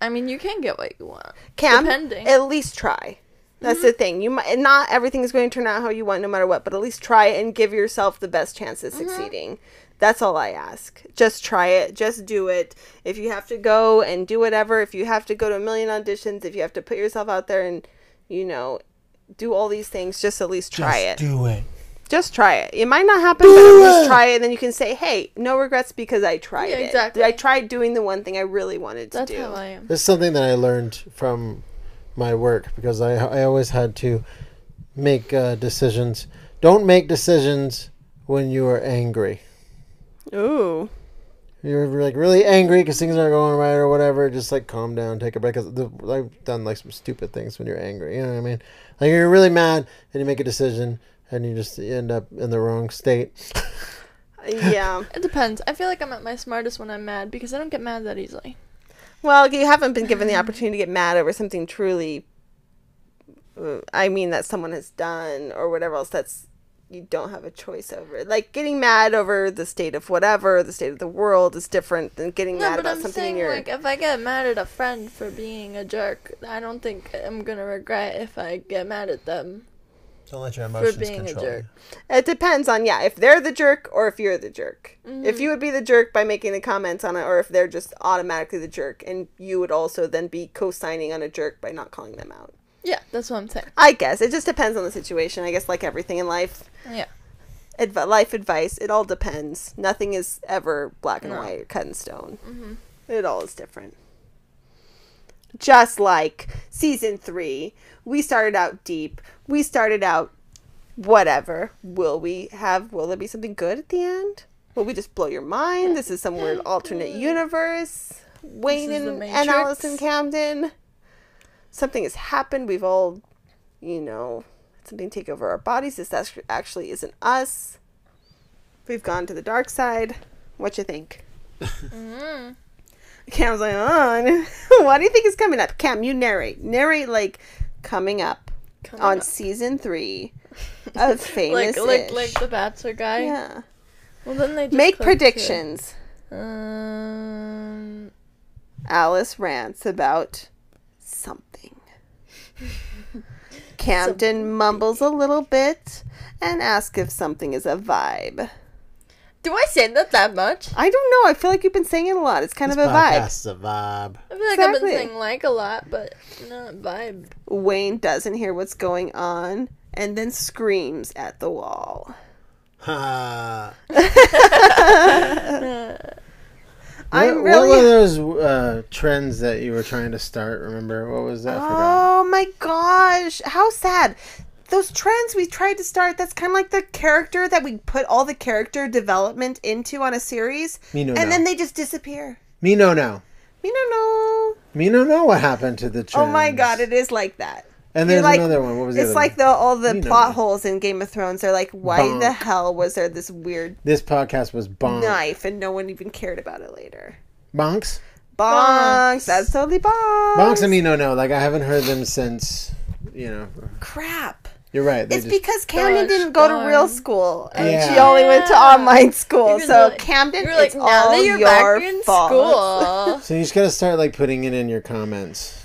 [SPEAKER 3] I mean, you can get what you want.
[SPEAKER 1] Cam,
[SPEAKER 3] Depending.
[SPEAKER 1] at least try. That's the mm-hmm. thing. You might not everything is going to turn out how you want, no matter what. But at least try and give yourself the best chance of mm-hmm. succeeding. That's all I ask. Just try it. Just do it. If you have to go and do whatever, if you have to go to a million auditions, if you have to put yourself out there and you know do all these things, just at least try it.
[SPEAKER 2] do it.
[SPEAKER 1] just try it. It might not happen, but at least try it. And then you can say, "Hey, no regrets because I tried
[SPEAKER 3] Yeah,
[SPEAKER 1] it.
[SPEAKER 3] exactly.
[SPEAKER 1] I tried doing the one thing I really wanted to
[SPEAKER 3] That's
[SPEAKER 1] do."
[SPEAKER 3] how I am.
[SPEAKER 2] This is something that I learned from my work because I I always had to make uh, decisions. Don't make decisions when you are angry.
[SPEAKER 1] Ooh.
[SPEAKER 2] You're like really angry because things aren't going right or whatever. Just like calm down, take a break. 'Cause the, I've done like some stupid things when you're angry. You know what I mean? Like you're really mad and you make a decision and you just end up in the wrong state. *laughs*
[SPEAKER 1] Yeah.
[SPEAKER 3] It depends. I feel like I'm at my smartest when I'm mad because I don't get mad that easily.
[SPEAKER 1] Well, you haven't been given the opportunity to get mad over something truly. uh, I mean, that someone has done or whatever else. That's you don't have a choice over. Like getting mad over the state of whatever, the state of the world is different than getting
[SPEAKER 3] No,
[SPEAKER 1] mad
[SPEAKER 3] but
[SPEAKER 1] about
[SPEAKER 3] I'm
[SPEAKER 1] something in
[SPEAKER 3] saying
[SPEAKER 1] your.
[SPEAKER 3] like if I get mad at a friend for being a jerk, I don't think I'm gonna regret if I get mad at them
[SPEAKER 2] Don't let your emotions
[SPEAKER 3] for
[SPEAKER 2] emotions
[SPEAKER 3] being a jerk.
[SPEAKER 2] you.
[SPEAKER 1] It depends on yeah, if they're the jerk or if you're the jerk.
[SPEAKER 3] Mm-hmm.
[SPEAKER 1] If you would be the jerk by making the comments on it, or if they're just automatically the jerk, and you would also then be co-signing on a jerk by not calling them out.
[SPEAKER 3] Yeah, that's what I'm saying.
[SPEAKER 1] I guess it just depends on the situation. I guess like everything in life,
[SPEAKER 3] Yeah.
[SPEAKER 1] adv- life advice, it all depends. Nothing is ever black and
[SPEAKER 3] No.
[SPEAKER 1] white or cut in stone. Mhm. It all is different. Just like season three, we started out deep. We started out whatever. Will we have, will there be something good at the end? Will we just blow your mind? This is some weird alternate *laughs* universe. Wayne and, and Allison Camden. Something has happened. We've all, you know, something take over our bodies. This actually isn't us. We've gone to the dark side. What you think? *laughs* Cam's like, oh, *laughs* what do you think is coming up? Cam, you narrate. Narrate like coming up
[SPEAKER 3] Coming
[SPEAKER 1] on
[SPEAKER 3] up.
[SPEAKER 1] season three *laughs* of famous.
[SPEAKER 3] like like like the Bachelor guy.
[SPEAKER 1] yeah.
[SPEAKER 3] Well then they just
[SPEAKER 1] Make predictions.
[SPEAKER 3] Um.
[SPEAKER 1] Alice rants about something. *laughs* Camden mumbles a little bit and asks if something is a vibe.
[SPEAKER 3] Do I say that that much?
[SPEAKER 1] I don't know. I feel like you've been saying it a lot. It's kind
[SPEAKER 2] This
[SPEAKER 1] of a vibe.
[SPEAKER 2] podcast is a vibe.
[SPEAKER 3] I feel like I've been saying like a lot, but not vibe.
[SPEAKER 1] Wayne doesn't hear what's going on and then screams at the wall.
[SPEAKER 2] Ha. *laughs* *laughs*
[SPEAKER 1] I'm
[SPEAKER 2] what,
[SPEAKER 1] really-
[SPEAKER 2] what were those uh, trends that you were trying to start? Remember what was that?
[SPEAKER 1] Oh my gosh. How sad. Those trends we tried to start, that's kind of like the character that we put all the character development into on a series.
[SPEAKER 2] Me no
[SPEAKER 1] and
[SPEAKER 2] no.
[SPEAKER 1] then they just disappear.
[SPEAKER 2] Me no no.
[SPEAKER 1] Me no no.
[SPEAKER 2] Me no no what happened to the trends.
[SPEAKER 1] Oh my god, it is like that.
[SPEAKER 2] And
[SPEAKER 1] You're
[SPEAKER 2] there's
[SPEAKER 1] like-
[SPEAKER 2] another one. What was the
[SPEAKER 1] It's
[SPEAKER 2] other
[SPEAKER 1] like
[SPEAKER 2] one?
[SPEAKER 1] the all the
[SPEAKER 2] You
[SPEAKER 1] plot
[SPEAKER 2] me.
[SPEAKER 1] holes in Game of Thrones. They're like, why
[SPEAKER 2] Bonk.
[SPEAKER 1] the hell was there this weird
[SPEAKER 2] This podcast was bonk.
[SPEAKER 1] knife and no one even cared about it later?
[SPEAKER 2] Bonks.
[SPEAKER 1] Bonks.
[SPEAKER 3] Bonks.
[SPEAKER 1] That's totally bonks.
[SPEAKER 2] Bonks and me no no. Like I haven't heard them since. You know.
[SPEAKER 1] Crap.
[SPEAKER 2] You're right.
[SPEAKER 1] It's
[SPEAKER 2] just,
[SPEAKER 1] because Camden
[SPEAKER 3] Gosh
[SPEAKER 1] didn't go to real school and
[SPEAKER 2] Yeah.
[SPEAKER 1] she only went to online school.
[SPEAKER 3] Because
[SPEAKER 1] So
[SPEAKER 3] like-
[SPEAKER 1] Camden,
[SPEAKER 3] You're like
[SPEAKER 1] it's all
[SPEAKER 3] that you're
[SPEAKER 1] your
[SPEAKER 3] back in
[SPEAKER 1] fault.
[SPEAKER 3] school. *laughs*
[SPEAKER 2] So you just gotta start like putting it in your comments.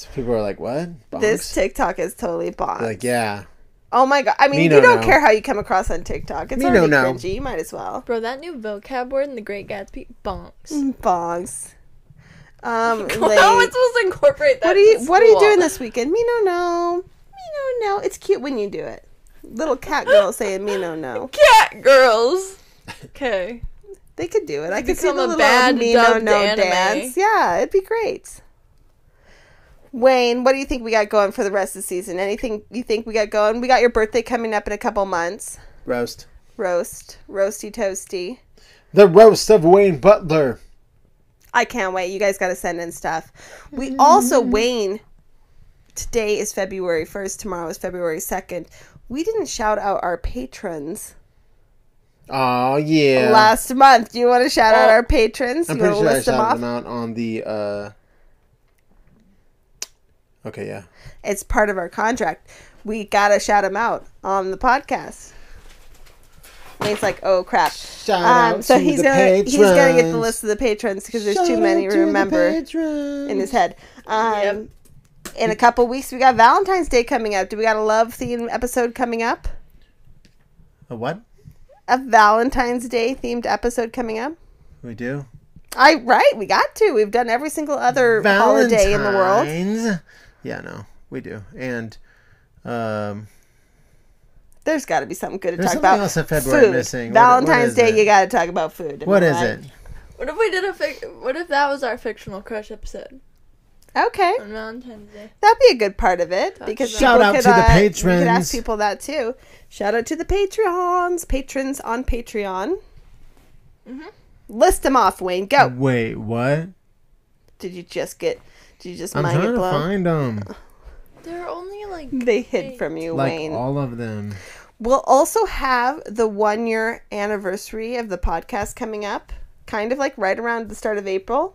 [SPEAKER 2] So people are like, "What? Bonks?"
[SPEAKER 1] This TikTok is totally bonks.
[SPEAKER 2] like, yeah.
[SPEAKER 1] Oh my god! I mean,
[SPEAKER 2] Me
[SPEAKER 1] you
[SPEAKER 2] no
[SPEAKER 1] don't
[SPEAKER 2] no.
[SPEAKER 1] care how you come across on TikTok. It's
[SPEAKER 2] Me
[SPEAKER 1] already
[SPEAKER 2] no no.
[SPEAKER 1] cringy. You might as well.
[SPEAKER 3] Bro, that new vocab word in The Great Gatsby, bonks.
[SPEAKER 1] Bonks. Um, *laughs*
[SPEAKER 3] How am I supposed to incorporate that?
[SPEAKER 1] what are you
[SPEAKER 3] into
[SPEAKER 1] What are you doing this weekend? Me no no. Me no no. It's cute when you do it. Little cat *laughs* girl saying me no no.
[SPEAKER 3] Cat girls. Okay.
[SPEAKER 1] They could do it. I could see the
[SPEAKER 3] a
[SPEAKER 1] little
[SPEAKER 3] bad
[SPEAKER 1] me no no dance. Yeah, it'd be great. Wayne, what do you think we got going for the rest of the season? Anything you think we got going? We got your birthday coming up in a couple months.
[SPEAKER 2] Roast.
[SPEAKER 1] Roast, roasty toasty.
[SPEAKER 2] The roast of Wayne Butler.
[SPEAKER 1] I can't wait. You guys got to send in stuff. We also, *laughs* Wayne, today is February 1st, tomorrow is February 2nd. We didn't shout out our patrons
[SPEAKER 2] Oh yeah.
[SPEAKER 1] last month. Do you want to shout out our patrons?
[SPEAKER 2] I'm
[SPEAKER 1] you
[SPEAKER 2] pretty
[SPEAKER 1] want to
[SPEAKER 2] sure I
[SPEAKER 1] list them
[SPEAKER 2] shouted
[SPEAKER 1] off?
[SPEAKER 2] them out on the. uh Okay, yeah.
[SPEAKER 1] It's part of our contract. We got to shout him out on the podcast. Wayne's like, oh crap.
[SPEAKER 2] Shout
[SPEAKER 1] Um,
[SPEAKER 2] out
[SPEAKER 1] so
[SPEAKER 2] to
[SPEAKER 1] he's
[SPEAKER 2] the
[SPEAKER 1] gonna he's gonna get the list of the patrons because there's
[SPEAKER 2] Shout
[SPEAKER 1] too many to remember in his head. Um,
[SPEAKER 3] Yep.
[SPEAKER 1] In a couple weeks, we got Valentine's Day coming up. Do we got a love theme episode coming up?
[SPEAKER 2] A what?
[SPEAKER 1] A Valentine's Day themed episode coming up?
[SPEAKER 2] We do.
[SPEAKER 1] I right, we got to. We've done every single other holiday in the world.
[SPEAKER 2] Valentine's. Yeah, no, we do. And um,
[SPEAKER 1] There's got to be something good to talk about.
[SPEAKER 2] else in February
[SPEAKER 1] food.
[SPEAKER 2] missing. What- what
[SPEAKER 1] Valentine's Day,
[SPEAKER 2] it?
[SPEAKER 1] you got to talk about food. Am
[SPEAKER 2] what
[SPEAKER 1] I
[SPEAKER 2] is
[SPEAKER 1] right?
[SPEAKER 2] it?
[SPEAKER 3] What if we did a fic? What if that was our fictional crush episode
[SPEAKER 1] Okay,
[SPEAKER 3] on Valentine's Day?
[SPEAKER 1] that'd be a good part of it
[SPEAKER 3] Talk
[SPEAKER 1] because
[SPEAKER 2] Shout
[SPEAKER 1] people
[SPEAKER 2] out
[SPEAKER 1] could,
[SPEAKER 2] to the
[SPEAKER 1] uh, We could
[SPEAKER 2] patrons.
[SPEAKER 1] ask people that too. Shout out to the Patreons, patrons on Patreon.
[SPEAKER 3] Mhm.
[SPEAKER 1] List them off, Wayne. Go.
[SPEAKER 2] Wait, what?
[SPEAKER 1] Did you just get? Did you just
[SPEAKER 2] I'm
[SPEAKER 1] mind
[SPEAKER 2] trying
[SPEAKER 1] get
[SPEAKER 2] to
[SPEAKER 1] blown?
[SPEAKER 2] find them.
[SPEAKER 3] They're only like
[SPEAKER 1] They hid from you,
[SPEAKER 2] Like
[SPEAKER 1] Wayne.
[SPEAKER 2] all of them.
[SPEAKER 1] We'll also have the one year anniversary of the podcast coming up, kind of like right around the start of April.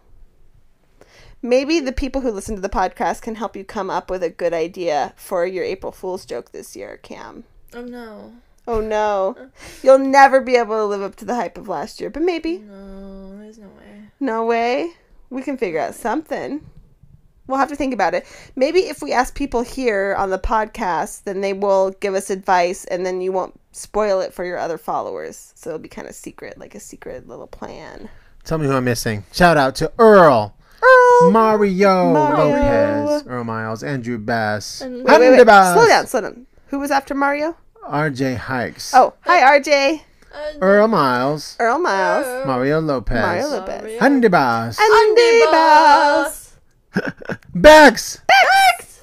[SPEAKER 1] Maybe the people who listen to the podcast can help you come up with a good idea for your April Fool's joke this year, Cam.
[SPEAKER 3] oh no,
[SPEAKER 1] Oh no. *laughs* You'll never be able to live up to the hype of last year, but maybe.
[SPEAKER 3] no, there's no way.
[SPEAKER 1] No way. We can figure out something. We'll have to think about it. Maybe if we ask people here on the podcast, then they will give us advice and then you won't spoil it for your other followers. So it'll be kind of secret, like a secret little plan.
[SPEAKER 2] Tell me who I'm missing. Shout out to Earl,
[SPEAKER 1] Earl!
[SPEAKER 2] Mario,
[SPEAKER 1] Mario.
[SPEAKER 2] Lopez, Earl Miles, Andrew Bass,
[SPEAKER 3] And-
[SPEAKER 1] Wait, wait, wait. Slow down, slow down. Who was after Mario?
[SPEAKER 2] RJ Hikes,
[SPEAKER 1] Oh, hi, RJ.
[SPEAKER 2] Earl Miles,
[SPEAKER 1] Earl Miles.
[SPEAKER 2] Mario Lopez,
[SPEAKER 1] Mario Lopez.
[SPEAKER 3] Mario.
[SPEAKER 2] Handebas,
[SPEAKER 1] Andy Bass.
[SPEAKER 2] Bex,
[SPEAKER 1] Bex!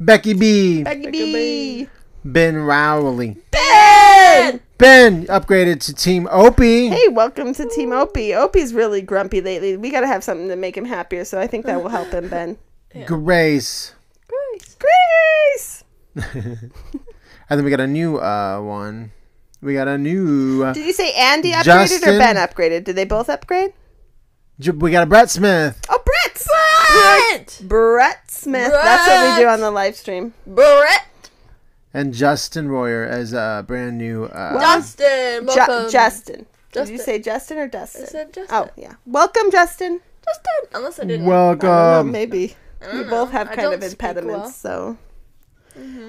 [SPEAKER 2] Becky B,
[SPEAKER 1] Becky
[SPEAKER 3] Becky
[SPEAKER 1] B.
[SPEAKER 2] Ben Rowley.
[SPEAKER 1] Ben!
[SPEAKER 2] Ben upgraded to Team Opie.
[SPEAKER 1] Hey, welcome to Team Opie. Opie's really grumpy lately. We got to have something to make him happier, so I think that will help him, Ben.
[SPEAKER 2] Grace.
[SPEAKER 3] Grace.
[SPEAKER 1] Grace! *laughs*
[SPEAKER 2] and then we got a new uh, one. We got a new. Uh,
[SPEAKER 1] Did you say Andy upgraded
[SPEAKER 2] Justin.
[SPEAKER 1] or Ben upgraded? Did they both upgrade?
[SPEAKER 2] We got a Brett Smith.
[SPEAKER 1] Oh, Brett!
[SPEAKER 3] Brett.
[SPEAKER 1] Brett Smith. That's what we do on the live stream.
[SPEAKER 3] Brett.
[SPEAKER 2] And Justin Royer as a brand new. Uh,
[SPEAKER 3] Justin.
[SPEAKER 1] Ju-
[SPEAKER 3] Welcome.
[SPEAKER 1] Justin. Did you say Justin or Dustin?
[SPEAKER 3] I said Justin.
[SPEAKER 1] Oh, yeah. Welcome, Justin.
[SPEAKER 3] Justin. Unless I didn't.
[SPEAKER 1] I know,
[SPEAKER 2] welcome.
[SPEAKER 1] maybe.
[SPEAKER 3] I
[SPEAKER 1] We both have kind of impediments,
[SPEAKER 3] well.
[SPEAKER 1] so.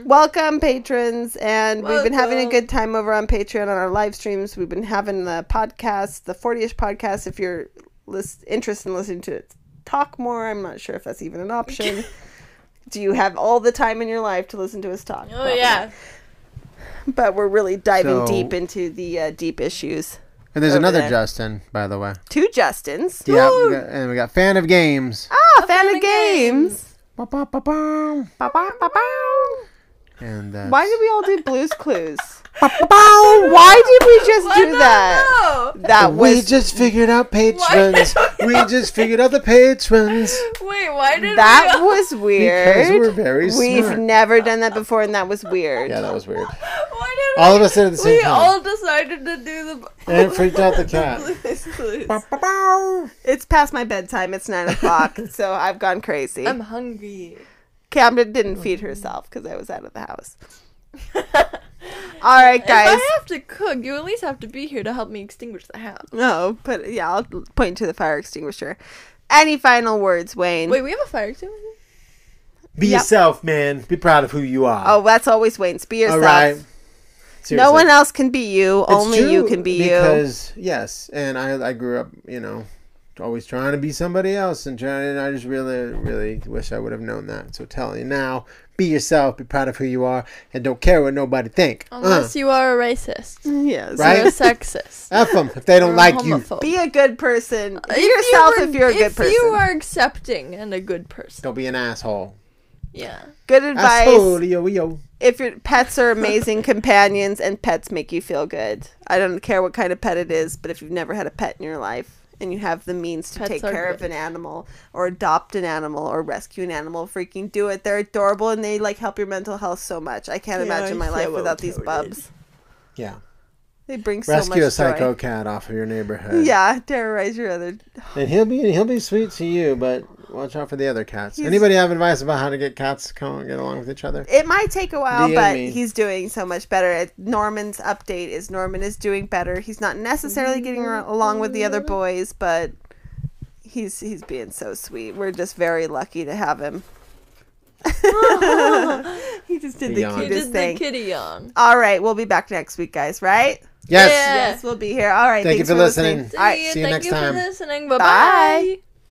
[SPEAKER 1] Welcome, patrons, and we've been having a good time over on Patreon on our live streams. We've been having the podcast, the 40ish podcast. If you're list- interested in listening to it talk more, I'm not sure if that's even an option. *laughs* Do you have all the time in your life to listen to us talk?
[SPEAKER 3] Oh
[SPEAKER 1] Probably
[SPEAKER 3] yeah.
[SPEAKER 1] But we're really diving
[SPEAKER 2] So-
[SPEAKER 1] deep into the uh, deep issues.
[SPEAKER 2] And there's
[SPEAKER 1] over
[SPEAKER 2] another
[SPEAKER 1] there.
[SPEAKER 2] Justin, by the way.
[SPEAKER 1] Two Justins.
[SPEAKER 2] Yeah, we got, and we got fan of games.
[SPEAKER 1] Ah, fan,
[SPEAKER 3] fan
[SPEAKER 1] of
[SPEAKER 3] of
[SPEAKER 1] games.
[SPEAKER 2] Ba-ba-ba-bow.
[SPEAKER 1] Ba-ba, ba-bow.
[SPEAKER 2] And uh,
[SPEAKER 1] Why did we all do Blues Clues? *laughs* Why did we just
[SPEAKER 3] I
[SPEAKER 1] do
[SPEAKER 3] don't
[SPEAKER 1] that?
[SPEAKER 3] know.
[SPEAKER 1] That was...
[SPEAKER 2] we just figured out patrons. we just figured out the patrons.
[SPEAKER 3] Wait, why did
[SPEAKER 1] that
[SPEAKER 3] we?
[SPEAKER 1] was
[SPEAKER 2] Because
[SPEAKER 1] weird.
[SPEAKER 2] we're very smart.
[SPEAKER 1] We've never done that before, and that was weird.
[SPEAKER 2] yeah, that was weird. *laughs*
[SPEAKER 3] Why did
[SPEAKER 2] All
[SPEAKER 3] we,
[SPEAKER 2] of us did at the same
[SPEAKER 3] we
[SPEAKER 2] time.
[SPEAKER 3] all decided to do the. *laughs*
[SPEAKER 2] And it freaked out the cat.
[SPEAKER 3] Blues Clues.
[SPEAKER 1] It's past my bedtime. It's nine o'clock, so I've gone crazy.
[SPEAKER 3] I'm hungry.
[SPEAKER 1] Camden didn't oh, feed herself because I was out of the house. *laughs* All right, guys.
[SPEAKER 3] If
[SPEAKER 1] guys.
[SPEAKER 3] I have to cook, you at least have to be here to help me extinguish the house.
[SPEAKER 1] No, but yeah, I'll point to the fire extinguisher. Any final words, Wayne?
[SPEAKER 3] Wait, we have a fire extinguisher?
[SPEAKER 2] Be
[SPEAKER 1] Yep.
[SPEAKER 2] yourself, man. Be proud of who you are.
[SPEAKER 1] Oh, that's always Wayne's. Be yourself.
[SPEAKER 2] All right. Seriously.
[SPEAKER 1] No one else can be you.
[SPEAKER 2] It's
[SPEAKER 1] Only you can be you.
[SPEAKER 2] Because yes, and I I grew up, you know, always trying to be somebody else and trying. And I just really, really wish I would have known that. So telling you now, be yourself, be proud of who you are, and don't care what nobody think. Uh,
[SPEAKER 3] Unless you are a racist.
[SPEAKER 1] Yes.
[SPEAKER 2] Right?
[SPEAKER 3] Or a sexist.
[SPEAKER 2] F them if they don't
[SPEAKER 3] or a
[SPEAKER 2] like you.
[SPEAKER 1] Be a good person. Be
[SPEAKER 3] If you
[SPEAKER 1] yourself
[SPEAKER 3] were-
[SPEAKER 1] if you're a good person.
[SPEAKER 3] If you are accepting and a good person.
[SPEAKER 2] Don't be an asshole.
[SPEAKER 3] Yeah.
[SPEAKER 1] good advice.
[SPEAKER 2] Asshole, yo, yo.
[SPEAKER 1] if your pets are amazing *laughs* companions and pets make you feel good. I don't care what kind of pet it is, but if you've never had a pet in your life and you have the means to
[SPEAKER 3] Pets
[SPEAKER 1] take
[SPEAKER 3] are
[SPEAKER 1] care of an animal or adopt an animal or rescue an animal, freaking do it. They're adorable and they like help your mental health so much. I can't
[SPEAKER 3] They
[SPEAKER 1] imagine my life without these
[SPEAKER 3] well-coded.
[SPEAKER 1] bubs.
[SPEAKER 2] Yeah.
[SPEAKER 1] They bring so
[SPEAKER 2] Rescue
[SPEAKER 1] much
[SPEAKER 2] a psycho
[SPEAKER 1] joy.
[SPEAKER 2] cat off of your neighborhood.
[SPEAKER 1] Yeah, terrorize your other.
[SPEAKER 2] And he'll be he'll be sweet to you, but watch out for the other cats.
[SPEAKER 1] He's-
[SPEAKER 2] Anybody have advice about how to get cats to come and get along with each other?
[SPEAKER 1] It might take a while,
[SPEAKER 2] DM
[SPEAKER 1] but
[SPEAKER 2] me.
[SPEAKER 1] he's doing so much better. Norman's update is Norman is doing better. He's not necessarily getting along with the other boys, but he's he's being so sweet. We're just very lucky to have him. *laughs* he just did the
[SPEAKER 2] Yawn.
[SPEAKER 3] You
[SPEAKER 1] cutest
[SPEAKER 3] did
[SPEAKER 1] thing.
[SPEAKER 3] the kitty yawn.
[SPEAKER 1] All right, we'll be back next week, guys. Right?
[SPEAKER 2] Yes.
[SPEAKER 3] Yeah.
[SPEAKER 1] Yes, we'll be here. All right.
[SPEAKER 2] Thank you for
[SPEAKER 1] listening.
[SPEAKER 2] listening.
[SPEAKER 1] All right.
[SPEAKER 2] See you
[SPEAKER 3] Thank
[SPEAKER 2] next
[SPEAKER 3] you
[SPEAKER 2] time.
[SPEAKER 3] for listening. Bye
[SPEAKER 1] Bye.
[SPEAKER 3] bye.